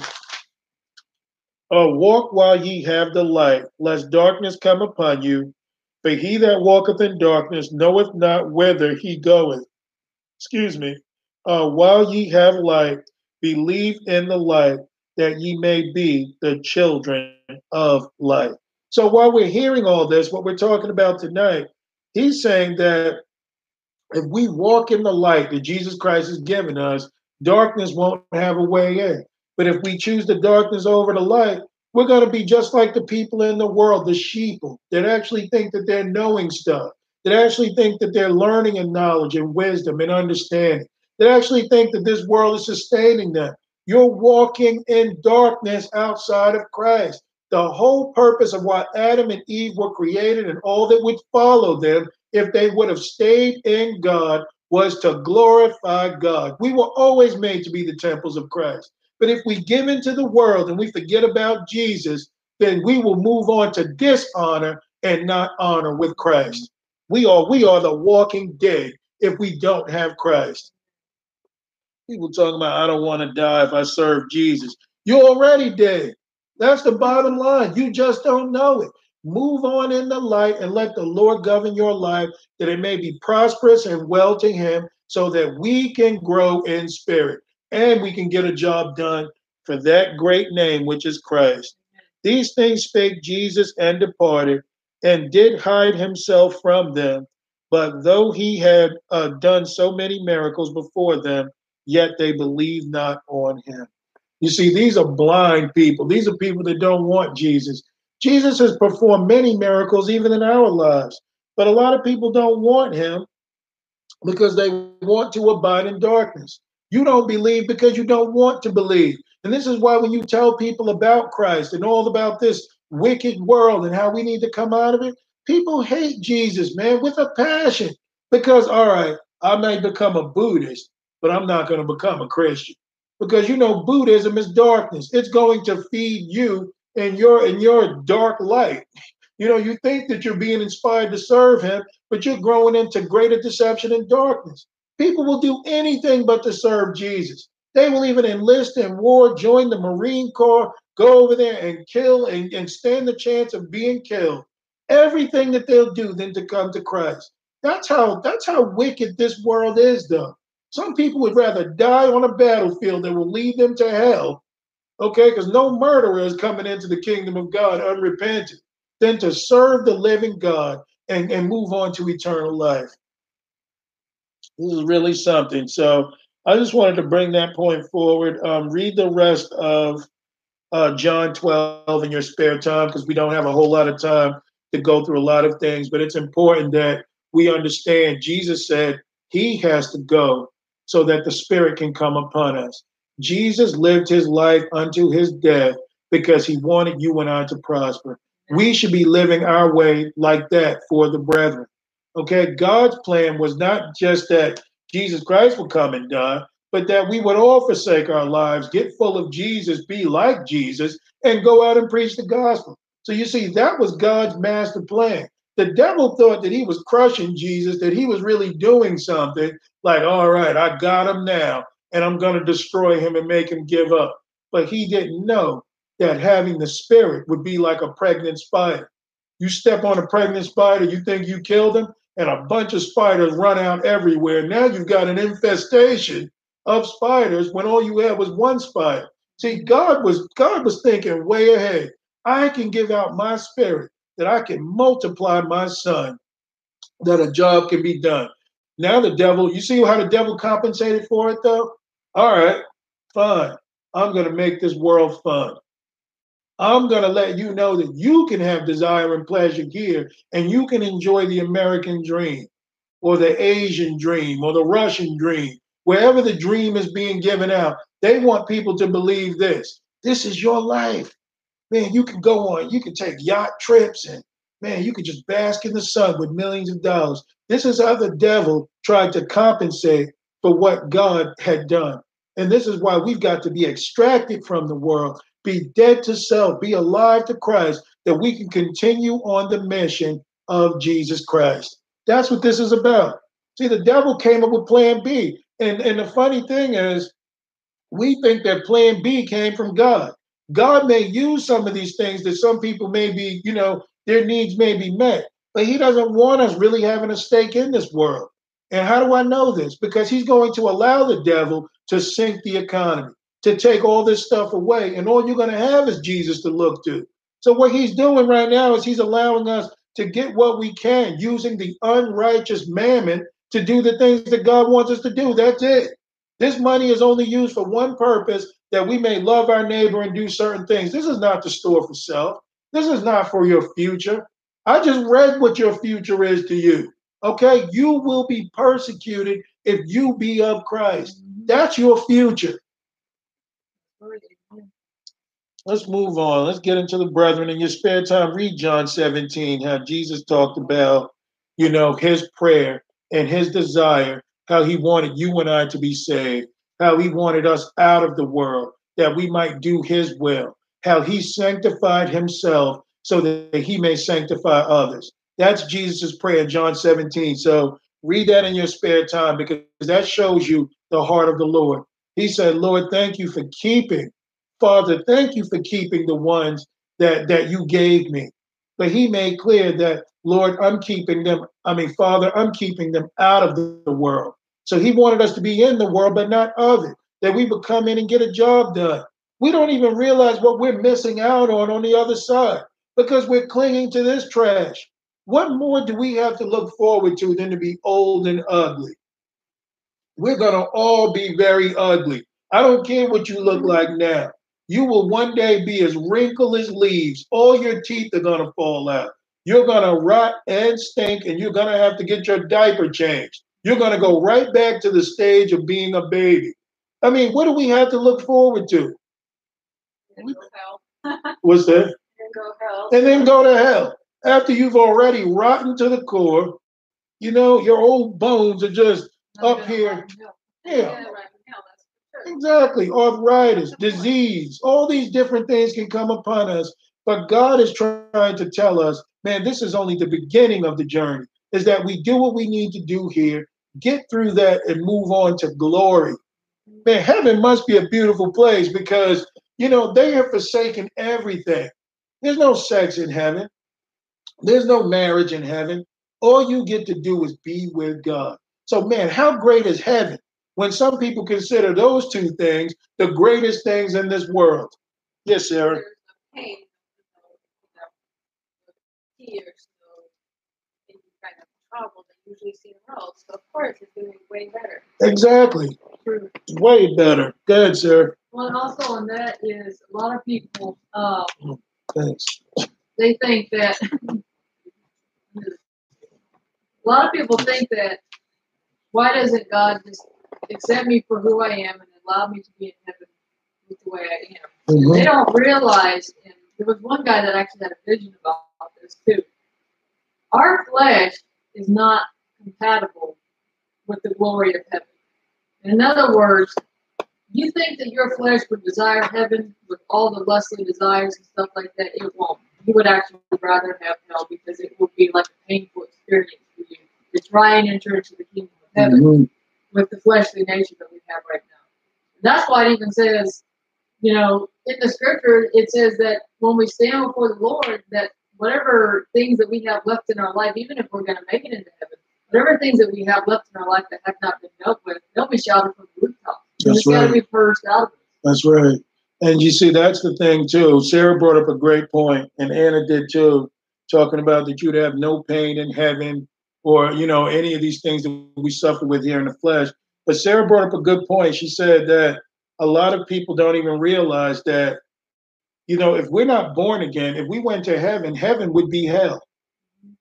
Uh, walk while ye have the light, lest darkness come upon you. For he that walketh in darkness knoweth not whither he goeth. Excuse me. Uh, while ye have light, believe in the light, that ye may be the children of light. So while we're hearing all this, what we're talking about tonight, he's saying that if we walk in the light that Jesus Christ has given us, darkness won't have a way in. But if we choose the darkness over the light, we're going to be just like the people in the world, the sheeple, that actually think that they're knowing stuff, that actually think that they're learning and knowledge and wisdom and understanding, that actually think that this world is sustaining them. You're walking in darkness outside of Christ. The whole purpose of why Adam and Eve were created and all that would follow them, if they would have stayed in God, was to glorify God. We were always made to be the temples of Christ. But if we give into the world and we forget about Jesus, then we will move on to dishonor and not honor with Christ. We are we are the walking dead if we don't have Christ. People talking about I don't want to die if I serve Jesus. You're already dead. That's the bottom line. You just don't know it. Move on in the light and let the Lord govern your life that it may be prosperous and well to Him so that we can grow in spirit and we can get a job done for that great name, which is Christ. These things spake Jesus and departed and did hide himself from them. But though he had uh, done so many miracles before them, yet they believed not on him. You see, these are blind people. These are people that don't want Jesus. Jesus has performed many miracles even in our lives, but a lot of people don't want him because they want to abide in darkness. You don't believe because you don't want to believe. And this is why when you tell people about Christ and all about this wicked world and how we need to come out of it, people hate Jesus, man, with a passion. Because, all right, I may become a Buddhist, but I'm not going to become a Christian because you know Buddhism is darkness. It's going to feed you in your in your dark light. You know, you think that you're being inspired to serve him, but you're growing into greater deception and darkness. People will do anything but to serve Jesus. They will even enlist in war, join the Marine Corps, go over there and kill and, and stand the chance of being killed. Everything that they'll do then to come to Christ. That's how that's how wicked this world is, though. Some people would rather die on a battlefield that will lead them to hell, okay, because no murderer is coming into the kingdom of God unrepentant, than to serve the living God and, and move on to eternal life. This is really something. So I just wanted to bring that point forward. Um, read the rest of uh, John 12 in your spare time because we don't have a whole lot of time to go through a lot of things, but it's important that we understand Jesus said he has to go so that the Spirit can come upon us. Jesus lived his life unto his death because he wanted you and I to prosper. We should be living our way like that for the brethren. Okay, God's plan was not just that Jesus Christ would come and die, but that we would all forsake our lives, get full of Jesus, be like Jesus, and go out and preach the gospel. So you see, that was God's master plan. The devil thought that he was crushing Jesus, that he was really doing something like, all right, I got him now, and I'm going to destroy him and make him give up. But he didn't know that having the spirit would be like a pregnant spider. You step on a pregnant spider, you think you killed him, and a bunch of spiders run out everywhere. Now you've got an infestation of spiders when all you had was one spider. See, God was God was thinking way ahead. I can give out my spirit that I can multiply my son, that a job can be done. Now the devil, you see how the devil compensated for it though? All right, fine. I'm to make this world fun. I'm going to let you know that you can have desire and pleasure here and you can enjoy the American dream or the Asian dream or the Russian dream. Wherever the dream is being given out, they want people to believe this. This is your life man, you can go on, you can take yacht trips and man, you can just bask in the sun with millions of dollars. This is how the devil tried to compensate for what God had done. And this is why we've got to be extracted from the world, be dead to self, be alive to Christ, that we can continue on the mission of Jesus Christ. That's what this is about. See, the devil came up with plan B. And, and the funny thing is, we think that plan B came from God. God may use some of these things that some people may be, you know, their needs may be met, but He doesn't want us really having a stake in this world. And how do I know this? Because He's going to allow the devil to sink the economy, to take all this stuff away. And all you're going to have is Jesus to look to. So, what He's doing right now is He's allowing us to get what we can using the unrighteous mammon to do the things that God wants us to do. That's it. This money is only used for one purpose that we may love our neighbor and do certain things. This is not to store for self. This is not for your future. I just read what your future is to you. Okay? You will be persecuted if you be of Christ. Mm-hmm. That's your future. Let's move on. Let's get into the brethren. In your spare time, read John 17, how Jesus talked about, you know, his prayer and his desire, how he wanted you and I to be saved, how he wanted us out of the world, that we might do his will, how he sanctified himself so that he may sanctify others. That's Jesus' prayer, John 17. So read that in your spare time because that shows you the heart of the Lord. He said, Lord, thank you for keeping. Father, thank you for keeping the ones that, that you gave me. But he made clear that, Lord, I'm keeping them. I mean, Father, I'm keeping them out of the world. So he wanted us to be in the world, but not of it, that we would come in and get a job done. We don't even realize what we're missing out on on the other side because we're clinging to this trash. What more do we have to look forward to than to be old and ugly? We're going to all be very ugly. I don't care what you look like now. You will one day be as wrinkled as leaves. All your teeth are going to fall out. You're going to rot and stink, and you're going to have to get your diaper changed. You're going to go right back to the stage of being a baby. I mean, what do we have to look forward to? <laughs> What's that? Then go hell. And then go to hell. After you've already rotten to the core, you know, your old bones are just up here. Yeah. Exactly. Arthritis, disease, all these different things can come upon us. But God is trying to tell us, man, this is only the beginning of the journey, is that we do what we need to do here, get through that, and move on to glory. Man, heaven must be a beautiful place because, you know, they have forsaken everything. There's no sex in heaven, there's no marriage in heaven. All you get to do is be with God. So, man, how great is heaven? when some people consider those two things the greatest things in this world. Yes, Sarah. Tears, kind of trouble that usually see in roles. So of course it's doing way better. Exactly. Way better. Good, sir. Well, and also on that is a lot of people. Um, Thanks. they think that <laughs> a lot of people think that why doesn't God just accept me for who I am and allow me to be in heaven with the way I am. Mhm. They don't realize, and there was one guy that actually had a vision about this too. Our flesh is not compatible with the glory of heaven. In other words, you think that your flesh would desire heaven with all the lustly desires and stuff like that, it won't. You would actually rather have hell because it would be like a painful experience for you to try and enter into the kingdom heaven Mhm. with the fleshly nature that we have right now. That's why it even says, you know, in the scripture, it says that when we stand before the Lord, that whatever things that we have left in our life, even if we're going to make it into heaven, whatever things that we have left in our life that have not been dealt with, they'll be shouted from the rooftops. That's it's got to right. be purged out of us. That's right. And you see, that's the thing too. Sarah brought up a great point, and Anna did too, talking about that you'd have no pain in heaven or, you know, any of these things that we suffer with here in the flesh. But Sarah brought up a good point. She said that a lot of people don't even realize that, you know, if we're not born again, if we went to heaven, heaven would be hell.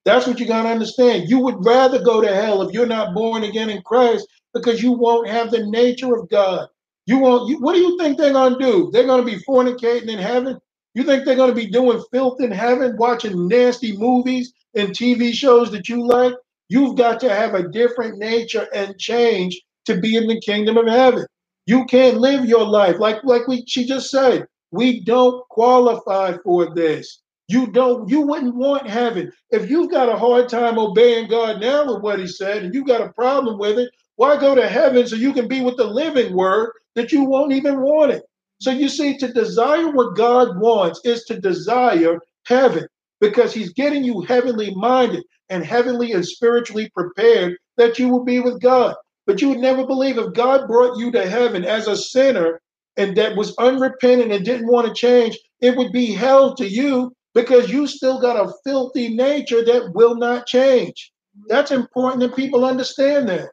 That's what you got to understand. You would rather go to hell if you're not born again in Christ because you won't have the nature of God. You won't. You, what do you think they're going to do? They're going to be fornicating in heaven? You think they're going to be doing filth in heaven, watching nasty movies and TV shows that you like? You've got to have a different nature and change to be in the kingdom of heaven. You can't live your life like like we she just said. We don't qualify for this. You don't, you wouldn't want heaven. If you've got a hard time obeying God now with what he said, and you've got a problem with it, why go to heaven so you can be with the living word that you won't even want it? So you see, to desire what God wants is to desire heaven because he's getting you heavenly minded and heavenly and spiritually prepared that you will be with God. But you would never believe if God brought you to heaven as a sinner and that was unrepentant and didn't want to change, it would be hell to you because you still got a filthy nature that will not change. That's important that people understand that.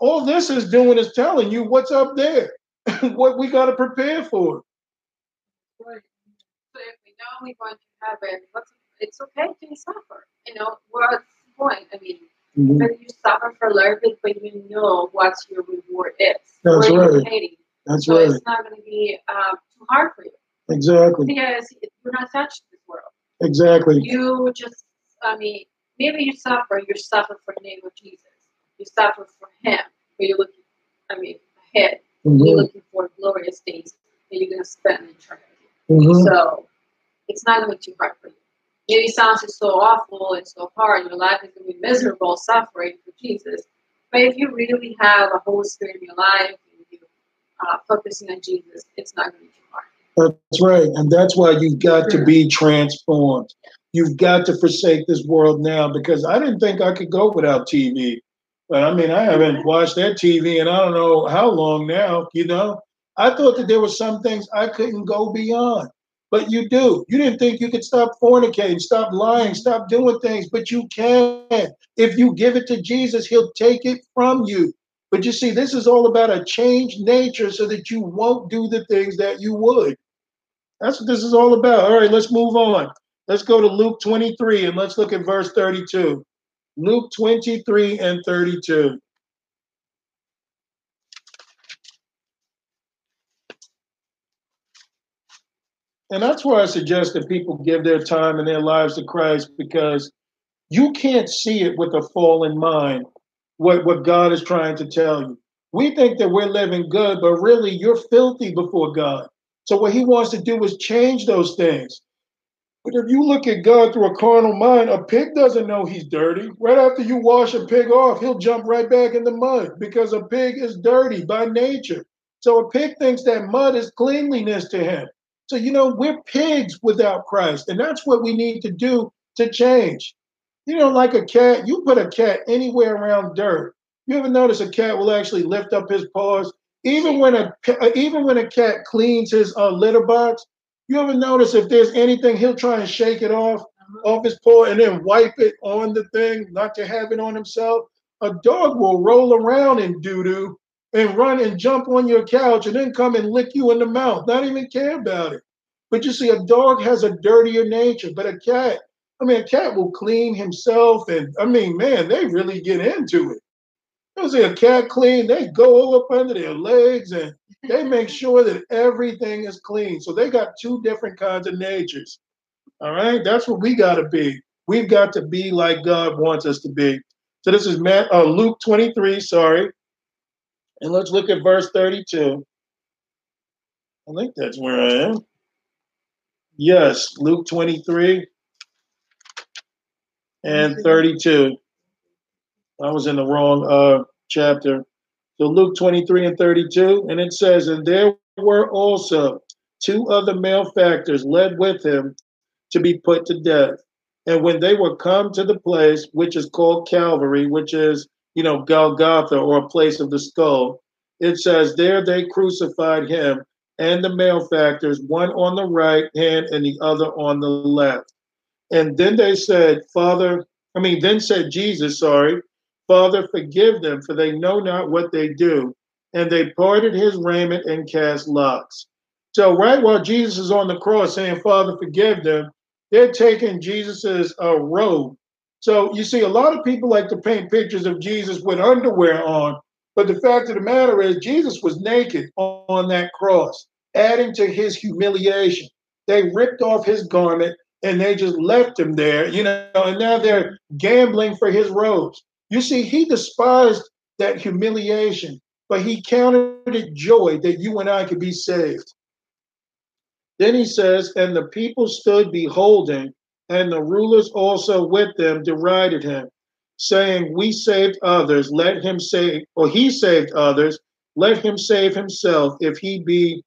All this is doing is telling you what's up there, <laughs> what we got to prepare for. So if we know we're going to heaven, what's it's okay to suffer. You know, what's the point? I mean, Mhm. whether you suffer for a little bit, but you know what your reward is. That's right. That's So right. it's not going to be um, too hard for you Exactly. because you're not attached to this world. Exactly. You just, I mean, maybe you suffer, you suffer for the name of Jesus. You suffer for Him, but you're looking, I mean, ahead. You're Mhm. looking for glorious days that you're going to spend in eternity. Mhm. So it's not going to be too hard for you. Maybe it sounds just so awful and so hard. Your life is going to be miserable, suffering for Jesus. But if you really have a Holy Spirit in your life and you uh, focusing on Jesus, it's not going to be hard. That's right. And that's why you've got to be transformed. You've got to forsake this world now because I didn't think I could go without TV. But I mean, I haven't watched that TV and I don't know how long now, you know? I thought that there were some things I couldn't go beyond. But you do. You didn't think you could stop fornicating, stop lying, stop doing things, but you can. If you give it to Jesus, he'll take it from you. But you see, this is all about a changed nature so that you won't do the things that you would. That's what this is all about. All right, let's move on. Let's go to Luke 23 and let's look at verse 32. Luke 23 and 32. And that's why I suggest that people give their time and their lives to Christ because you can't see it with a fallen mind, what, what God is trying to tell you. We think that we're living good, but really you're filthy before God. So what he wants to do is change those things. But if you look at God through a carnal mind, a pig doesn't know he's dirty. Right after you wash a pig off, he'll jump right back in the mud because a pig is dirty by nature. So a pig thinks that mud is cleanliness to him. So, you know, we're pigs without Christ. And that's what we need to do to change. You know, like a cat, you put a cat anywhere around dirt. You ever notice a cat will actually lift up his paws? Even when a even when a cat cleans his uh, litter box, you ever notice if there's anything, he'll try and shake it off off his paw and then wipe it on the thing, not to have it on himself. A dog will roll around in doo doo and run and jump on your couch and then come and lick you in the mouth, not even care about it. But you see, a dog has a dirtier nature, but a cat, I mean, a cat will clean himself. And I mean, man, they really get into it. You see a cat clean, they go up under their legs and they make sure that everything is clean. So they got two different kinds of natures. All right, that's what we got to be. We've got to be like God wants us to be. So this is Matt, uh, Luke 23, sorry. And let's look at verse 32. I think that's where I am. Yes, Luke 23 and 32. I was in the wrong uh, chapter. So Luke 23 and 32, and it says, And there were also two other malefactors led with him to be put to death. And when they were come to the place which is called Calvary, which is, you know, Golgotha or a place of the skull, it says, There they crucified him and the malefactors, one on the right hand and the other on the left. And then they said, Father, I mean, then said Jesus, sorry, Father, forgive them, for they know not what they do. And they parted his raiment and cast lots. So, right while Jesus is on the cross saying, Father, forgive them, they're taking Jesus's uh, robe. So, you see, a lot of people like to paint pictures of Jesus with underwear on. But the fact of the matter is, Jesus was naked on, that cross, adding to his humiliation. They ripped off his garment and they just left him there, you know, and now they're gambling for his robes. You see, he despised that humiliation, but he counted it joy that you and I could be saved. Then he says, And the people stood beholding, and the rulers also with them derided him, saying, We saved others, let him save, or he saved others, let him save himself if he be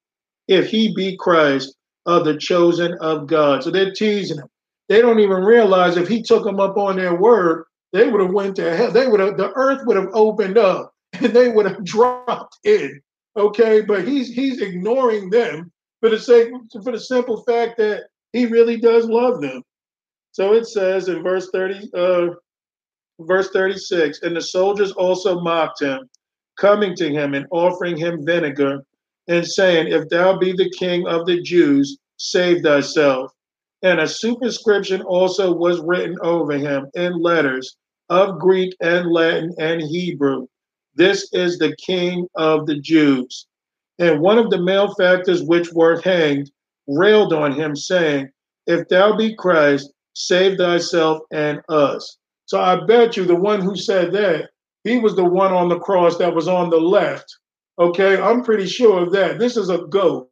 if he be Christ of the chosen of God. So they're teasing him. They don't even realize if he took them up on their word, they would have went to hell. They would have the earth would have opened up <laughs> and they would have <laughs> dropped in. Okay, but he's he's ignoring them for the sake for the simple fact that he really does love them. So it says in verse 30, uh, verse 36, and the soldiers also mocked him, coming to him and offering him vinegar, and saying, If thou be the king of the Jews, save thyself. And a superscription also was written over him in letters of Greek and Latin and Hebrew. This is the king of the Jews. And one of the malefactors which were hanged railed on him, saying, If thou be Christ, save thyself and us. So I bet you the one who said that, he was the one on the cross that was on the left. Okay, I'm pretty sure of that. This is a goat.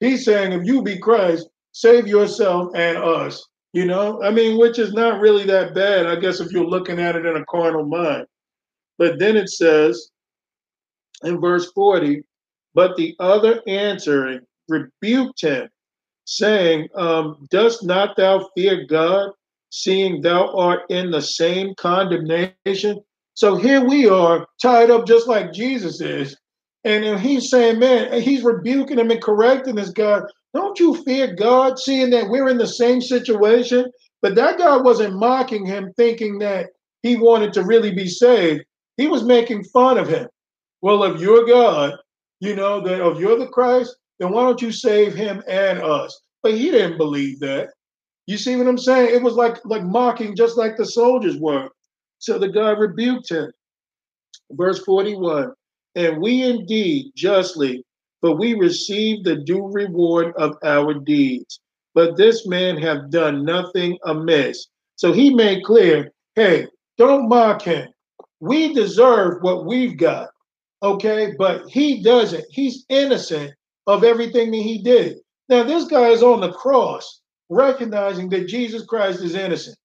He's saying, if you be Christ, save yourself and us. You know, I mean, which is not really that bad, I guess, if you're looking at it in a carnal mind. But then it says in verse 40, but the other answering rebuked him, saying, um, Dost not thou fear God, seeing thou art in the same condemnation? So here we are, tied up just like Jesus is. And he's saying, man, he's rebuking him and correcting this guy. Don't you fear God, seeing that we're in the same situation? But that guy wasn't mocking him, thinking that he wanted to really be saved. He was making fun of him. Well, if you're God, you know, that if you're the Christ, then why don't you save him and us? But he didn't believe that. You see what I'm saying? It was like like mocking, just like the soldiers were. So the God rebuked him. Verse 41 And we indeed justly, for we receive the due reward of our deeds. But this man have done nothing amiss. So he made clear hey, don't mock him. We deserve what we've got. Okay, but he doesn't. He's innocent of everything that he did. Now, this guy is on the cross, recognizing that Jesus Christ is innocent.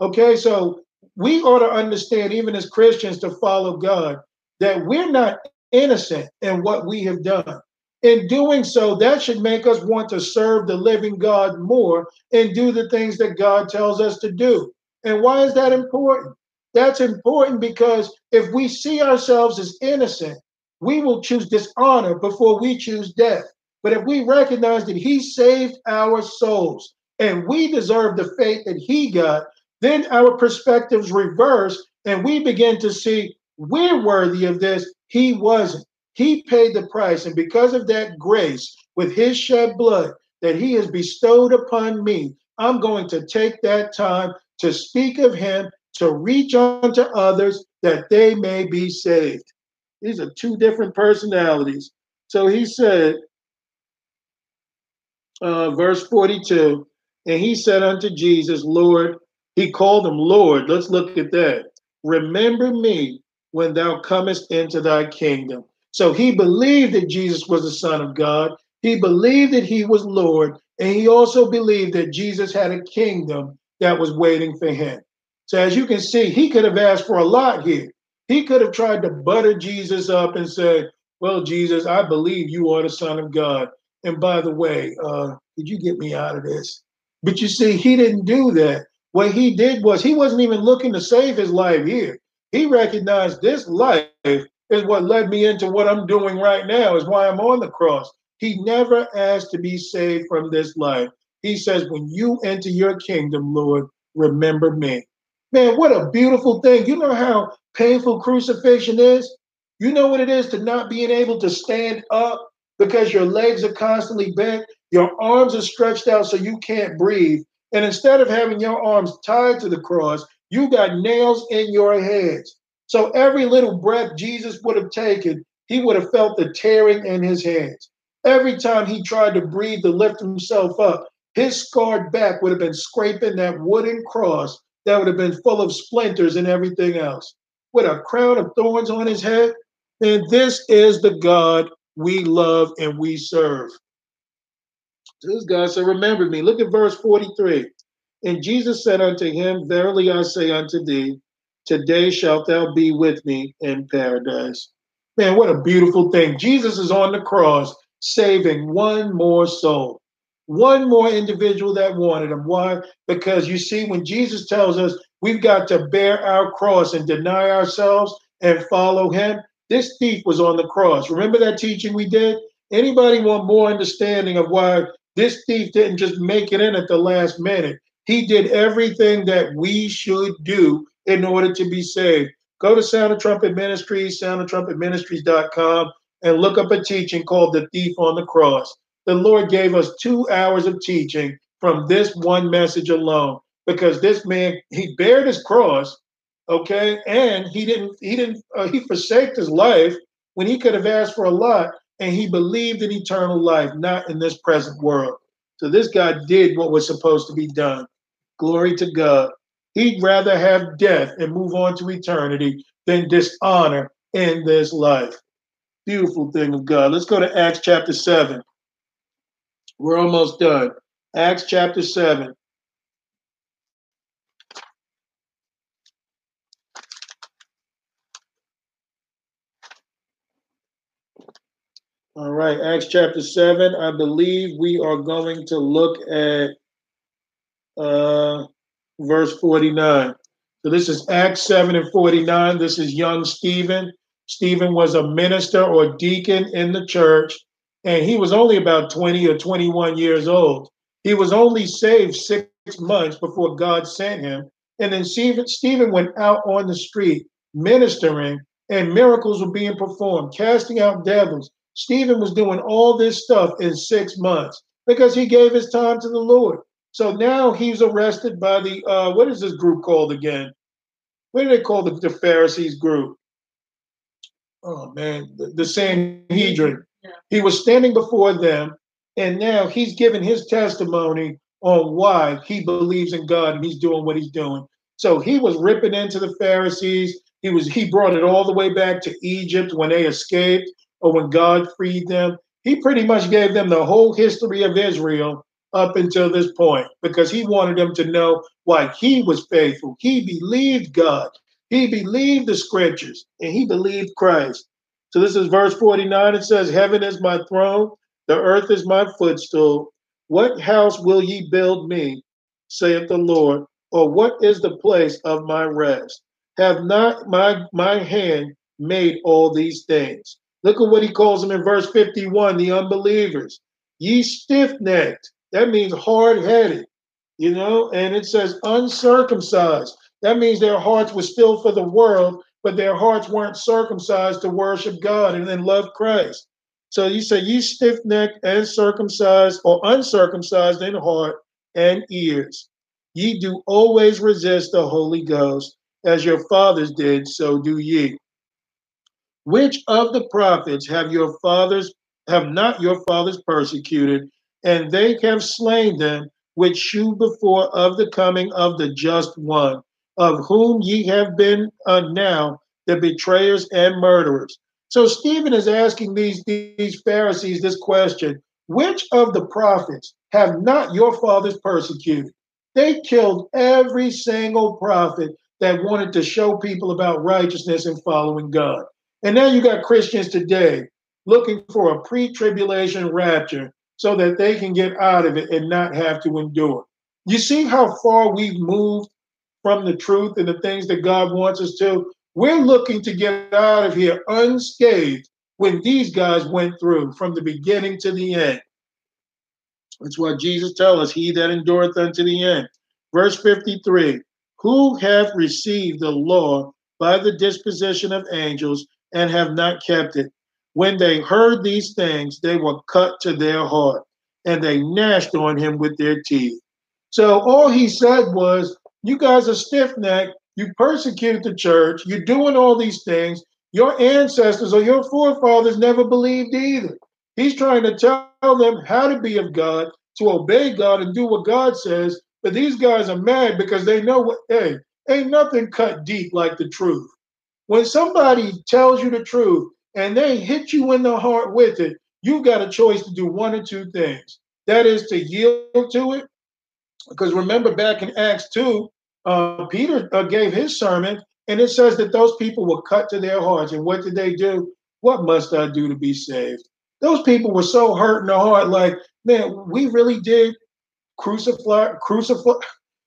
Okay, so we ought to understand, even as Christians, to follow God, that we're not innocent in what we have done. In doing so, that should make us want to serve the living God more and do the things that God tells us to do. And why is that important? That's important because if we see ourselves as innocent, we will choose dishonor before we choose death. But if we recognize that He saved our souls and we deserve the fate that He got, then our perspectives reverse and we begin to see we're worthy of this. He wasn't. He paid the price. And because of that grace, with His shed blood that He has bestowed upon me, I'm going to take that time to speak of Him, to reach unto others that they may be saved. These are two different personalities. So he said, uh, verse 42, and he said unto Jesus, Lord, he called him Lord. Let's look at that. Remember me when thou comest into thy kingdom. So he believed that Jesus was the Son of God. He believed that he was Lord. And he also believed that Jesus had a kingdom that was waiting for him. So as you can see, he could have asked for a lot here. He could have tried to butter Jesus up and said, Well, Jesus, I believe you are the Son of God. And by the way, uh, did you get me out of this? But you see, he didn't do that. What he did was he wasn't even looking to save his life here. He recognized this life is what led me into what I'm doing right now, is why I'm on the cross. He never asked to be saved from this life. He says, When you enter your kingdom, Lord, remember me. Man, what a beautiful thing. You know how painful crucifixion is? You know what it is to not being able to stand up because your legs are constantly bent, your arms are stretched out so you can't breathe. And instead of having your arms tied to the cross, you got nails in your hands. So every little breath Jesus would have taken, he would have felt the tearing in his hands. Every time he tried to breathe to lift himself up, his scarred back would have been scraping that wooden cross that would have been full of splinters and everything else with a crown of thorns on his head, then this is the God we love and we serve. This guy said, Remember me. Look at verse 43. And Jesus said unto him, Verily I say unto thee, today shalt thou be with me in paradise. Man, what a beautiful thing. Jesus is on the cross saving one more soul, one more individual that wanted him. Why? Because you see, when Jesus tells us we've got to bear our cross and deny ourselves and follow him, this thief was on the cross. Remember that teaching we did? Anybody want more understanding of why this thief didn't just make it in at the last minute? He did everything that we should do in order to be saved. Go to Sound the Trumpet Ministries, soundthetrumpetministries.com, and look up a teaching called The Thief on the Cross. The Lord gave us two hours of teaching from this one message alone because this man, he bared his cross, okay, and he didn't, he didn't, uh, he forsaked his life when he could have asked for a lot, and he believed in eternal life, not in this present world. So this guy did what was supposed to be done. Glory to God. He'd rather have death and move on to eternity than dishonor in this life. Beautiful thing of God. Let's go to Acts chapter 7. We're almost done. Acts chapter 7. All right, Acts chapter 7. I believe we are going to look at uh, verse 49. So this is Acts 7 and 49. This is young Stephen. Stephen was a minister or deacon in the church, and he was only about 20 or 21 years old. He was only saved six months before God sent him. And then Stephen, Stephen went out on the street ministering, and miracles were being performed, casting out devils. Stephen was doing all this stuff in six months because he gave his time to the Lord. So now he's arrested by the uh, what is this group called again? What do they call the, the Pharisees group? Oh man, the, the Sanhedrin. He was standing before them, and now he's giving his testimony on why he believes in God and he's doing what he's doing. So he was ripping into the Pharisees. He was he brought it all the way back to Egypt when they escaped or when God freed them. He pretty much gave them the whole history of Israel up until this point because he wanted them to know why he was faithful. He believed God, he believed the scriptures, and he believed Christ. So this is verse 49. It says, Heaven is my throne, the earth is my footstool. What house will ye build me, saith the Lord? Or what is the place of my rest? Have not my, my hand made all these things? Look at what he calls them in verse 51 the unbelievers. Ye stiff necked, that means hard headed, you know, and it says uncircumcised. That means their hearts were still for the world, but their hearts weren't circumcised to worship God and then love Christ. So you say, ye stiff necked and circumcised or uncircumcised in heart and ears. Ye do always resist the Holy Ghost, as your fathers did, so do ye. Which of the prophets have your fathers have not your fathers persecuted, and they have slain them which shew before of the coming of the just one, of whom ye have been now the betrayers and murderers. So Stephen is asking these, these Pharisees this question Which of the prophets have not your fathers persecuted? They killed every single prophet that wanted to show people about righteousness and following God. And now you got Christians today looking for a pre tribulation rapture so that they can get out of it and not have to endure. You see how far we've moved from the truth and the things that God wants us to? We're looking to get out of here unscathed when these guys went through from the beginning to the end. That's why Jesus tells us, He that endureth unto the end. Verse 53 Who have received the law by the disposition of angels and have not kept it, when they heard these things, they were cut to their heart and they gnashed on him with their teeth. So all he said was, You guys are stiff necked. You persecuted the church. You're doing all these things. Your ancestors or your forefathers never believed either. He's trying to tell them how to be of God, to obey God and do what God says. But these guys are mad because they know what, hey, ain't nothing cut deep like the truth. When somebody tells you the truth, and they hit you in the heart with it, you've got a choice to do one or two things. that is to yield to it. Because remember back in Acts 2, uh, Peter uh, gave his sermon, and it says that those people were cut to their hearts. And what did they do? What must I do to be saved? Those people were so hurt in the heart, like, man, we really did crucify, crucify,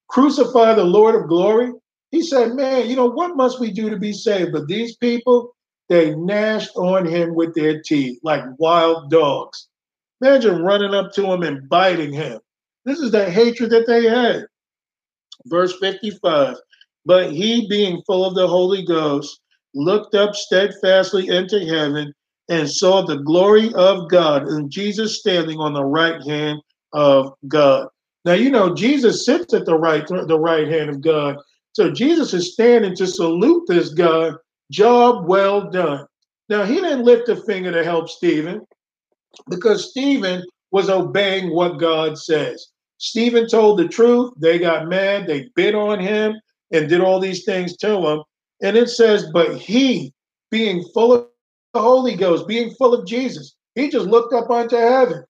crucify the Lord of glory. He said, man, you know, what must we do to be saved? But these people, they gnashed on him with their teeth like wild dogs. Imagine running up to him and biting him. This is the hatred that they had. Verse 55 But he, being full of the Holy Ghost, looked up steadfastly into heaven and saw the glory of God and Jesus standing on the right hand of God. Now you know Jesus sits at the right the right hand of God. So Jesus is standing to salute this God. Job well done. Now he didn't lift a finger to help Stephen because Stephen was obeying what God says. Stephen told the truth. They got mad. They bit on him and did all these things to him. And it says, but he, being full of the Holy Ghost, being full of Jesus, he just looked up unto heaven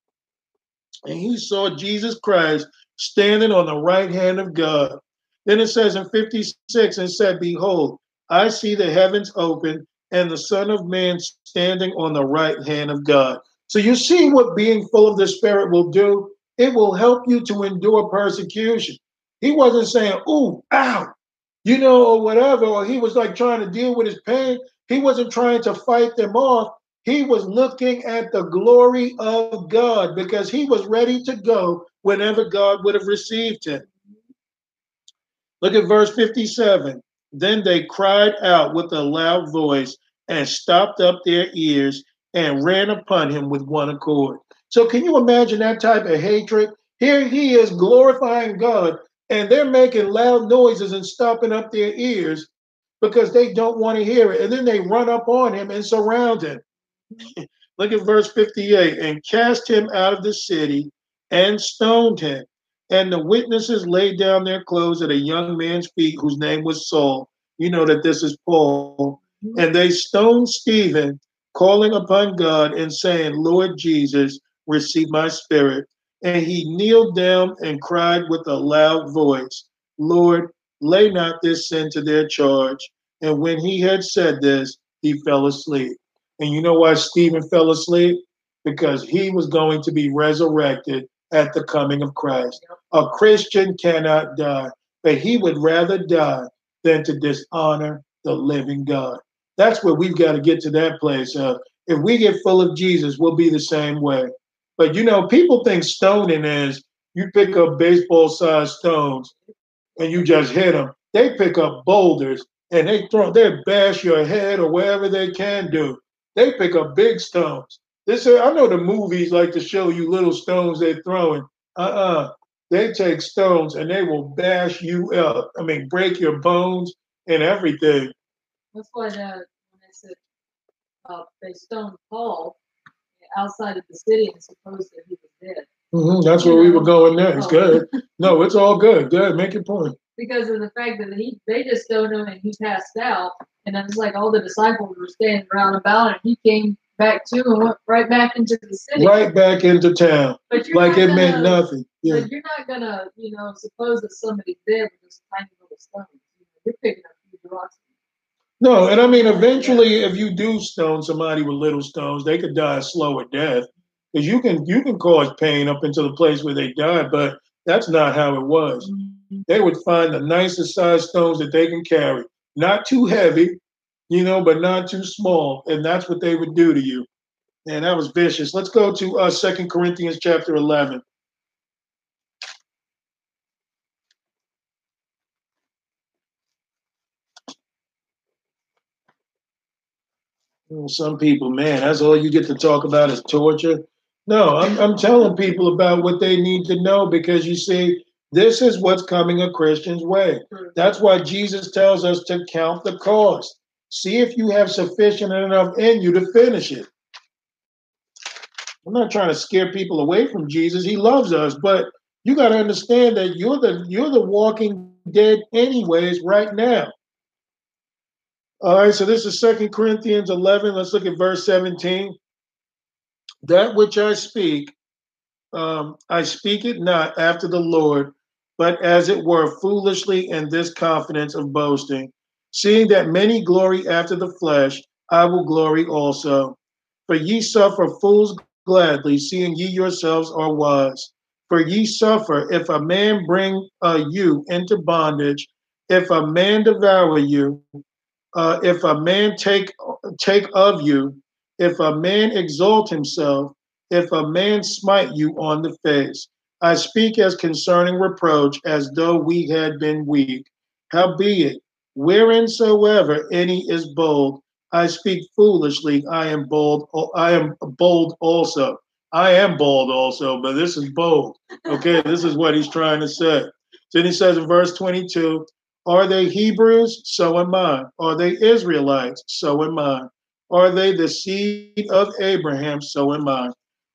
and he saw Jesus Christ standing on the right hand of God. Then it says in 56 and said, Behold, I see the heavens open and the Son of Man standing on the right hand of God. So you see what being full of the Spirit will do? It will help you to endure persecution. He wasn't saying, ooh, ow, you know, or whatever, or he was like trying to deal with his pain. He wasn't trying to fight them off. He was looking at the glory of God because he was ready to go whenever God would have received him. Look at verse 57. Then they cried out with a loud voice and stopped up their ears and ran upon him with one accord. So, can you imagine that type of hatred? Here he is glorifying God, and they're making loud noises and stopping up their ears because they don't want to hear it. And then they run up on him and surround him. <laughs> Look at verse 58 and cast him out of the city and stoned him. And the witnesses laid down their clothes at a young man's feet whose name was Saul. You know that this is Paul. And they stoned Stephen calling upon God and saying, Lord Jesus, receive my spirit. And he kneeled down and cried with a loud voice, Lord, lay not this sin to their charge. And when he had said this, he fell asleep. And you know why Stephen fell asleep? Because he was going to be resurrected at the coming of Christ. A Christian cannot die, but he would rather die than to dishonor the living God. That's where we've got to get to that place. Uh, if we get full of Jesus, we'll be the same way. But you know, people think stoning is you pick up baseball sized stones and you just hit them. They pick up boulders and they throw, they bash your head or whatever they can do. They pick up big stones. This I know the movies like to show you little stones they're throwing. Uh-uh. They take stones and they will bash you up. I mean, break your bones and everything. That's why that when they said uh, they stoned Paul outside of the city and supposed that he was dead. Mm-hmm. That's where we were going next. Oh. Good. <laughs> No, it's all good. Good. Make your point. Because of the fact that he they just stoned him and he passed out, and it was like all the disciples were standing around about, and he came back to and went right back into the city. Right back into town. But like it gonna, meant nothing. Yeah. But you're not gonna, you know, suppose that somebody's dead with this tiny little stone. You are picking up huge rocks no, and I mean, eventually, if you do stone somebody with little stones, they could die a slower death because you can you can cause pain up into the place where they died, but that's not how it was. Mm-hmm. They would find the nicest size stones that they can carry, not too heavy, you know, but not too small, and that's what they would do to you. And that was vicious. Let's go to uh, Second Corinthians chapter eleven. Some people, man, that's all you get to talk about is torture. No, I'm, I'm telling people about what they need to know because you see, this is what's coming a Christian's way. That's why Jesus tells us to count the cost. See if you have sufficient enough in you to finish it. I'm not trying to scare people away from Jesus. He loves us, but you got to understand that you're the you're the walking dead anyways right now. All right, so this is Second Corinthians 11. Let's look at verse 17. That which I speak, um, I speak it not after the Lord, but as it were foolishly in this confidence of boasting. Seeing that many glory after the flesh, I will glory also. For ye suffer fools gladly, seeing ye yourselves are wise. For ye suffer if a man bring uh, you into bondage, if a man devour you, uh, if a man take take of you, if a man exalt himself, if a man smite you on the face. I speak as concerning reproach, as though we had been weak. Howbeit, whereinsoever any is bold, I speak foolishly. I am bold. I am bold also. I am bold also, but this is bold. Okay, this is what he's trying to say. Then he says in verse 22 Are they Hebrews? So am I. Are they Israelites? So am I. Are they the seed of Abraham? So am I.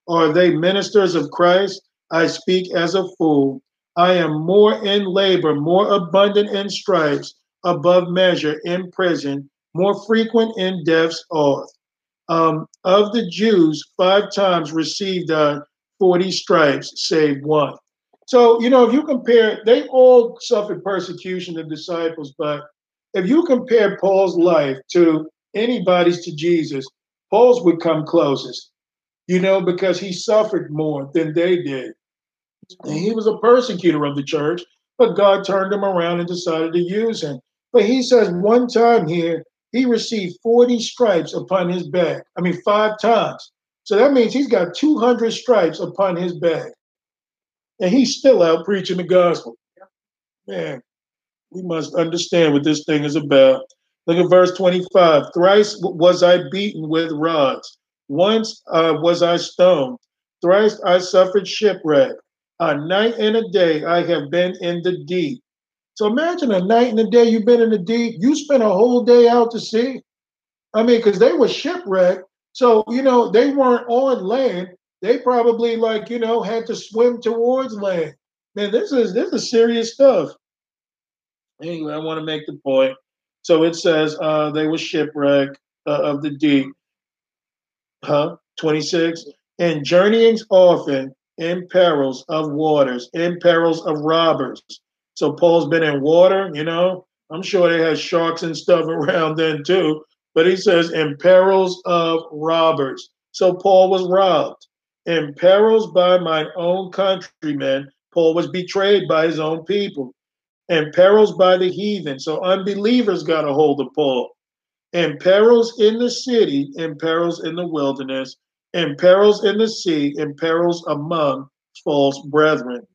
Are they ministers of Christ? I speak as a fool. I am more in labor, more abundant in stripes, above measure in prison, more frequent in death's oath um, of the Jews, five times received uh, 40 stripes, save one. So, you know, if you compare, they all suffered persecution, the disciples, but if you compare Paul's life to anybody's to Jesus, Paul's would come closest, you know, because he suffered more than they did. And he was a persecutor of the church, but God turned him around and decided to use him. But he says one time here, he received 40 stripes upon his back. I mean, five times. So that means he's got 200 stripes upon his back. And he's still out preaching the gospel. Man, we must understand what this thing is about. Look at verse 25. Thrice was I beaten with rods. Once uh, was I stoned. Thrice I suffered shipwreck. A night and a day I have been in the deep. So imagine a night and a day you've been in the deep. You spent a whole day out to sea. I mean, because they were shipwrecked. So, you know, they weren't on land. They probably like, you know, had to swim towards land. Man, this is this is serious stuff. Anyway, I want to make the point. So it says uh, they were shipwrecked uh, of the deep. Huh? 26. And journeyings often in perils of waters, in perils of robbers, so Paul's been in water, you know. I'm sure they had sharks and stuff <laughs> around then too. But he says, in perils of robbers. So Paul was robbed. In perils by my own countrymen, Paul was betrayed by his own people. In perils by the heathen. So unbelievers got a hold of Paul. In perils in the city, in perils in the wilderness, in perils in the sea, in perils among false brethren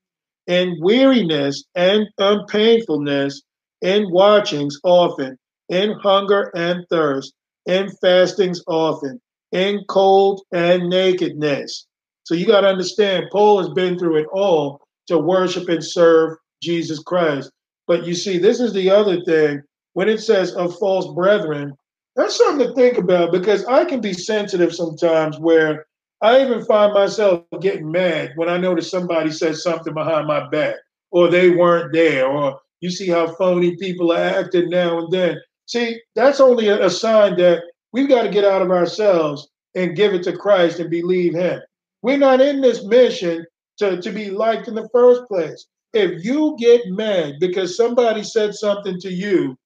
in weariness and unpainfulness, in watchings often, in hunger and thirst, in fastings often, in cold and nakedness. So you got to understand, Paul has been through it all to worship and serve Jesus Christ. But you see, this is the other thing. When it says of false brethren, that's something to think about because I can be sensitive sometimes where I even find myself getting mad when I notice somebody says something behind my back, or they weren't there, or you see how phony people are acting now and then. See, that's only a, a sign that we've got to get out of ourselves and give it to Christ and believe Him. We're not in this mission to, to be liked in the first place. If you get mad because somebody said something to you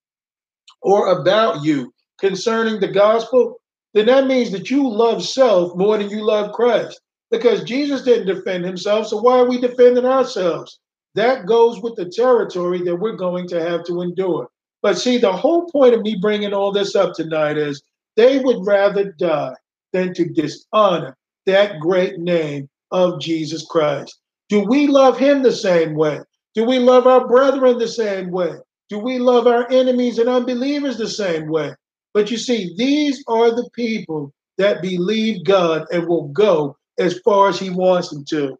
or about you concerning the gospel, then that means that you love self more than you love Christ. Because Jesus didn't defend himself, so why are we defending ourselves? That goes with the territory that we're going to have to endure. But see, the whole point of me bringing all this up tonight is they would rather die than to dishonor that great name of Jesus Christ. Do we love him the same way? Do we love our brethren the same way? Do we love our enemies and unbelievers the same way? But you see, these are the people that believe God and will go as far as He wants them to.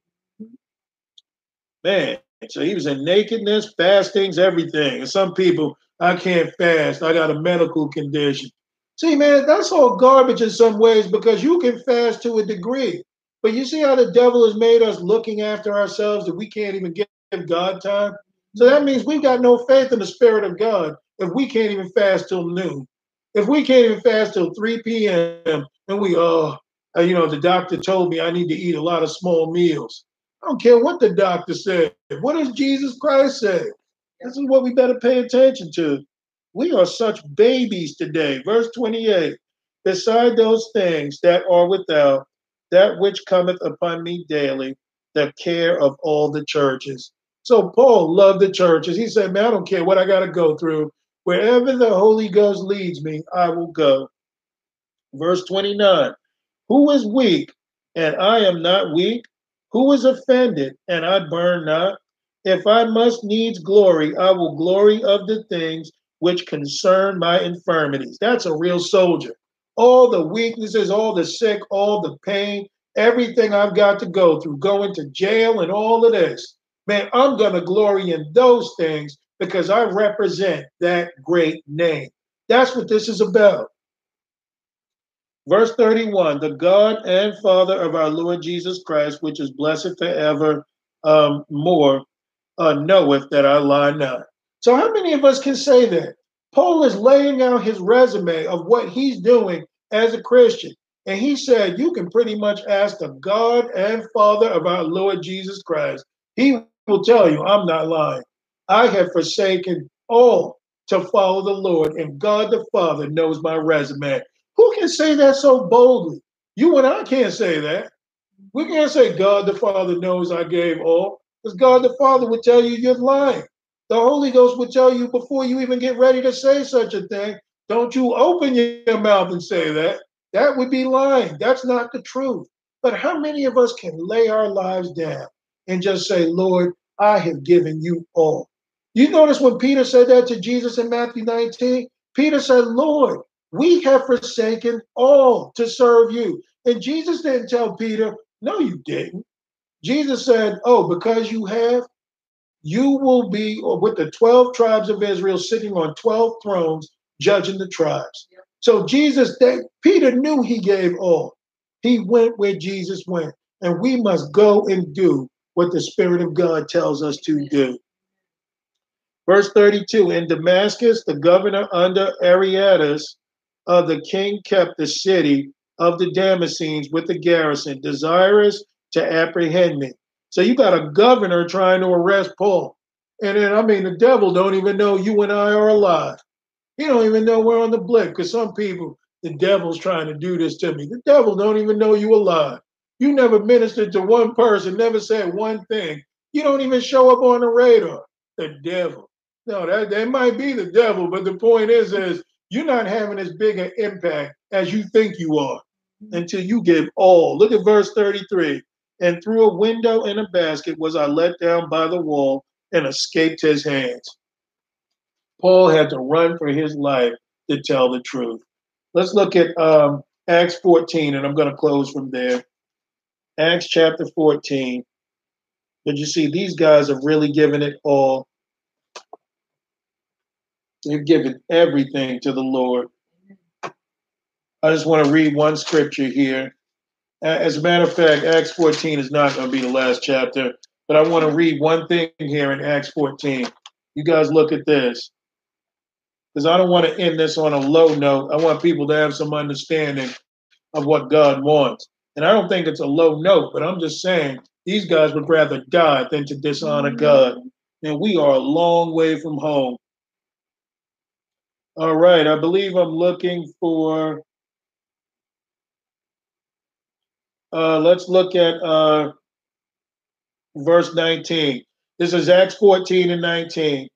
Man, so he was in nakedness, fastings, everything. And some people, I can't fast. I got a medical condition. See, man, that's all garbage in some ways because you can fast to a degree. But you see how the devil has made us looking after ourselves that we can't even give God time? So that means we've got no faith in the Spirit of God if we can't even fast till noon. If we can't even fast till 3 p.m. and we, uh, uh, you know, the doctor told me I need to eat a lot of small meals. I don't care what the doctor said. What does Jesus Christ say? This is what we better pay attention to. We are such babies today. Verse 28 Beside those things that are without, that which cometh upon me daily, the care of all the churches. So Paul loved the churches. He said, Man, I don't care what I got to go through. Wherever the Holy Ghost leads me, I will go. Verse 29 Who is weak, and I am not weak? Who is offended, and I burn not? If I must needs glory, I will glory of the things which concern my infirmities. That's a real soldier. All the weaknesses, all the sick, all the pain, everything I've got to go through, going to jail and all of this. Man, I'm going to glory in those things because I represent that great name. That's what this is about. Verse 31 The God and Father of our Lord Jesus Christ, which is blessed forever um, more, uh, knoweth that I lie not. So, how many of us can say that? Paul is laying out his resume of what he's doing as a Christian. And he said, You can pretty much ask the God and Father of our Lord Jesus Christ. He will tell you, I'm not lying. I have forsaken all to follow the Lord, and God the Father knows my resume. Who can say that so boldly? You and I can't say that. We can't say God the Father knows I gave all, because God the Father would tell you you're lying. The Holy Ghost would tell you before you even get ready to say such a thing, don't you open your mouth and say that. That would be lying. That's not the truth. But how many of us can lay our lives down and just say, Lord, I have given you all? You notice when Peter said that to Jesus in Matthew 19? Peter said, Lord, we have forsaken all to serve you. And Jesus didn't tell Peter, No, you didn't. Jesus said, Oh, because you have, you will be with the 12 tribes of Israel sitting on 12 thrones judging the tribes. So Jesus, they, Peter knew he gave all. He went where Jesus went. And we must go and do what the Spirit of God tells us to do. Verse 32 In Damascus, the governor under Aretas, uh, the king kept the city of the Damascenes with the garrison, desirous to apprehend me. So you got a governor trying to arrest Paul. And then, I mean, the devil don't even know you and I are alive. He don't even know we're on the blip because some people, the devil's trying to do this to me. The devil don't even know you alive. You never ministered to one person, never said one thing. You don't even show up on the radar. The devil. No, that, that might be the devil, but the point is, is you're not having as big an impact as you think you are until you give all. Look at verse 33. And through a window in a basket was I let down by the wall and escaped his hands. Paul had to run for his life to tell the truth. Let's look at um, Acts 14, and I'm going to close from there. Acts chapter 14. But you see these guys have really given it all? They've given everything to the Lord. I just want to read one scripture here. Uh, as a matter of fact, Acts 14 is not going to be the last chapter, but I want to read one thing here in Acts 14. You guys look at this. Because I don't want to end this on a low note. I want people to have some understanding of what God wants. And I don't think it's a low note, but I'm just saying these guys would rather die than to dishonor God. And we are a long way from home. All right, I believe I'm looking for. Uh, let's look at uh, verse 19. This is Acts 14 and 19.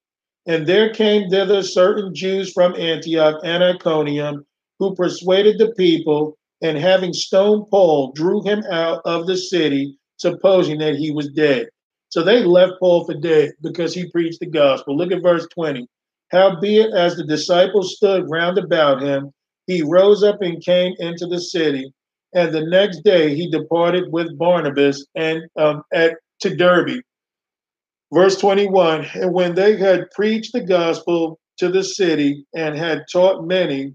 And there came thither certain Jews from Antioch and Iconium who persuaded the people, and having stoned Paul, drew him out of the city, supposing that he was dead. So they left Paul for dead because he preached the gospel. Look at verse 20. Howbeit, as the disciples stood round about him, he rose up and came into the city. And the next day he departed with Barnabas and um, at to Derbe. Verse 21 And when they had preached the gospel to the city and had taught many,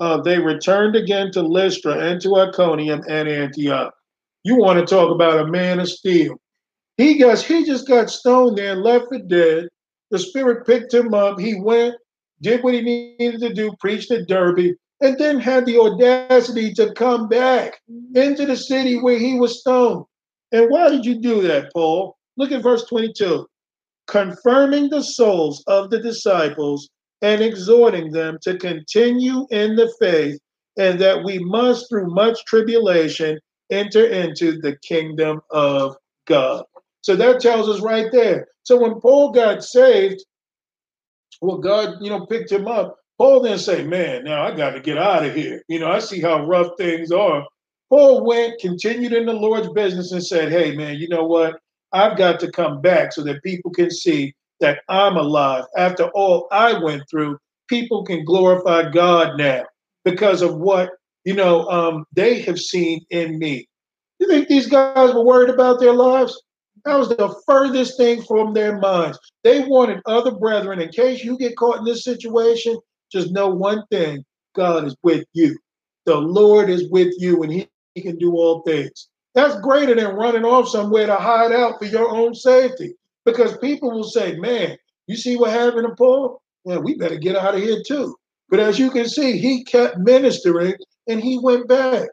uh, they returned again to Lystra and to Iconium and Antioch. You want to talk about a man of steel? He got he just got stoned there and left for dead. The Spirit picked him up. He went, did what he needed to do, preached at Derbe, and then had the audacity to come back mm-hmm. into the city where he was stoned And why did you do that, Paul? Look at verse 22 confirming the souls of the disciples and exhorting them to continue in the faith, and that we must, through much tribulation, enter into the kingdom of God. So that tells us right there. So when Paul got saved, well, God, you know, picked him up. Paul didn't say, Man, now I got to get out of here. You know, I see how rough things are. Paul went, continued in the Lord's business, and said, Hey, man, you know what? I've got to come back so that people can see that I'm alive. After all I went through, people can glorify God now because of what you know um, they have seen in me. You think these guys were worried about their lives? That was the furthest thing from their minds. They wanted other brethren, in case you get caught in this situation, just know one thing God is with you. The Lord is with you, and He, he can do all things. That's greater than running off somewhere to hide out for your own safety. Because people will say, man, you see what happened to Paul? Well, we better get out of here too. But as you can see, he kept ministering and he went back.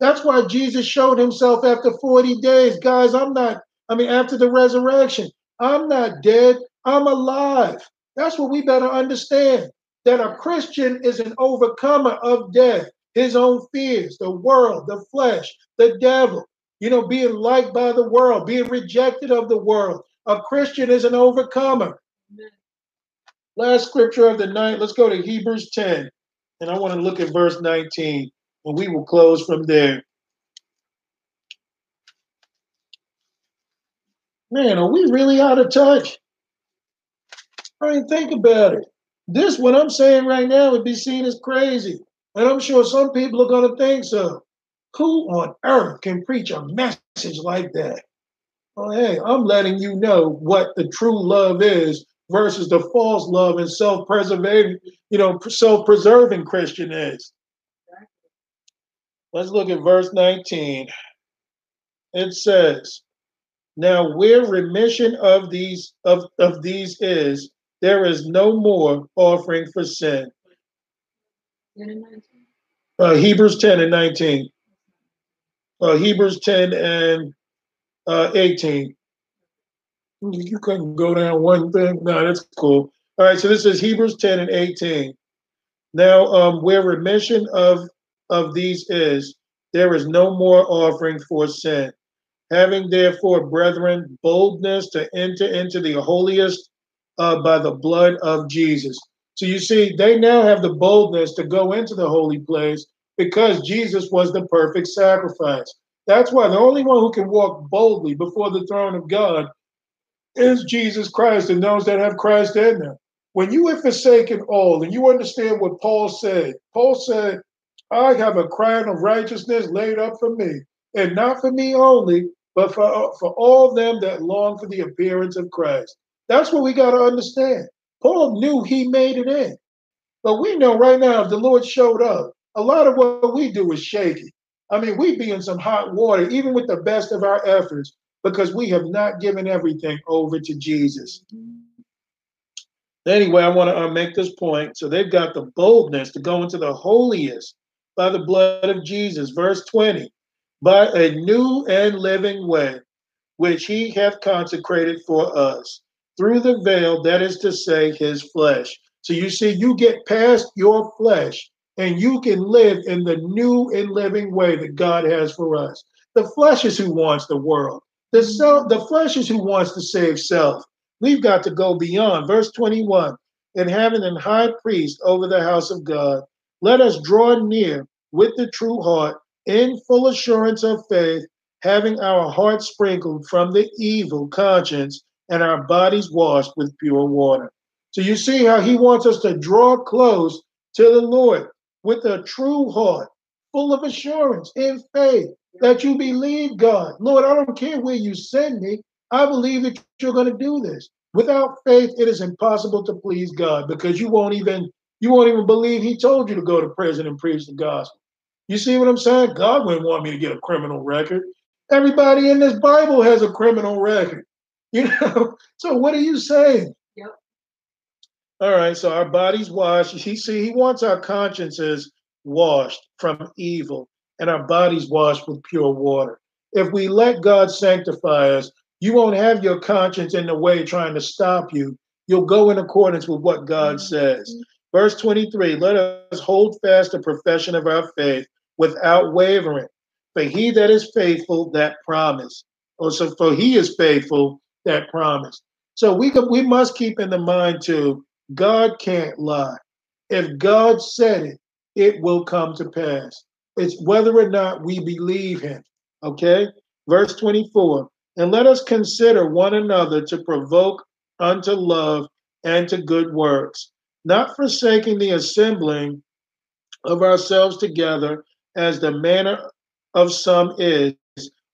That's why Jesus showed himself after 40 days. Guys, I'm not, I mean, after the resurrection, I'm not dead, I'm alive. That's what we better understand that a Christian is an overcomer of death, his own fears, the world, the flesh, the devil, you know, being liked by the world, being rejected of the world. A Christian is an overcomer. Last scripture of the night, let's go to Hebrews 10. And I want to look at verse 19, and we will close from there. Man, are we really out of touch? I think about it. This, what I'm saying right now, would be seen as crazy. And I'm sure some people are going to think so. Who on earth can preach a message like that? Oh, hey, I'm letting you know what the true love is versus the false love and self-preserving, you know, self-preserving Christian is. Let's look at verse 19. It says, Now where remission of these of, of these is, there is no more offering for sin. Uh, Hebrews 10 and 19. Uh, Hebrews 10 and uh, 18. You couldn't go down one thing. No, that's cool. All right, so this is Hebrews 10 and 18. Now, um, where remission of of these is, there is no more offering for sin. Having therefore, brethren, boldness to enter into the holiest uh, by the blood of Jesus. So you see, they now have the boldness to go into the holy place because Jesus was the perfect sacrifice. That's why the only one who can walk boldly before the throne of God is Jesus Christ and those that have Christ in them. When you have forsaken all and you understand what Paul said, Paul said, I have a crown of righteousness laid up for me, and not for me only, but for, for all them that long for the appearance of Christ. That's what we got to understand. Paul knew he made it in. But we know right now, if the Lord showed up, a lot of what we do is shaky. I mean, we'd be in some hot water, even with the best of our efforts, because we have not given everything over to Jesus. Anyway, I want to uh, make this point. So they've got the boldness to go into the holiest by the blood of Jesus. Verse 20, by a new and living way, which he hath consecrated for us through the veil, that is to say, his flesh. So you see, you get past your flesh and you can live in the new and living way that God has for us. The flesh is who wants the world. The self, the flesh is who wants to save self. We've got to go beyond. Verse 21 and having an high priest over the house of God, let us draw near with the true heart in full assurance of faith, having our hearts sprinkled from the evil conscience and our bodies washed with pure water. So you see how he wants us to draw close to the Lord with a true heart, full of assurance in faith that you believe God. Lord, I don't care where you send me. I believe that you're going to do this. Without faith, it is impossible to please God because you won't even you won't even believe He told you to go to prison and preach the gospel. You see what I'm saying? God wouldn't want me to get a criminal record. Everybody in this Bible has a criminal record. You know, <laughs> so what are you saying? Yep. All right, so our bodies washed. He see he wants our consciences washed from evil and our bodies washed with pure water. If we let God sanctify us, you won't have your conscience in the way trying to stop you. You'll go in accordance with what God mm-hmm. says. Verse 23 Let us hold fast the profession of our faith without wavering. For he that is faithful, that promise. Also, oh, for he is faithful, that promise. So we we must keep in the mind too, God can't lie. If God said it, it will come to pass. It's whether or not we believe him. Okay? Verse 24. And let us consider one another to provoke unto love and to good works, not forsaking the assembling of ourselves together as the manner of some is,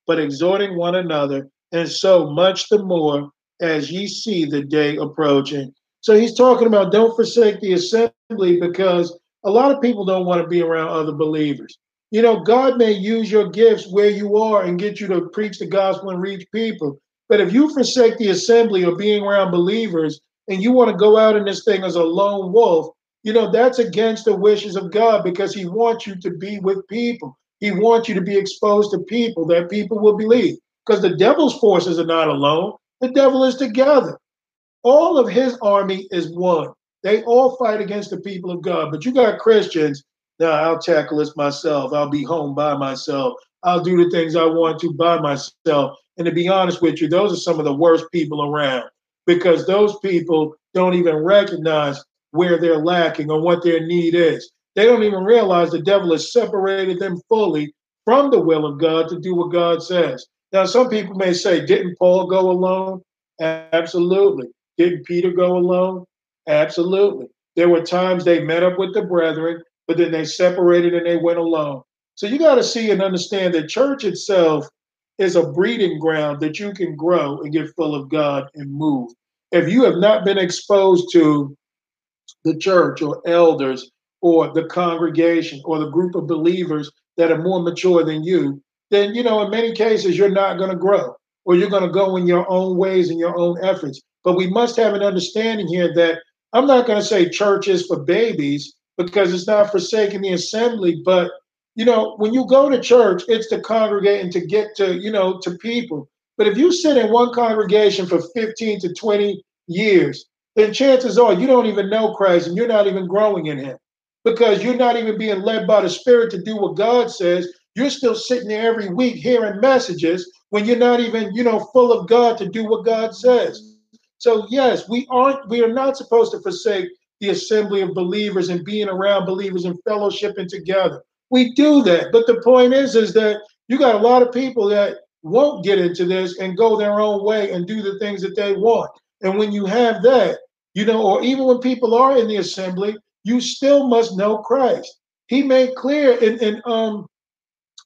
but exhorting one another, and so much the more as ye see the day approaching. So he's talking about don't forsake the assembly because a lot of people don't want to be around other believers. You know, God may use your gifts where you are and get you to preach the gospel and reach people. But if you forsake the assembly or being around believers and you want to go out in this thing as a lone wolf, you know, that's against the wishes of God because He wants you to be with people. He wants you to be exposed to people that people will believe. Because the devil's forces are not alone, the devil is together. All of his army is one. They all fight against the people of God. But you got Christians, now I'll tackle this myself. I'll be home by myself. I'll do the things I want to by myself. And to be honest with you, those are some of the worst people around because those people don't even recognize where they're lacking or what their need is. They don't even realize the devil has separated them fully from the will of God to do what God says. Now, some people may say, didn't Paul go alone? Absolutely. Didn't Peter go alone? Absolutely. There were times they met up with the brethren, but then they separated and they went alone. So you got to see and understand that church itself is a breeding ground that you can grow and get full of God and move. If you have not been exposed to the church or elders or the congregation or the group of believers that are more mature than you, then, you know, in many cases, you're not going to grow or you're going to go in your own ways and your own efforts. But we must have an understanding here that I'm not going to say church is for babies because it's not forsaking the assembly. But, you know, when you go to church, it's to congregate and to get to, you know, to people. But if you sit in one congregation for 15 to 20 years, then chances are you don't even know Christ and you're not even growing in Him because you're not even being led by the Spirit to do what God says. You're still sitting there every week hearing messages when you're not even, you know, full of God to do what God says. So yes, we aren't we are not supposed to forsake the assembly of believers and being around believers and fellowshipping together. We do that. But the point is is that you got a lot of people that won't get into this and go their own way and do the things that they want. And when you have that, you know, or even when people are in the assembly, you still must know Christ. He made clear in, in um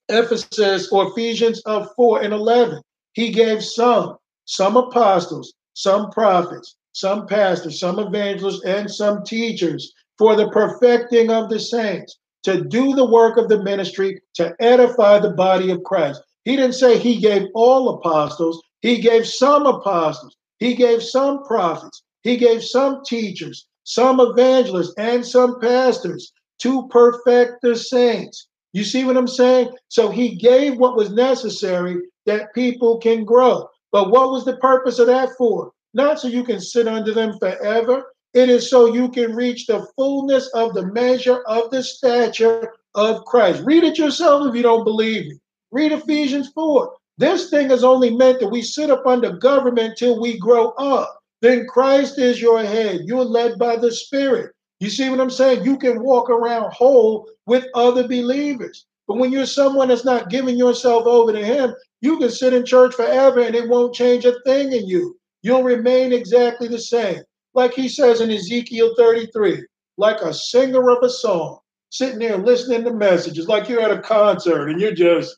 Ephesus or Ephesians of 4 and 11. He gave some, some apostles, some prophets, some pastors, some evangelists, and some teachers for the perfecting of the saints, to do the work of the ministry, to edify the body of Christ. He didn't say he gave all apostles, he gave some apostles, he gave some prophets, he gave some teachers, some evangelists, and some pastors to perfect the saints. You see what I'm saying? So he gave what was necessary that people can grow. But what was the purpose of that for? Not so you can sit under them forever. It is so you can reach the fullness of the measure of the stature of Christ. Read it yourself if you don't believe me. Read Ephesians 4. This thing is only meant that we sit up under government till we grow up. Then Christ is your head. You're led by the Spirit. You see what I'm saying? You can walk around whole with other believers. But when you're someone that's not giving yourself over to Him, you can sit in church forever and it won't change a thing in you. You'll remain exactly the same. Like he says in Ezekiel 33, like a singer of a song, sitting there listening to messages, like you're at a concert and you're just,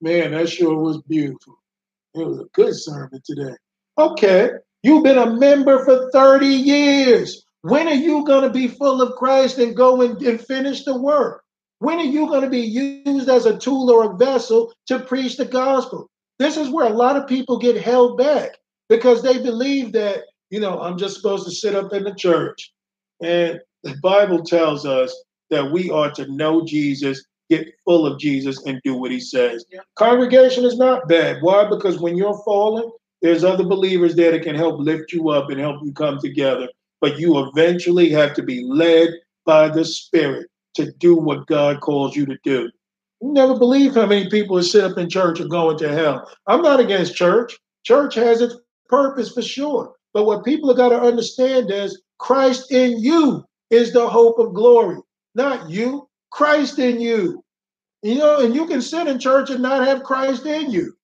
man, that sure was beautiful. It was a good sermon today. Okay, you've been a member for 30 years. When are you going to be full of Christ and go and, and finish the work? When are you going to be used as a tool or a vessel to preach the gospel? This is where a lot of people get held back because they believe that, you know, I'm just supposed to sit up in the church. And the Bible tells us that we are to know Jesus get full of Jesus and do what he says. Yeah. Congregation is not bad. Why? Because when you're falling, there's other believers there that can help lift you up and help you come together. But you eventually have to be led by the Spirit to do what God calls you to do. You never believe how many people who sit up in church are going to hell. I'm not against church. Church has its purpose for sure. But what people have got to understand is Christ in you is the hope of glory, not you. Christ in you. You know, and you can sit in church and not have Christ in you.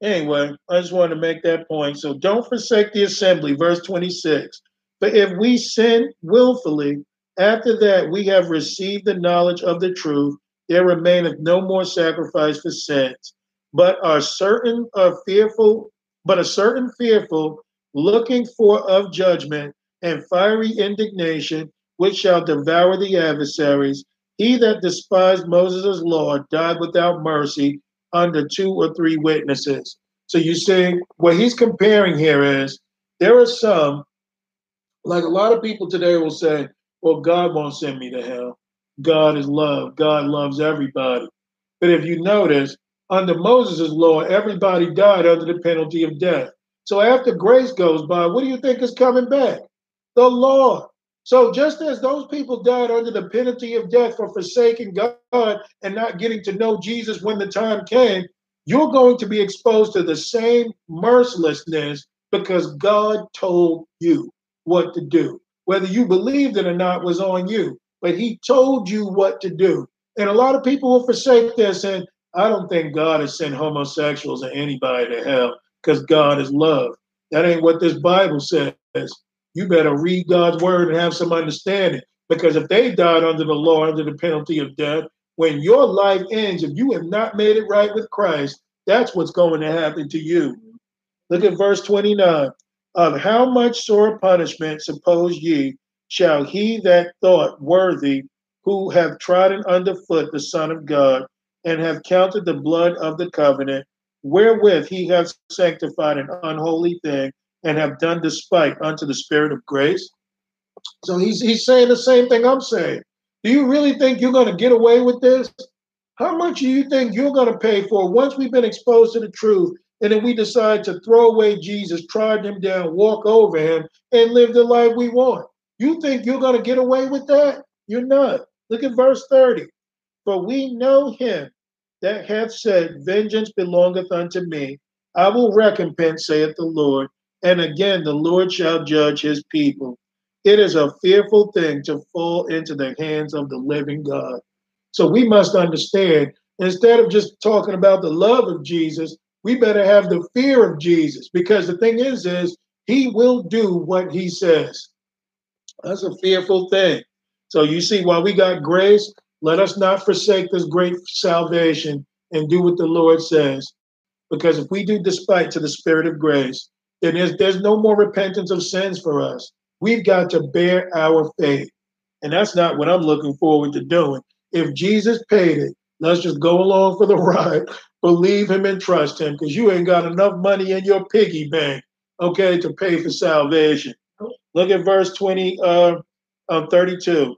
Anyway, I just wanted to make that point. So don't forsake the assembly, verse 26. But if we sin willfully, after that we have received the knowledge of the truth, there remaineth no more sacrifice for sins, but are certain are fearful, but a certain fearful, looking for of judgment and fiery indignation, which shall devour the adversaries. He that despised Moses' law died without mercy under two or three witnesses. So you see, what he's comparing here is there are some, like a lot of people today will say, well, God won't send me to hell. God is love. God loves everybody. But if you notice, under Moses' law, everybody died under the penalty of death. So after grace goes by, what do you think is coming back? The law. So just as those people died under the penalty of death for forsaking God and not getting to know Jesus when the time came, you're going to be exposed to the same mercilessness because God told you what to do. Whether you believed it or not was on you, but He told you what to do. And a lot of people will forsake this and I don't think God has sent homosexuals or anybody to hell because God is love. That ain't what this Bible says you better read God's word and have some understanding. Because if they died under the law, under the penalty of death, when your life ends, if you have not made it right with Christ, that's what's going to happen to you. Look at verse 29. Of how much sore punishment, suppose ye, shall he that thought worthy, who have trodden underfoot the Son of God, and have counted the blood of the covenant, wherewith he hath sanctified an unholy thing, and have done despite unto the Spirit of grace. So he's, he's saying the same thing I'm saying. Do you really think you're going to get away with this? How much do you think you're going to pay for once we've been exposed to the truth and then we decide to throw away Jesus, trod him down, walk over him, and live the life we want? You think you're going to get away with that? You're not. Look at verse 30. For we know him that hath said, Vengeance belongeth unto me. I will recompense, saith the Lord. And again, the Lord shall judge his people. It is a fearful thing to fall into the hands of the living God. So we must understand instead of just talking about the love of Jesus, we better have the fear of Jesus because the thing is, is he will do what he says. That's a fearful thing. So you see, while we got grace, let us not forsake this great salvation and do what the Lord says. Because if we do despite to the spirit of grace, there's, there's no more repentance of sins for us. We've got to bear our faith. And that's not what I'm looking forward to doing. If Jesus paid it, let's just go along for the <laughs> ride, believe him and trust him, because you ain't got enough money in your piggy bank, okay, to pay for salvation. Look at verse 20, uh, uh, 32.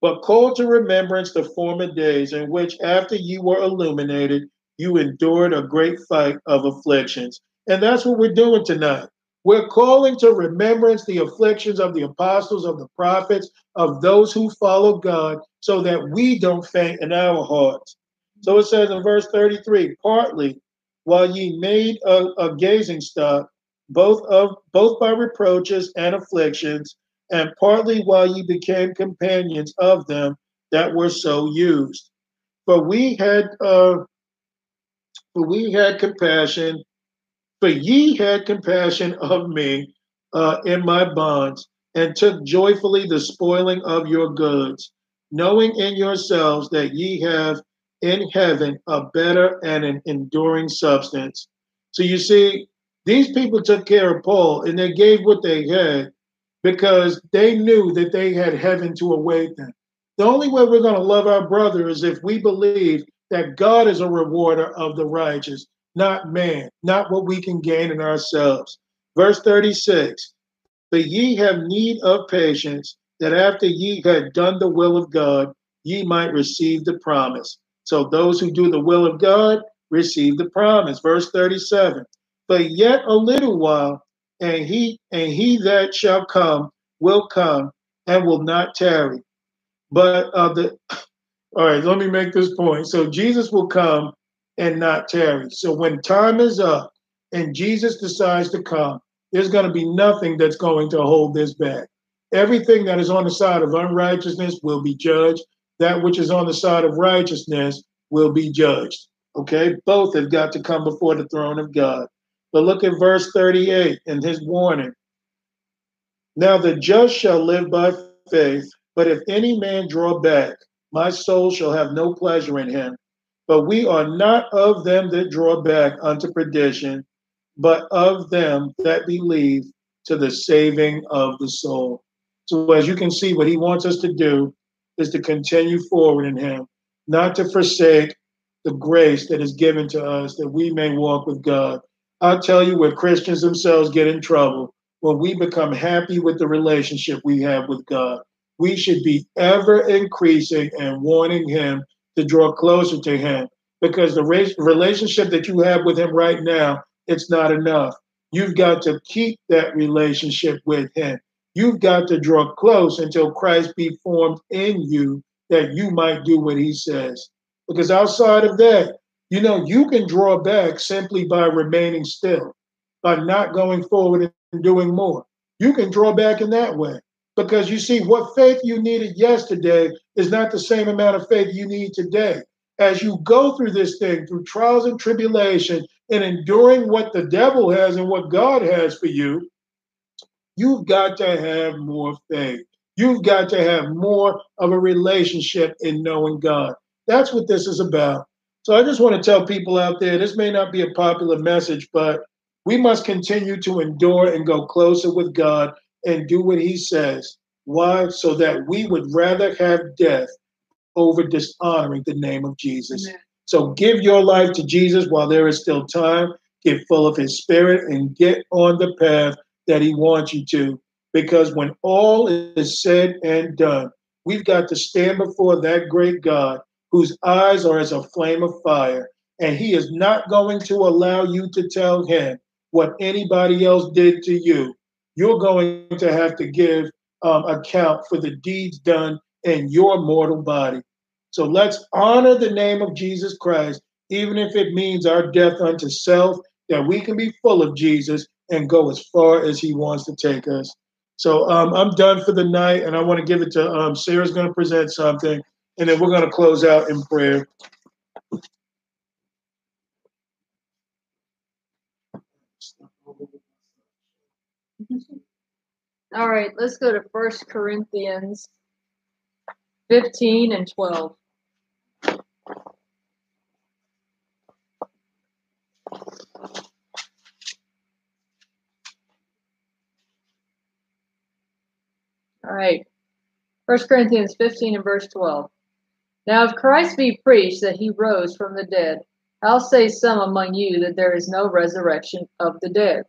But call to remembrance the former days in which, after you were illuminated, you endured a great fight of afflictions and that's what we're doing tonight. We're calling to remembrance the afflictions of the apostles, of the prophets, of those who follow God, so that we don't faint in our hearts. So it says in verse 33 partly while ye made a, a gazing stock, both of both by reproaches and afflictions, and partly while ye became companions of them that were so used. For we had uh, for we had compassion but ye had compassion of me uh, in my bonds, and took joyfully the spoiling of your goods, knowing in yourselves that ye have in heaven a better and an enduring substance. So you see, these people took care of Paul and they gave what they had because they knew that they had heaven to await them. The only way we're going to love our brother is if we believe that God is a rewarder of the righteous not man, not what we can gain in ourselves. Verse 36 But ye have need of patience, that after ye had done the will of God, ye might receive the promise. So those who do the will of God receive the promise. Verse 37. But yet a little while, and he and he that shall come will come and will not tarry. But uh, the <coughs> all right, let me make this point. So Jesus will come and not tarry. So when time is up and Jesus decides to come, there's going to be nothing that's going to hold this back. Everything that is on the side of unrighteousness will be judged. That which is on the side of righteousness will be judged. Okay, both have got to come before the throne of God. But look at verse 38 and his warning. Now the just shall live by faith, but if any man draw back, my soul shall have no pleasure in him. But we are not of them that draw back unto perdition, but of them that believe to the saving of the soul. So, as you can see, what he wants us to do is to continue forward in him, not to forsake the grace that is given to us that we may walk with God. I'll tell you where Christians themselves get in trouble when we become happy with the relationship we have with God we should be ever increasing and wanting Him to draw closer to Him because the relationship that you have with Him right now, it's not enough. You've got to keep that relationship with Him. You've got to draw close until Christ be formed in you that you might do what He says. Because outside of that, you know, you can draw back simply by remaining still, by not going forward and doing more. You can draw back in that way. Because you see, what faith you needed yesterday is not the same amount of faith you need today. As you go through this thing, through trials and tribulation, and enduring what the devil has and what God has for you, you've got to have more faith. You've got to have more of a relationship in knowing God. That's what this is about. So I just want to tell people out there this may not be a popular message, but we must continue to endure and go closer with God and do what he says. Why? So that we would rather have death over dishonoring the name of Jesus. Amen. So give your life to Jesus while there is still time. Get full of his spirit and get on the path that he wants you to. Because when all is said and done, we've got to stand before that great God whose eyes are as a flame of fire. And he is not going to allow you to tell him what anybody else did to you you're going to have to give um, account for the deeds done in your mortal body. So let's honor the name of Jesus Christ, even if it means our death unto self, that we can be full of Jesus and go as far as he wants to take us. So um, I'm done for the night, and I want to give it to um, Sarah's going to present something, and then we're going to close out in prayer. All right, let's go to First Corinthians 15 and 12. All right. First Corinthians 15 and verse 12. Now if Christ be preached that he rose from the dead, how say some among you that there is no resurrection of the dead?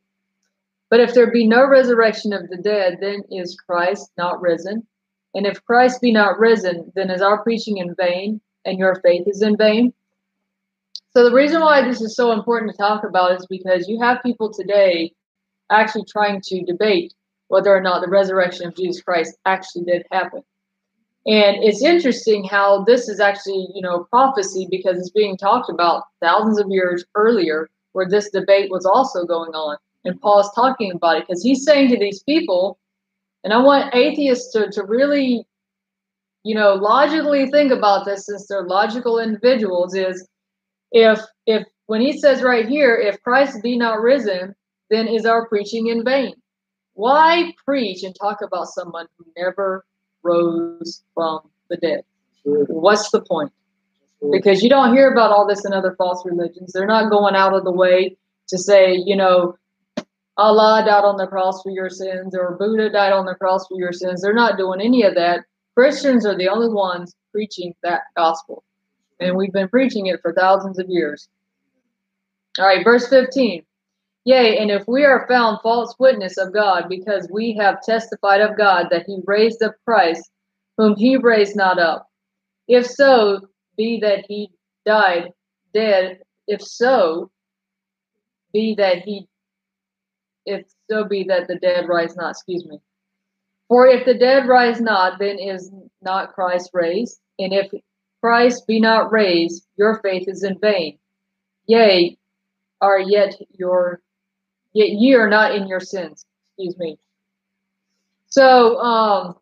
But if there be no resurrection of the dead, then is Christ not risen? And if Christ be not risen, then is our preaching in vain, and your faith is in vain? So the reason why this is so important to talk about is because you have people today actually trying to debate whether or not the resurrection of Jesus Christ actually did happen. And it's interesting how this is actually, you know, prophecy because it's being talked about thousands of years earlier where this debate was also going on and Paul's talking about it because he's saying to these people, and I want atheists to, to really, you know, logically think about this since they're logical individuals, is if if when he says right here, if Christ be not risen, then is our preaching in vain. Why preach and talk about someone who never rose from the dead? What's the point? Because you don't hear about all this in other false religions. They're not going out of the way to say, you know, Allah died on the cross for your sins or Buddha died on the cross for your sins. They're not doing any of that. Christians are the only ones preaching that gospel. And we've been preaching it for thousands of years. All right, verse 15. Yea, and if we are found false witness of God, because we have testified of God that he raised up Christ, whom he raised not up. If so, be that he died dead, if so, be that he, if so be that the dead rise not, excuse me. For if the dead rise not, then is not Christ raised. And if Christ be not raised, your faith is in vain. Yea, are yet your yet ye are not in your sins. Excuse me. So, um,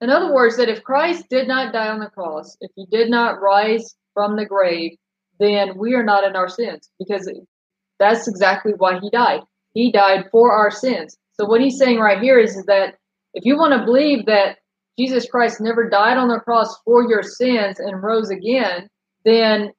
in other words, that if Christ did not die on the cross, if he did not rise from the grave, then we are not in our sins because that's exactly why he died. He died for our sins. So what he's saying right here is, that if you want to believe that Jesus Christ never died on the cross for your sins and rose again, then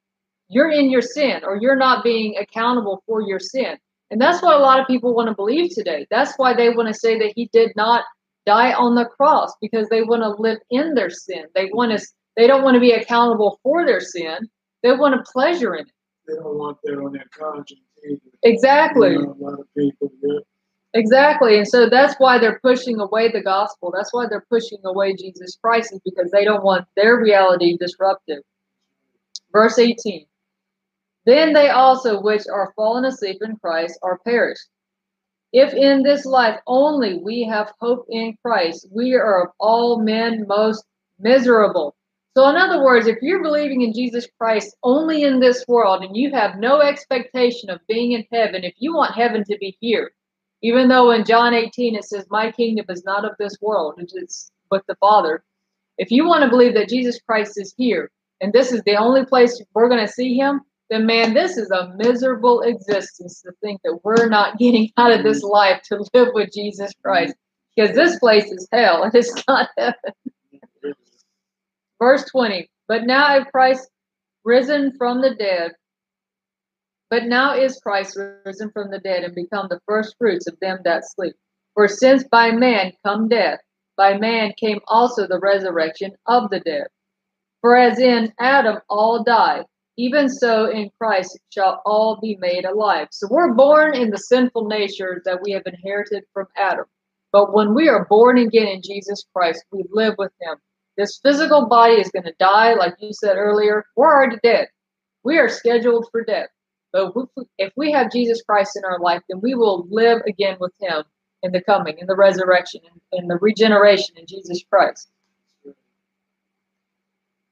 you're in your sin or you're not being accountable for your sin. And that's what a lot of people want to believe today. That's why they want to say that he did not die on the cross because they want to live in their sin. They want to they don't want to be accountable for their sin. They want a pleasure in it. They don't want that on their conscience. Exactly. You know, a lot of people, yeah. Exactly. And so that's why they're pushing away the gospel. That's why they're pushing away Jesus Christ, is because they don't want their reality disrupted. Verse 18. Then they also which are fallen asleep in Christ are perished. If in this life only we have hope in Christ, we are of all men most miserable. So, in other words, if you're believing in Jesus Christ only in this world and you have no expectation of being in heaven, if you want heaven to be here, even though in John 18 it says, My kingdom is not of this world, it's with the Father. If you want to believe that Jesus Christ is here and this is the only place we're going to see him, then man, this is a miserable existence to think that we're not <laughs> getting out of this life to live with Jesus Christ. Because this place is hell and it's not <laughs> heaven. Verse 20. But now if Christ risen from the dead, but now is Christ risen from the dead and become the first fruits of them that sleep. For since by man come death, by man came also the resurrection of the dead. For as in Adam all die, even so in Christ shall all be made alive. So we're born in the sinful nature that we have inherited from Adam. But when we are born again in Jesus Christ, we live with him. This physical body is going to die, like you said earlier. We're already dead. We are scheduled for death. But if we have Jesus Christ in our life, then we will live again with him in the coming, in the resurrection, in the regeneration in Jesus Christ.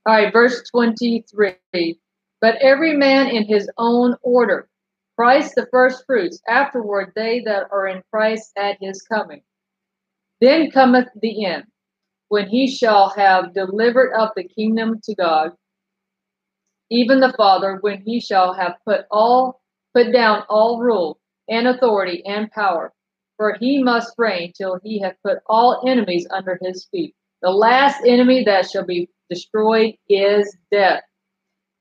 All right, verse 23. But every man in his own order. Christ the first fruits, afterward they that are in Christ at his coming. Then cometh the end, when he shall have delivered up the kingdom to God, even the Father, when he shall have put all put down all rule and authority and power. For he must reign till he hath put all enemies under his feet. The last enemy that shall be destroyed is death.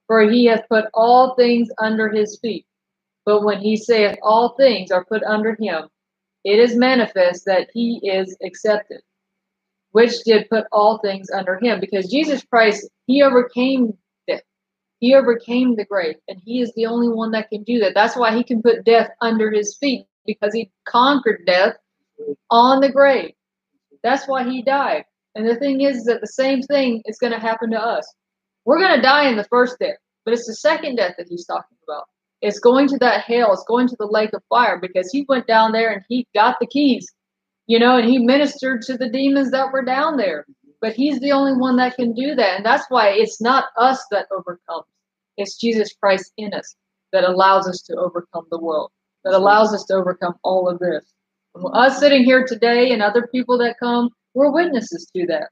For he hath put all things under his feet. But when he saith all things are put under him, it is manifest that he is accepted, which did put all things under him. Because Jesus Christ, he overcame death. He overcame the grave, and he is the only one that can do that. That's why he can put death under his feet, because he conquered death on the grave. That's why he died. And the thing is, is that the same thing is going to happen to us. We're going to die in the first death, but it's the second death that he's talking about. It's going to that hell, it's going to the lake of fire because he went down there and he got the keys, you know, and he ministered to the demons that were down there. But he's the only one that can do that. And that's why it's not us that overcomes, it's Jesus Christ in us that allows us to overcome the world, that allows us to overcome all of this. Us sitting here today and other people that come, we're witnesses to that.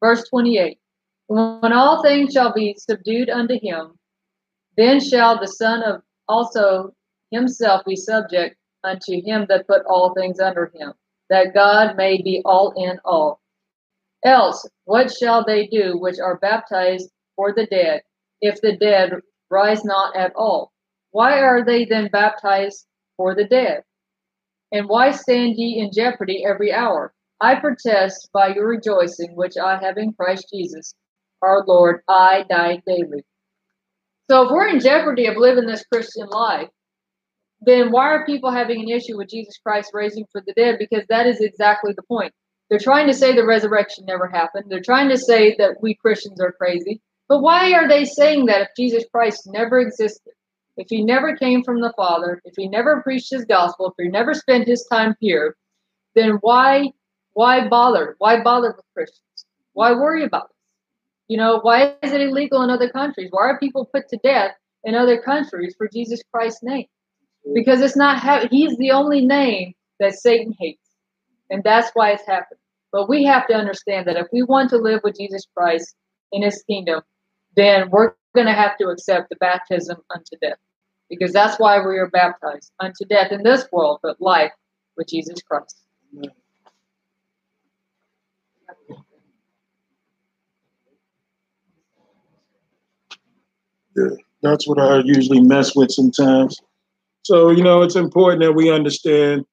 Verse 28 When all things shall be subdued unto him, then shall the Son of also himself be subject unto him that put all things under him, that God may be all in all. Else, what shall they do which are baptized for the dead, if the dead rise not at all? Why are they then baptized for the dead? And why stand ye in jeopardy every hour? I protest by your rejoicing, which I have in Christ Jesus, our Lord, I die daily. So if we're in jeopardy of living this Christian life, then why are people having an issue with Jesus Christ raising for the dead? Because that is exactly the point. They're trying to say the resurrection never happened. They're trying to say that we Christians are crazy. But why are they saying that if Jesus Christ never existed? If he never came from the Father, if he never preached his gospel, if he never spent his time here, then why why bother? Why bother with Christians? Why worry about it? You know, why is it illegal in other countries? Why are people put to death in other countries for Jesus Christ's name? Because it's not ha- he's the only name that Satan hates. And that's why it's happening. But we have to understand that if we want to live with Jesus Christ in his kingdom, then we're going to have to accept the baptism unto death. Because that's why we are baptized unto death in this world, but life with Jesus Christ. Yeah, that's what I usually mess with sometimes. So, you know, it's important that we understand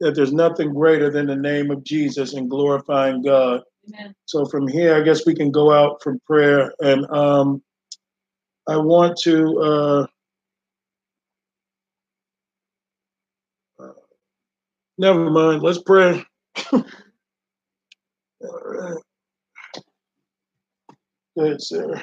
that there's nothing greater than the name of Jesus and glorifying God. Amen. So from here, I guess we can go out from prayer. And um, I want to, uh, never mind, let's pray. <laughs> All right. Go ahead, Sarah.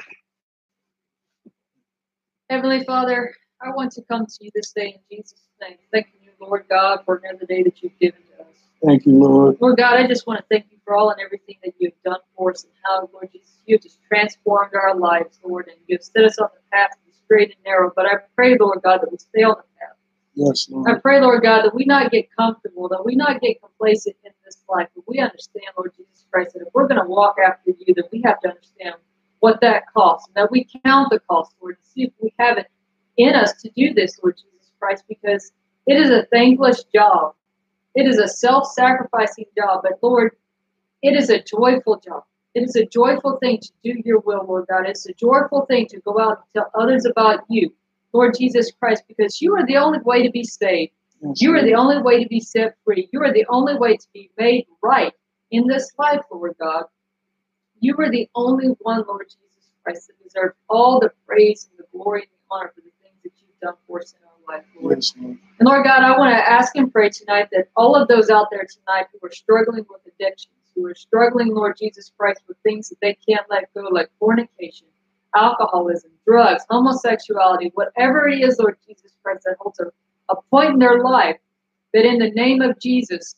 Heavenly Father, I want to come to you this day in Jesus' name. Thank you, Lord God, for another day that you've given to us. Thank you, Lord. Lord God, I just want to thank you for all and everything that you've done for us and how, Lord Jesus, you have just transformed our lives, Lord, and you've set us on the path to be straight and narrow. But I pray, Lord God, that we stay on the path. Yes, Lord. I pray, Lord God, that we not get comfortable, that we not get complacent in this life, but we understand, Lord Jesus Christ, that if we're going to walk after you, that we have to understand what that costs, and that we count the cost, Lord, to see if we have it in us to do this, Lord Jesus Christ, because it is a thankless job. It is a self sacrificing job, but Lord, it is a joyful job. It is a joyful thing to do your will, Lord God. It's a joyful thing to go out and tell others about you, Lord Jesus Christ, because you are the only way to be saved. Yes, You are the only way to be set free. You are the only way to be made right in this life, Lord God. You are the only one, Lord Jesus Christ, that deserves all the praise and the glory and the honor for the things that you've done for us in our life, Lord. Yes, Lord. And Lord God, I want to ask and pray tonight that all of those out there tonight who are struggling with addictions, who are struggling, Lord Jesus Christ, with things that they can't let go, like fornication, alcoholism, drugs, homosexuality, whatever it is, Lord Jesus Christ, that holds a, a point in their life, that in the name of Jesus,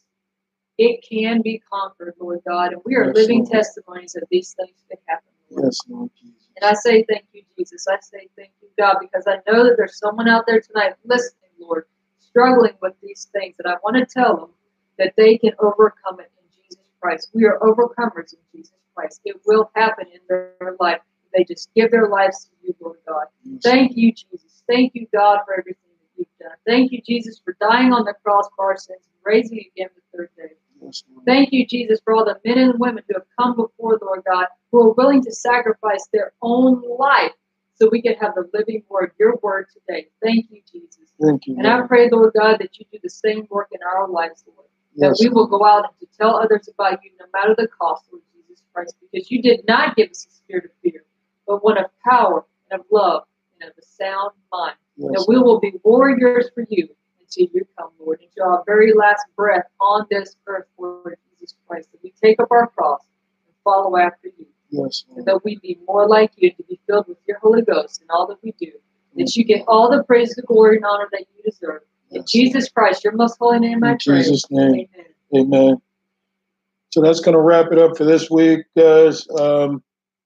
it can be conquered, Lord God. And we are Yes, living Lord. testimonies that these things can happen. Yes, Lord Jesus. And I say thank you, Jesus. I say thank you, God, because I know that there's someone out there tonight listening, Lord, struggling with these things. And I want to tell them that they can overcome it in Jesus Christ. We are overcomers in Jesus Christ. It will happen in their life. They just give their lives to you, Lord God. Yes, Thank you, Jesus. Thank you, God, for everything that you've done. Thank you, Jesus, for dying on the cross for our sins and raising again the third day. Lord. Thank you, Jesus, for all the men and women who have come before, Lord God, who are willing to sacrifice their own life so we can have the living word, your word today. Thank you, Jesus. Thank you, And I pray, Lord God, that you do the same work in our lives, Lord. That Yes, we will go out and to tell others about you no matter the cost, Lord Jesus Christ, because you did not give us a spirit of fear, but one of power and of love and of a sound mind. Yes, that we will be warriors for you you come, Lord, until our very last breath on this earth, Lord Jesus Christ, that we take up our cross and follow after you, Yes, and Lord. that we be more like you, to be filled with your Holy Ghost in all that we do, that you get all the praise, the glory, and honor that you deserve. In Yes. Jesus Christ, your most holy name, I In pray. Jesus' name. Amen. Amen. So that's going to wrap it up for this week, guys. Um,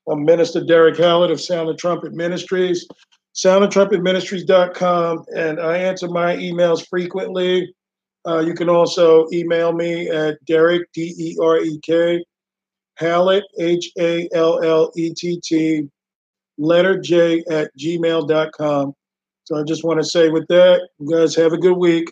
I'm Minister Derek Hallett of Sound the Trumpet Ministries, soundthetrumpetministries.com, and I answer my emails frequently. Uh, you can also email me at Derek, D E R E K, Hallett, H A L L E T T, letter J at gmail.com. So I just want to say with that, you guys have a good week.